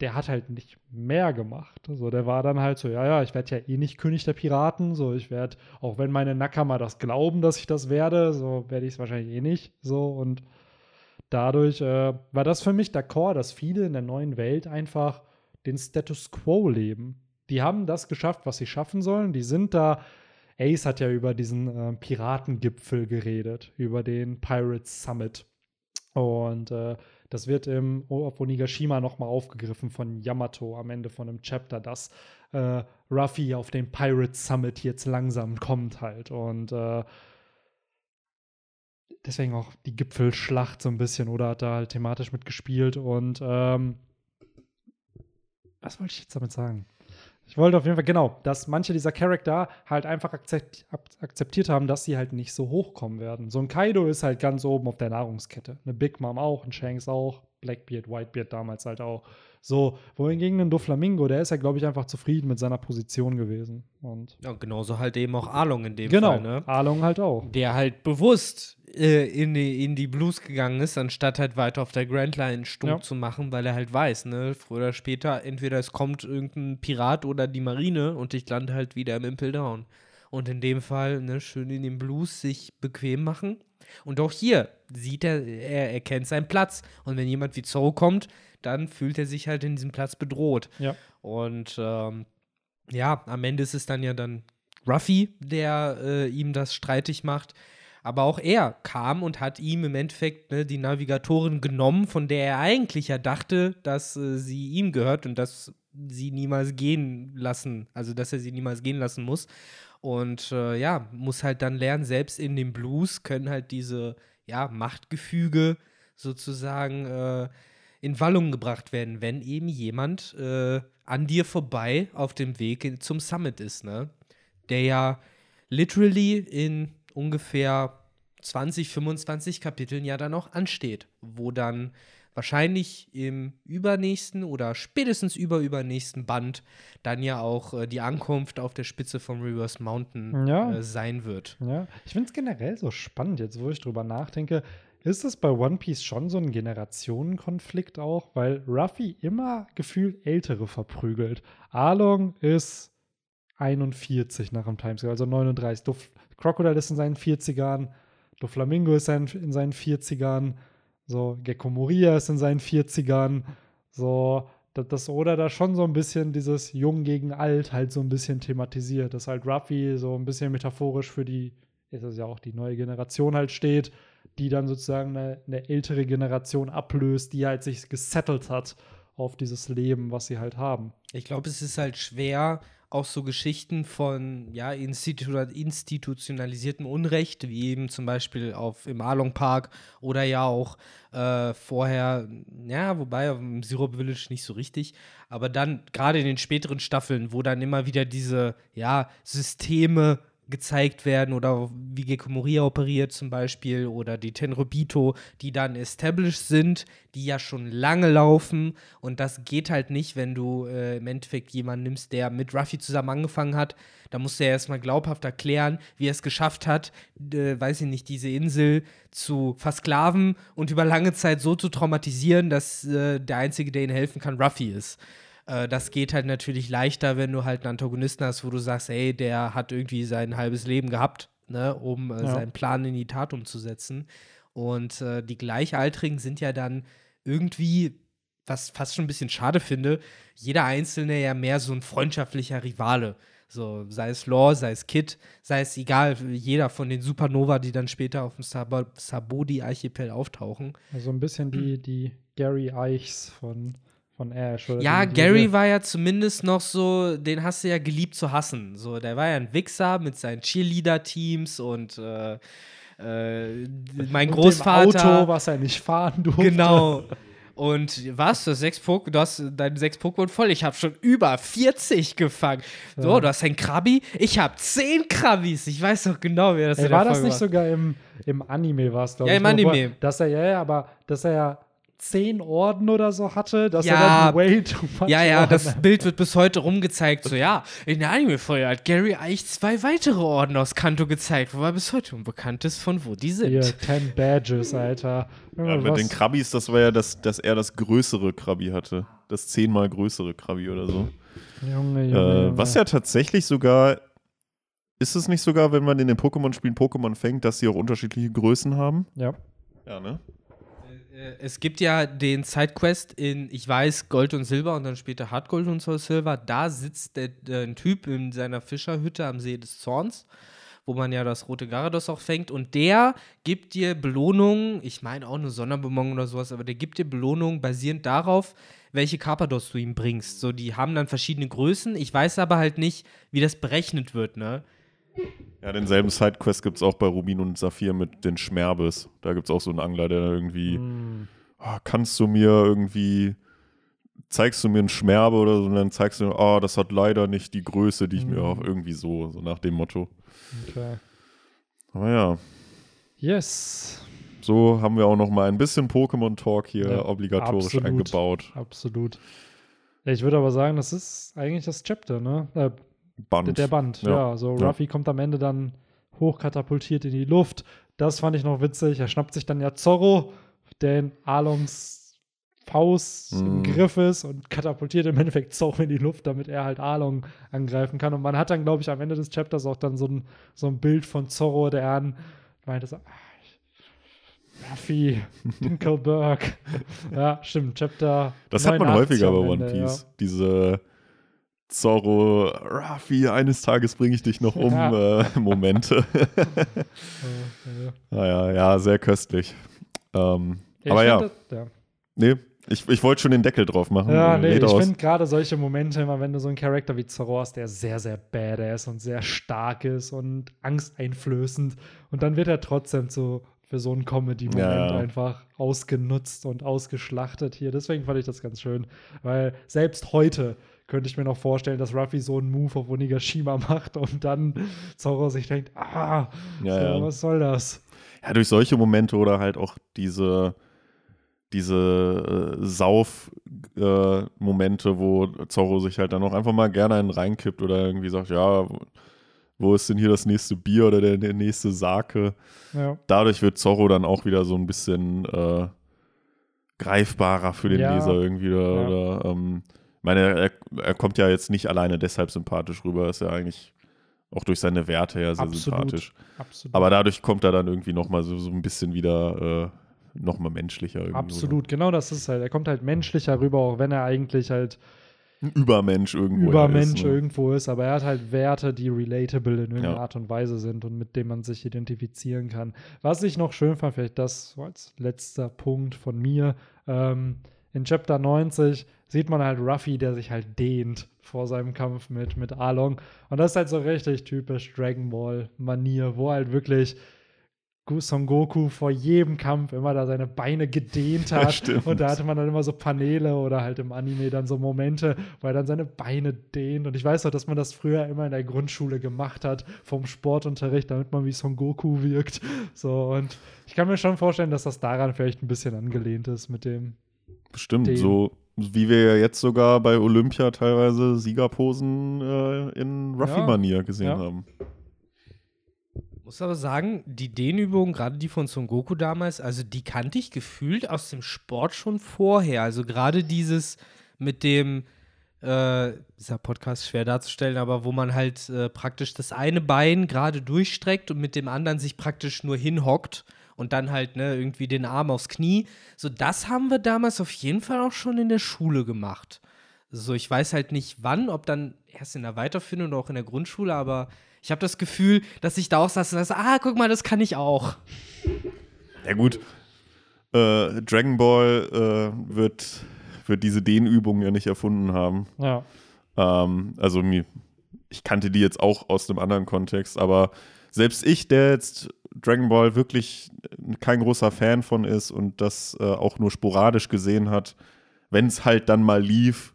der hat halt nicht mehr gemacht. So, der war dann halt so, ja, ja, ich werde ja eh nicht König der Piraten. So, ich werde, auch wenn meine Nakama das glauben, dass ich das werde, so werde ich es wahrscheinlich eh nicht. So, und dadurch äh, war das für mich d'accord, dass viele in der neuen Welt einfach den Status quo leben. Die haben das geschafft, was sie schaffen sollen. Die sind da. Ace hat ja über diesen äh, Piratengipfel geredet, über den Pirates Summit. Und äh, das wird im, auf Onigashima nochmal aufgegriffen von Yamato am Ende von einem Chapter, dass äh, Ruffy auf den Pirates Summit jetzt langsam kommt halt. Und äh, deswegen auch die Gipfelschlacht so ein bisschen oder hat da halt thematisch mitgespielt und ähm, was wollte ich jetzt damit sagen? Ich wollte auf jeden Fall, genau, dass manche dieser Charakter halt einfach akzeptiert haben, dass sie halt nicht so hochkommen werden. So ein Kaido ist halt ganz oben auf der Nahrungskette. Eine Big Mom auch, ein Shanks auch, Blackbeard, Whitebeard damals halt auch. So, wohingegen ein Doflamingo, der ist ja, glaube ich, einfach zufrieden mit seiner Position gewesen. Und ja, genauso halt eben auch Arlong in dem genau, Fall, ne? Arlong halt auch. Der halt bewusst äh, in, die, in die Blues gegangen ist, anstatt halt weiter auf der Grand Line stumm ja. zu machen, weil er halt weiß, ne, früher oder später, entweder es kommt irgendein Pirat oder die Marine und ich lande halt wieder im Impel Down. Und in dem Fall, ne, schön in den Blues sich bequem machen. Und auch hier sieht er, er erkennt seinen Platz. Und wenn jemand wie Zorro kommt, dann fühlt er sich halt in diesem Platz bedroht. Ja. Und ähm, ja, am Ende ist es dann ja dann Ruffy, der äh, ihm das streitig macht. Aber auch er kam und hat ihm im Endeffekt ne, die Navigatorin genommen, von der er eigentlich ja dachte, dass äh, sie ihm gehört und dass sie niemals gehen lassen, also dass er sie niemals gehen lassen muss. Und äh, ja, muss halt dann lernen, selbst in dem Blues können halt diese ja, Machtgefüge sozusagen äh, in Wallung gebracht werden, wenn eben jemand äh, an dir vorbei auf dem Weg zum Summit ist, ne? Der ja literally in ungefähr 20, 25 Kapiteln ja dann auch ansteht, wo dann wahrscheinlich im übernächsten oder spätestens überübernächsten Band dann ja auch äh, die Ankunft auf der Spitze vom Reverse Mountain Ja. äh, sein wird. Ja, ich finde es generell so spannend, jetzt wo ich drüber nachdenke. Ist es bei One Piece schon so ein Generationenkonflikt auch? Weil Ruffy immer gefühlt Ältere verprügelt. Arlong ist 41 nach dem Timescale, also 39. Duf Crocodile ist in seinen 40ern. Doflamingo ist in, in seinen 40ern. So, Gecko Moria ist in seinen 40ern. So, dass das Oda da schon so ein bisschen dieses Jung gegen Alt halt so ein bisschen thematisiert, dass halt Ruffy so ein bisschen metaphorisch für die, ist es ja auch die neue Generation halt steht, die dann sozusagen eine, eine ältere Generation ablöst, die halt sich gesettelt hat auf dieses Leben, was sie halt haben. Ich glaube, es ist halt schwer, auch so Geschichten von ja, institu institutionalisiertem Unrecht, wie eben zum Beispiel auf, im Arlong Park oder ja auch äh, vorher, ja, wobei im Zero Village nicht so richtig, aber dann gerade in den späteren Staffeln, wo dann immer wieder diese ja, Systeme gezeigt werden oder wie Gecko Moria operiert zum Beispiel oder die Tenrobito, die dann established sind, die ja schon lange laufen und das geht halt nicht, wenn du äh, im Endeffekt jemanden nimmst, der mit Ruffy zusammen angefangen hat. Da musst du ja erstmal glaubhaft erklären, wie er es geschafft hat, äh, weiß ich nicht, diese Insel zu versklaven und über lange Zeit so zu traumatisieren, dass äh, der Einzige, der ihnen helfen kann, Ruffy ist. Äh, das geht halt natürlich leichter, wenn du halt einen Antagonisten hast, wo du sagst, ey, der hat irgendwie sein halbes Leben gehabt, ne, um äh, Ja. seinen Plan in die Tat umzusetzen. Und äh, die Gleichaltrigen sind ja dann irgendwie, was fast schon ein bisschen schade finde, jeder Einzelne ja mehr so ein freundschaftlicher Rivale. So, sei es Law, sei es Kid, sei es egal, jeder von den Supernova, die dann später auf dem Sab Sabodi-Archipel auftauchen. Also ein bisschen die, [CLEARS THROAT] die Gary Eichs von, von Ash. Oder Ja, Gary war ja zumindest noch so, den hast du ja geliebt zu hassen. So, der war ja ein Wichser mit seinen Cheerleader-Teams und äh, äh, mein und Großvater. Auto, was er nicht fahren durfte. Genau. Und was? Du hast sechs Pokémon, du hast deine sechs Pokémon voll. Ich habe schon über 40 gefangen. So, Ja. du hast ein Krabi. Ich habe zehn Krabis. Ich weiß doch genau, wer das der war das nicht sogar im, im Anime war es, glaube Ja, ich. im Anime. Dass er, ja, ja, aber dass er ja zehn Orden oder so hatte, dass Ja. er dann way too much Ja, ja, Orden das hat. Bild wird bis heute rumgezeigt. So, ja, in der Anime-Folge hat Gary eigentlich zwei weitere Orden aus Kanto gezeigt, wobei bis heute unbekannt ist, von wo die sind. Hier, 10 Badges, Alter. Ja, mit was- den Krabbis, das war ja, das, dass er das größere Krabi hatte. Das zehnmal größere Krabi oder so. Junge, Junge, Äh, Junge. was ja tatsächlich sogar. Ist es nicht sogar, wenn man in den Pokémon-Spielen Pokémon fängt, dass sie auch unterschiedliche Größen haben? Ja. Ja, ne? Äh, Es gibt ja den Sidequest in, ich weiß, Gold und Silber und dann später Hartgold und Soul Silver. Da sitzt der, der, ein Typ in seiner Fischerhütte am See des Zorns, wo man ja das rote Garados auch fängt. Und der gibt dir Belohnungen, ich meine auch eine Sonderbelohnung oder sowas, aber der gibt dir Belohnungen basierend darauf, welche Carpados du ihm bringst. So, die haben dann verschiedene Größen. Ich weiß aber halt nicht, wie das berechnet wird, ne? Ja, denselben Sidequest gibt es auch bei Rubin und Saphir mit den Schmerbes. Da gibt es auch so einen Angler, der irgendwie, Hm. "Ah, kannst du mir irgendwie, zeigst du mir einen Schmerbe oder so, und dann zeigst du, ah, das hat leider nicht die Größe, die ich mir Mhm. auch irgendwie so, so nach dem Motto. Okay. Aber ja, Yes, so haben wir auch noch mal ein bisschen Pokémon-Talk hier Ja, obligatorisch absolut. eingebaut. absolut. Ich würde aber sagen, das ist eigentlich das Chapter, ne? Äh, Band. Der Band, ja. Ja. so Ja. Ruffy kommt am Ende dann hochkatapultiert in die Luft. Das fand ich noch witzig. Er schnappt sich dann ja Zorro, der in Arlongs Faust im Mhm. Griff ist und katapultiert im Endeffekt Zorro in die Luft, damit er halt Arlong angreifen kann. Und man hat dann, glaube ich, am Ende des Chapters auch dann so ein, so ein Bild von Zorro, der an meinte so, ah, Ruffy, [LAUGHS] Dinkelberg. ja, stimmt, Chapter Das hat man 89 häufiger bei am One Ende, Piece. Diese Zorro, Ruffy, eines Tages bringe ich dich noch um Ja. äh, Momente. [LAUGHS] Ja. Naja, ja, sehr köstlich. Ähm, Ja, aber ja, das- ja. nee, Ich, ich wollte schon den Deckel drauf machen. Ja, äh, nee, red ich finde gerade solche Momente immer, wenn du so einen Charakter wie Zorro hast, der sehr, sehr badass und sehr stark ist und angsteinflößend und dann wird er trotzdem zu, für so einen Comedy-Moment ja. einfach ausgenutzt und ausgeschlachtet hier. Deswegen fand ich das ganz schön, weil selbst heute könnte ich mir noch vorstellen, dass Ruffy so einen Move auf Onigashima macht und dann Zorro sich denkt, ah, Ja, so, was soll das? Ja, durch solche Momente oder halt auch diese, diese äh, Sauf-Momente, wo Zorro sich halt dann auch einfach mal gerne einen reinkippt oder irgendwie sagt, ja, wo, wo ist denn hier das nächste Bier oder der, der nächste Sake? Ja. Dadurch wird Zorro dann auch wieder so ein bisschen äh, greifbarer für den Ja. Leser irgendwie. Oder, Ja. oder ähm, ich meine, er, er kommt ja jetzt nicht alleine deshalb sympathisch rüber, ist ja eigentlich auch durch seine Werte her sehr Absolut. sympathisch. Absolut. Aber dadurch kommt er dann irgendwie nochmal so, so ein bisschen wieder äh, nochmal menschlicher. Irgendwie Absolut, genau das ist halt. Er kommt halt menschlicher rüber, auch wenn er eigentlich halt? Ein Übermensch irgendwo. Übermensch ist, ne? irgendwo ist, aber er hat halt Werte, die relatable in irgendeiner Ja. Art und Weise sind und mit denen man sich identifizieren kann. Was ich noch schön fand, vielleicht das so als letzter Punkt von mir, ähm, in Chapter 90 sieht man halt Ruffy, der sich halt dehnt vor seinem Kampf mit, mit Arlong. Und das ist halt so richtig typisch Dragon Ball-Manier, wo halt wirklich Son Goku vor jedem Kampf immer da seine Beine gedehnt [LAUGHS] hat. Stimmt. und da hatte man dann immer so Paneele oder halt im Anime dann so Momente, wo er dann seine Beine dehnt. Und ich weiß auch, dass man das früher immer in der Grundschule gemacht hat, vom Sportunterricht, damit man wie Son Goku wirkt. So, und ich kann mir schon vorstellen, dass das daran vielleicht ein bisschen angelehnt ist mit dem. Bestimmt, Den- so wie wir ja jetzt sogar bei Olympia teilweise Siegerposen äh, in Ruffy-Manier gesehen Ja. haben. Muss aber sagen, die Dehnübungen, gerade die von Son Goku damals, also die kannte ich gefühlt aus dem Sport schon vorher. Also gerade dieses mit dem, äh, dieser Podcast schwer darzustellen, aber wo man halt äh, praktisch das eine Bein gerade durchstreckt und mit dem anderen sich praktisch nur hinhockt und dann halt ne, irgendwie den Arm aufs Knie. So, das haben wir damals auf jeden Fall auch schon in der Schule gemacht. So, ich weiß halt nicht wann, ob dann erst in der Weiterführung oder auch in der Grundschule, aber ich habe das Gefühl, dass ich da auch saß und dachte, ah, guck mal, das kann ich auch. Ja gut, äh, Dragon Ball äh, wird, wird diese Dehnübung ja nicht erfunden haben. Ja. Ähm, also ich kannte die jetzt auch aus einem anderen Kontext, aber selbst ich, der jetzt Dragon Ball wirklich kein großer Fan von ist und das äh, auch nur sporadisch gesehen hat, wenn es halt dann mal lief,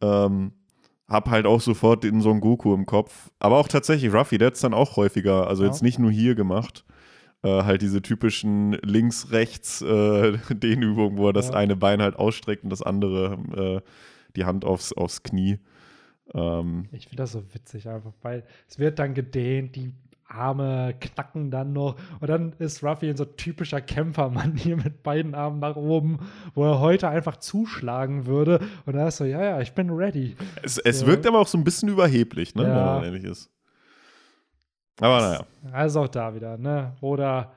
ähm, hab halt auch sofort den Son Goku im Kopf. Aber auch tatsächlich Ruffy, der hat es dann auch häufiger, also Ja. jetzt nicht nur hier gemacht. Äh, halt diese typischen links-rechts äh, [LAUGHS] Dehnübungen, wo er das Ja. eine Bein halt ausstreckt und das andere äh, die Hand aufs, aufs Knie. Ähm, Ich finde das so witzig einfach, weil es wird dann gedehnt, die Arme knacken dann noch und dann ist Ruffy in so typischer Kämpfermann hier mit beiden Armen nach oben, wo er heute einfach zuschlagen würde und da ist so, ja, ja, ich bin ready. es es So. wirkt aber auch so ein bisschen überheblich, ne, Ja. wenn man ehrlich ist. Aber naja. Also auch da wieder, ne? Oder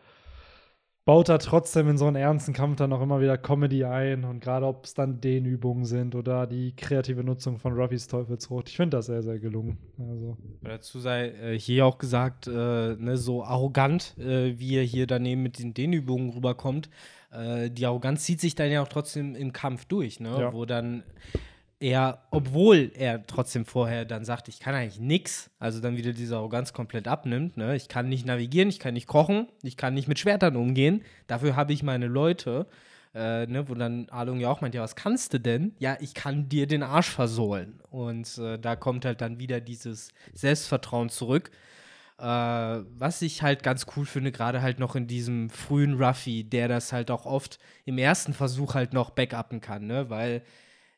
baut er trotzdem in so einen ernsten Kampf dann auch immer wieder Comedy ein und gerade ob es dann Dehnübungen sind oder die kreative Nutzung von Ruffys Teufelsfrucht, ich finde das sehr, sehr gelungen. Also, Dazu sei äh, hier auch gesagt, äh, ne, so arrogant, äh, wie er hier daneben mit den Dehnübungen rüberkommt, äh, die Arroganz zieht sich dann ja auch trotzdem im Kampf durch, ne? Ja. Wo dann er, obwohl er trotzdem vorher dann sagt, ich kann eigentlich nix, also dann wieder diese Arroganz komplett abnimmt, ne? Ich kann nicht navigieren, ich kann nicht kochen, ich kann nicht mit Schwertern umgehen, dafür habe ich meine Leute. Äh, ne, wo dann Alung ja auch meint, ja, was kannst du denn? Ja, ich kann dir den Arsch versohlen. Und äh, da kommt halt dann wieder dieses Selbstvertrauen zurück. Äh, was ich halt ganz cool finde, gerade halt noch in diesem frühen Ruffy, der das halt auch oft im ersten Versuch halt noch backuppen kann, ne? Weil,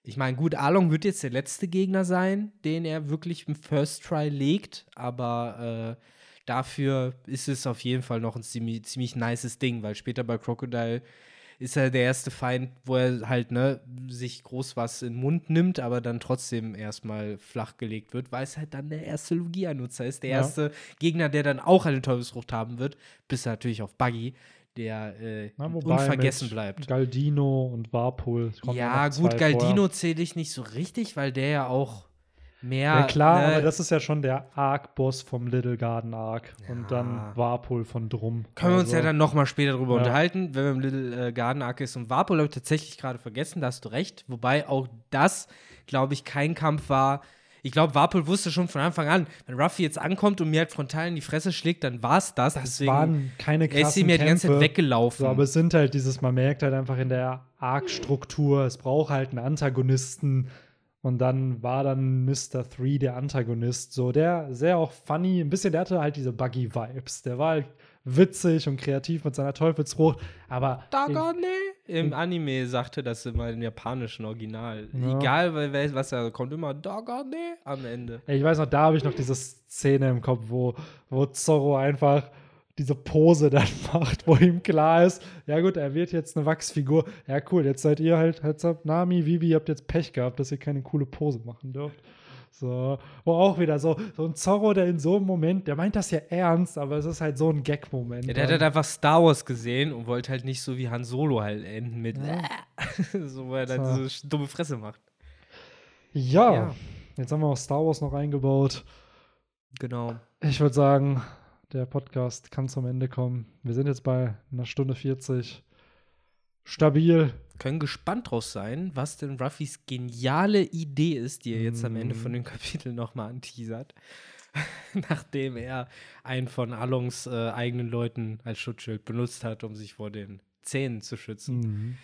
ich meine, gut, Along wird jetzt der letzte Gegner sein, den er wirklich im First Try legt, aber äh, dafür ist es auf jeden Fall noch ein ziemlich, ziemlich nices Ding, weil später bei Crocodile ist er der erste Feind, wo er halt, ne, sich groß was in den Mund nimmt, aber dann trotzdem erstmal flachgelegt wird, weil es halt dann der erste Lugia-Nutzer ist, der Ja. erste Gegner, der dann auch eine Teufelsfrucht haben wird, bis natürlich auf Buggy, der äh, na, unvergessen bleibt. Galdino und Warpol. Ja, gut, Galdino zähle ich nicht so richtig, weil der ja auch mehr. Ja, klar, ne, aber das ist ja schon der Arc-Boss vom Little Garden Arc. Und dann Ja. Warpol von Drum. Können wir uns ja Also, dann nochmal später drüber Ja. unterhalten, wenn wir im Little äh, Garden Arc ist. Und Warpol habe ich tatsächlich gerade vergessen, da hast du recht. Wobei auch das, glaube ich, kein Kampf war. Ich glaube, Warpol wusste schon von Anfang an, wenn Ruffy jetzt ankommt und mir halt frontal in die Fresse schlägt, dann war es das. Das Deswegen waren keine er ist krassen ihm ja die ganze Zeit weggelaufen. So, aber es sind halt dieses, man merkt halt einfach in der Arc-Struktur, es braucht halt einen Antagonisten. Und dann war dann Mr. 3 der Antagonist. So, der sehr auch funny, ein bisschen, der hatte halt diese Buggy-Vibes. Der war halt witzig und kreativ mit seiner Teufelsfrucht. Aber Dagane. Im Anime sagte das immer im japanischen Original. Ja. Egal, was er kommt, immer Dagane am Ende. Ich weiß noch, da habe ich noch diese Szene im Kopf, wo, wo Zorro einfach diese Pose dann [LAUGHS] macht, wo ihm klar ist, ja gut, er wird jetzt eine Wachsfigur. Ja, cool, jetzt seid ihr halt, halt so, Nami, Vivi, ihr habt jetzt Pech gehabt, dass ihr keine coole Pose machen dürft. So, wo auch wieder so, so ein Zorro, der in so einem Moment, der meint das ja ernst, aber es ist halt so ein Gag-Moment. Ja, der hat dann. halt einfach Star Wars gesehen und wollte halt nicht so wie Han Solo halt enden mit [LAUGHS] so, wo er dann So. diese dumme Fresse macht. ja, Ja. jetzt haben wir auch Star Wars noch eingebaut. Genau. Ich würde sagen, der Podcast kann zum Ende kommen. Wir sind jetzt bei einer Stunde 40. Stabil. Können gespannt draus sein, was denn Ruffys geniale Idee ist, die er jetzt am Ende Mhm. von dem [LAUGHS] Kapitel nochmal anteasert. [LAUGHS] Nachdem er einen von Alongs äh, eigenen Leuten als Schutzschild benutzt hat, um sich vor den Zähnen zu schützen. Mhm.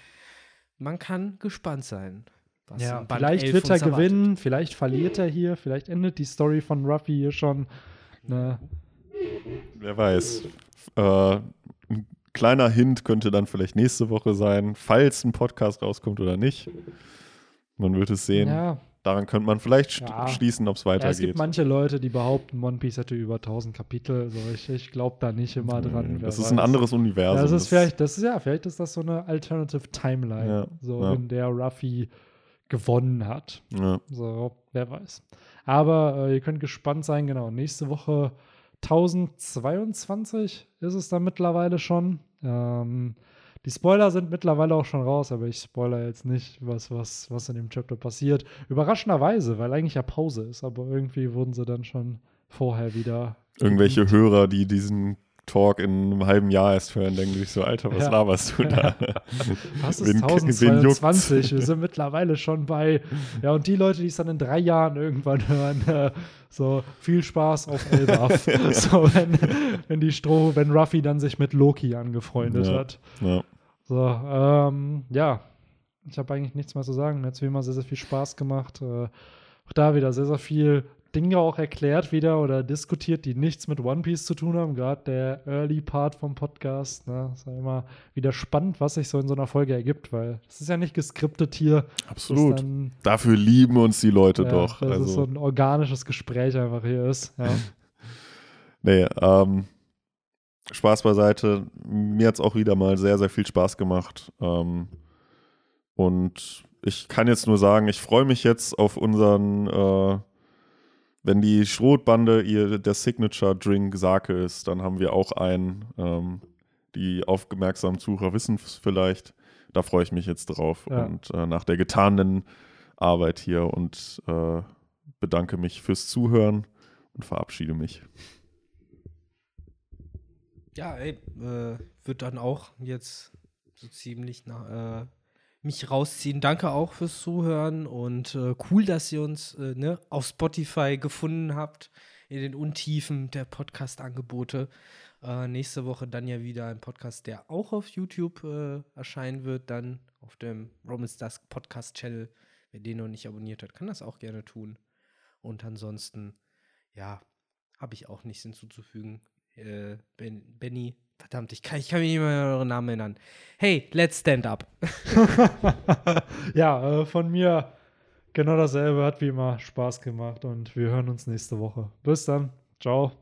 Man kann gespannt sein. was Ja, vielleicht 11 wird er gewinnen, vielleicht verliert er hier, vielleicht endet die Story von Ruffy hier schon. Ne? Wer weiß. Äh, kleiner Hint könnte dann vielleicht nächste Woche sein, falls ein Podcast rauskommt oder nicht. Man wird es sehen. Ja, Daran könnte man vielleicht Ja. schließen, ob es ja, es gibt weitergeht. manche Leute, die behaupten, One Piece hätte über 1000 Kapitel. So, ich ich glaube da nicht immer dran. wer das ist ein weiß. anderes Universum. Das ist vielleicht, das ist ja, vielleicht ist das so eine Alternative Timeline, so in der Ruffy gewonnen hat. So, wer weiß. Aber äh, ihr könnt gespannt sein, genau. Nächste Woche 1022 ist es dann mittlerweile schon. Ähm, die Spoiler sind mittlerweile auch schon raus, aber ich spoiler jetzt nicht, was, was, was in dem Chapter passiert. Überraschenderweise, weil eigentlich ja Pause ist, aber irgendwie wurden sie dann schon vorher wieder. Irgendwelche Hörer, die diesen Talk in einem halben Jahr erst hören, denken sich so, Alter, was Ja. laberst du da? [LAUGHS] Was ist Wen- wen 1022? juckt's? Wir sind mittlerweile schon bei. Ja, und die Leute, die es dann in drei Jahren irgendwann hören, äh, so viel Spaß auf Elbaf. [LAUGHS] so, wenn, wenn die Stroh, wenn Ruffy dann sich mit Loki angefreundet Ja. hat. ja. So, ähm, ja. Ich habe eigentlich nichts mehr zu sagen. Mir hat es wie immer sehr, sehr viel Spaß gemacht. Äh, auch da wieder sehr, sehr viel Dinge auch erklärt wieder oder diskutiert, die nichts mit One Piece zu tun haben. Gerade der Early Part vom Podcast. Ne? Ist ja immer wieder spannend, was sich so in so einer Folge ergibt, weil es ist ja nicht geskriptet hier. Absolut. Dann, Dafür lieben uns die Leute ja, doch. Dass es so Also, ein organisches Gespräch einfach hier ist. Ja. [LAUGHS] nee, ähm, Spaß beiseite. Mir hat es auch wieder mal sehr, sehr viel Spaß gemacht. Ähm, und ich kann jetzt nur sagen, ich freue mich jetzt auf unseren, äh, wenn die Schrotbande ihr der Signature Drink Sake ist, dann haben wir auch einen. Ähm, die aufmerksamen Zuhörer wissen es vielleicht. Da freue ich mich jetzt drauf. Ja. Und äh, nach der getanen Arbeit hier und äh, bedanke mich fürs Zuhören und verabschiede mich. Ja, ey, äh, wird dann auch jetzt so ziemlich nach, äh, mich rausziehen. Danke auch fürs Zuhören und äh, cool, dass ihr uns äh, ne, auf Spotify gefunden habt in den Untiefen der Podcast-Angebote. Äh, nächste Woche dann ja wieder ein Podcast, der auch auf YouTube äh, erscheinen wird, dann auf dem Romans Dusk Podcast Channel. Wer den noch nicht abonniert hat, kann das auch gerne tun. Und ansonsten, ja, habe ich auch nichts hinzuzufügen. Äh, ben, Benny, verdammt, ich kann, ich kann mich nicht mehr an euren Namen erinnern. Hey, let's stand up. [LAUGHS] ja, äh, von mir genau dasselbe. Hat wie immer Spaß gemacht und wir hören uns nächste Woche. Bis dann. Ciao.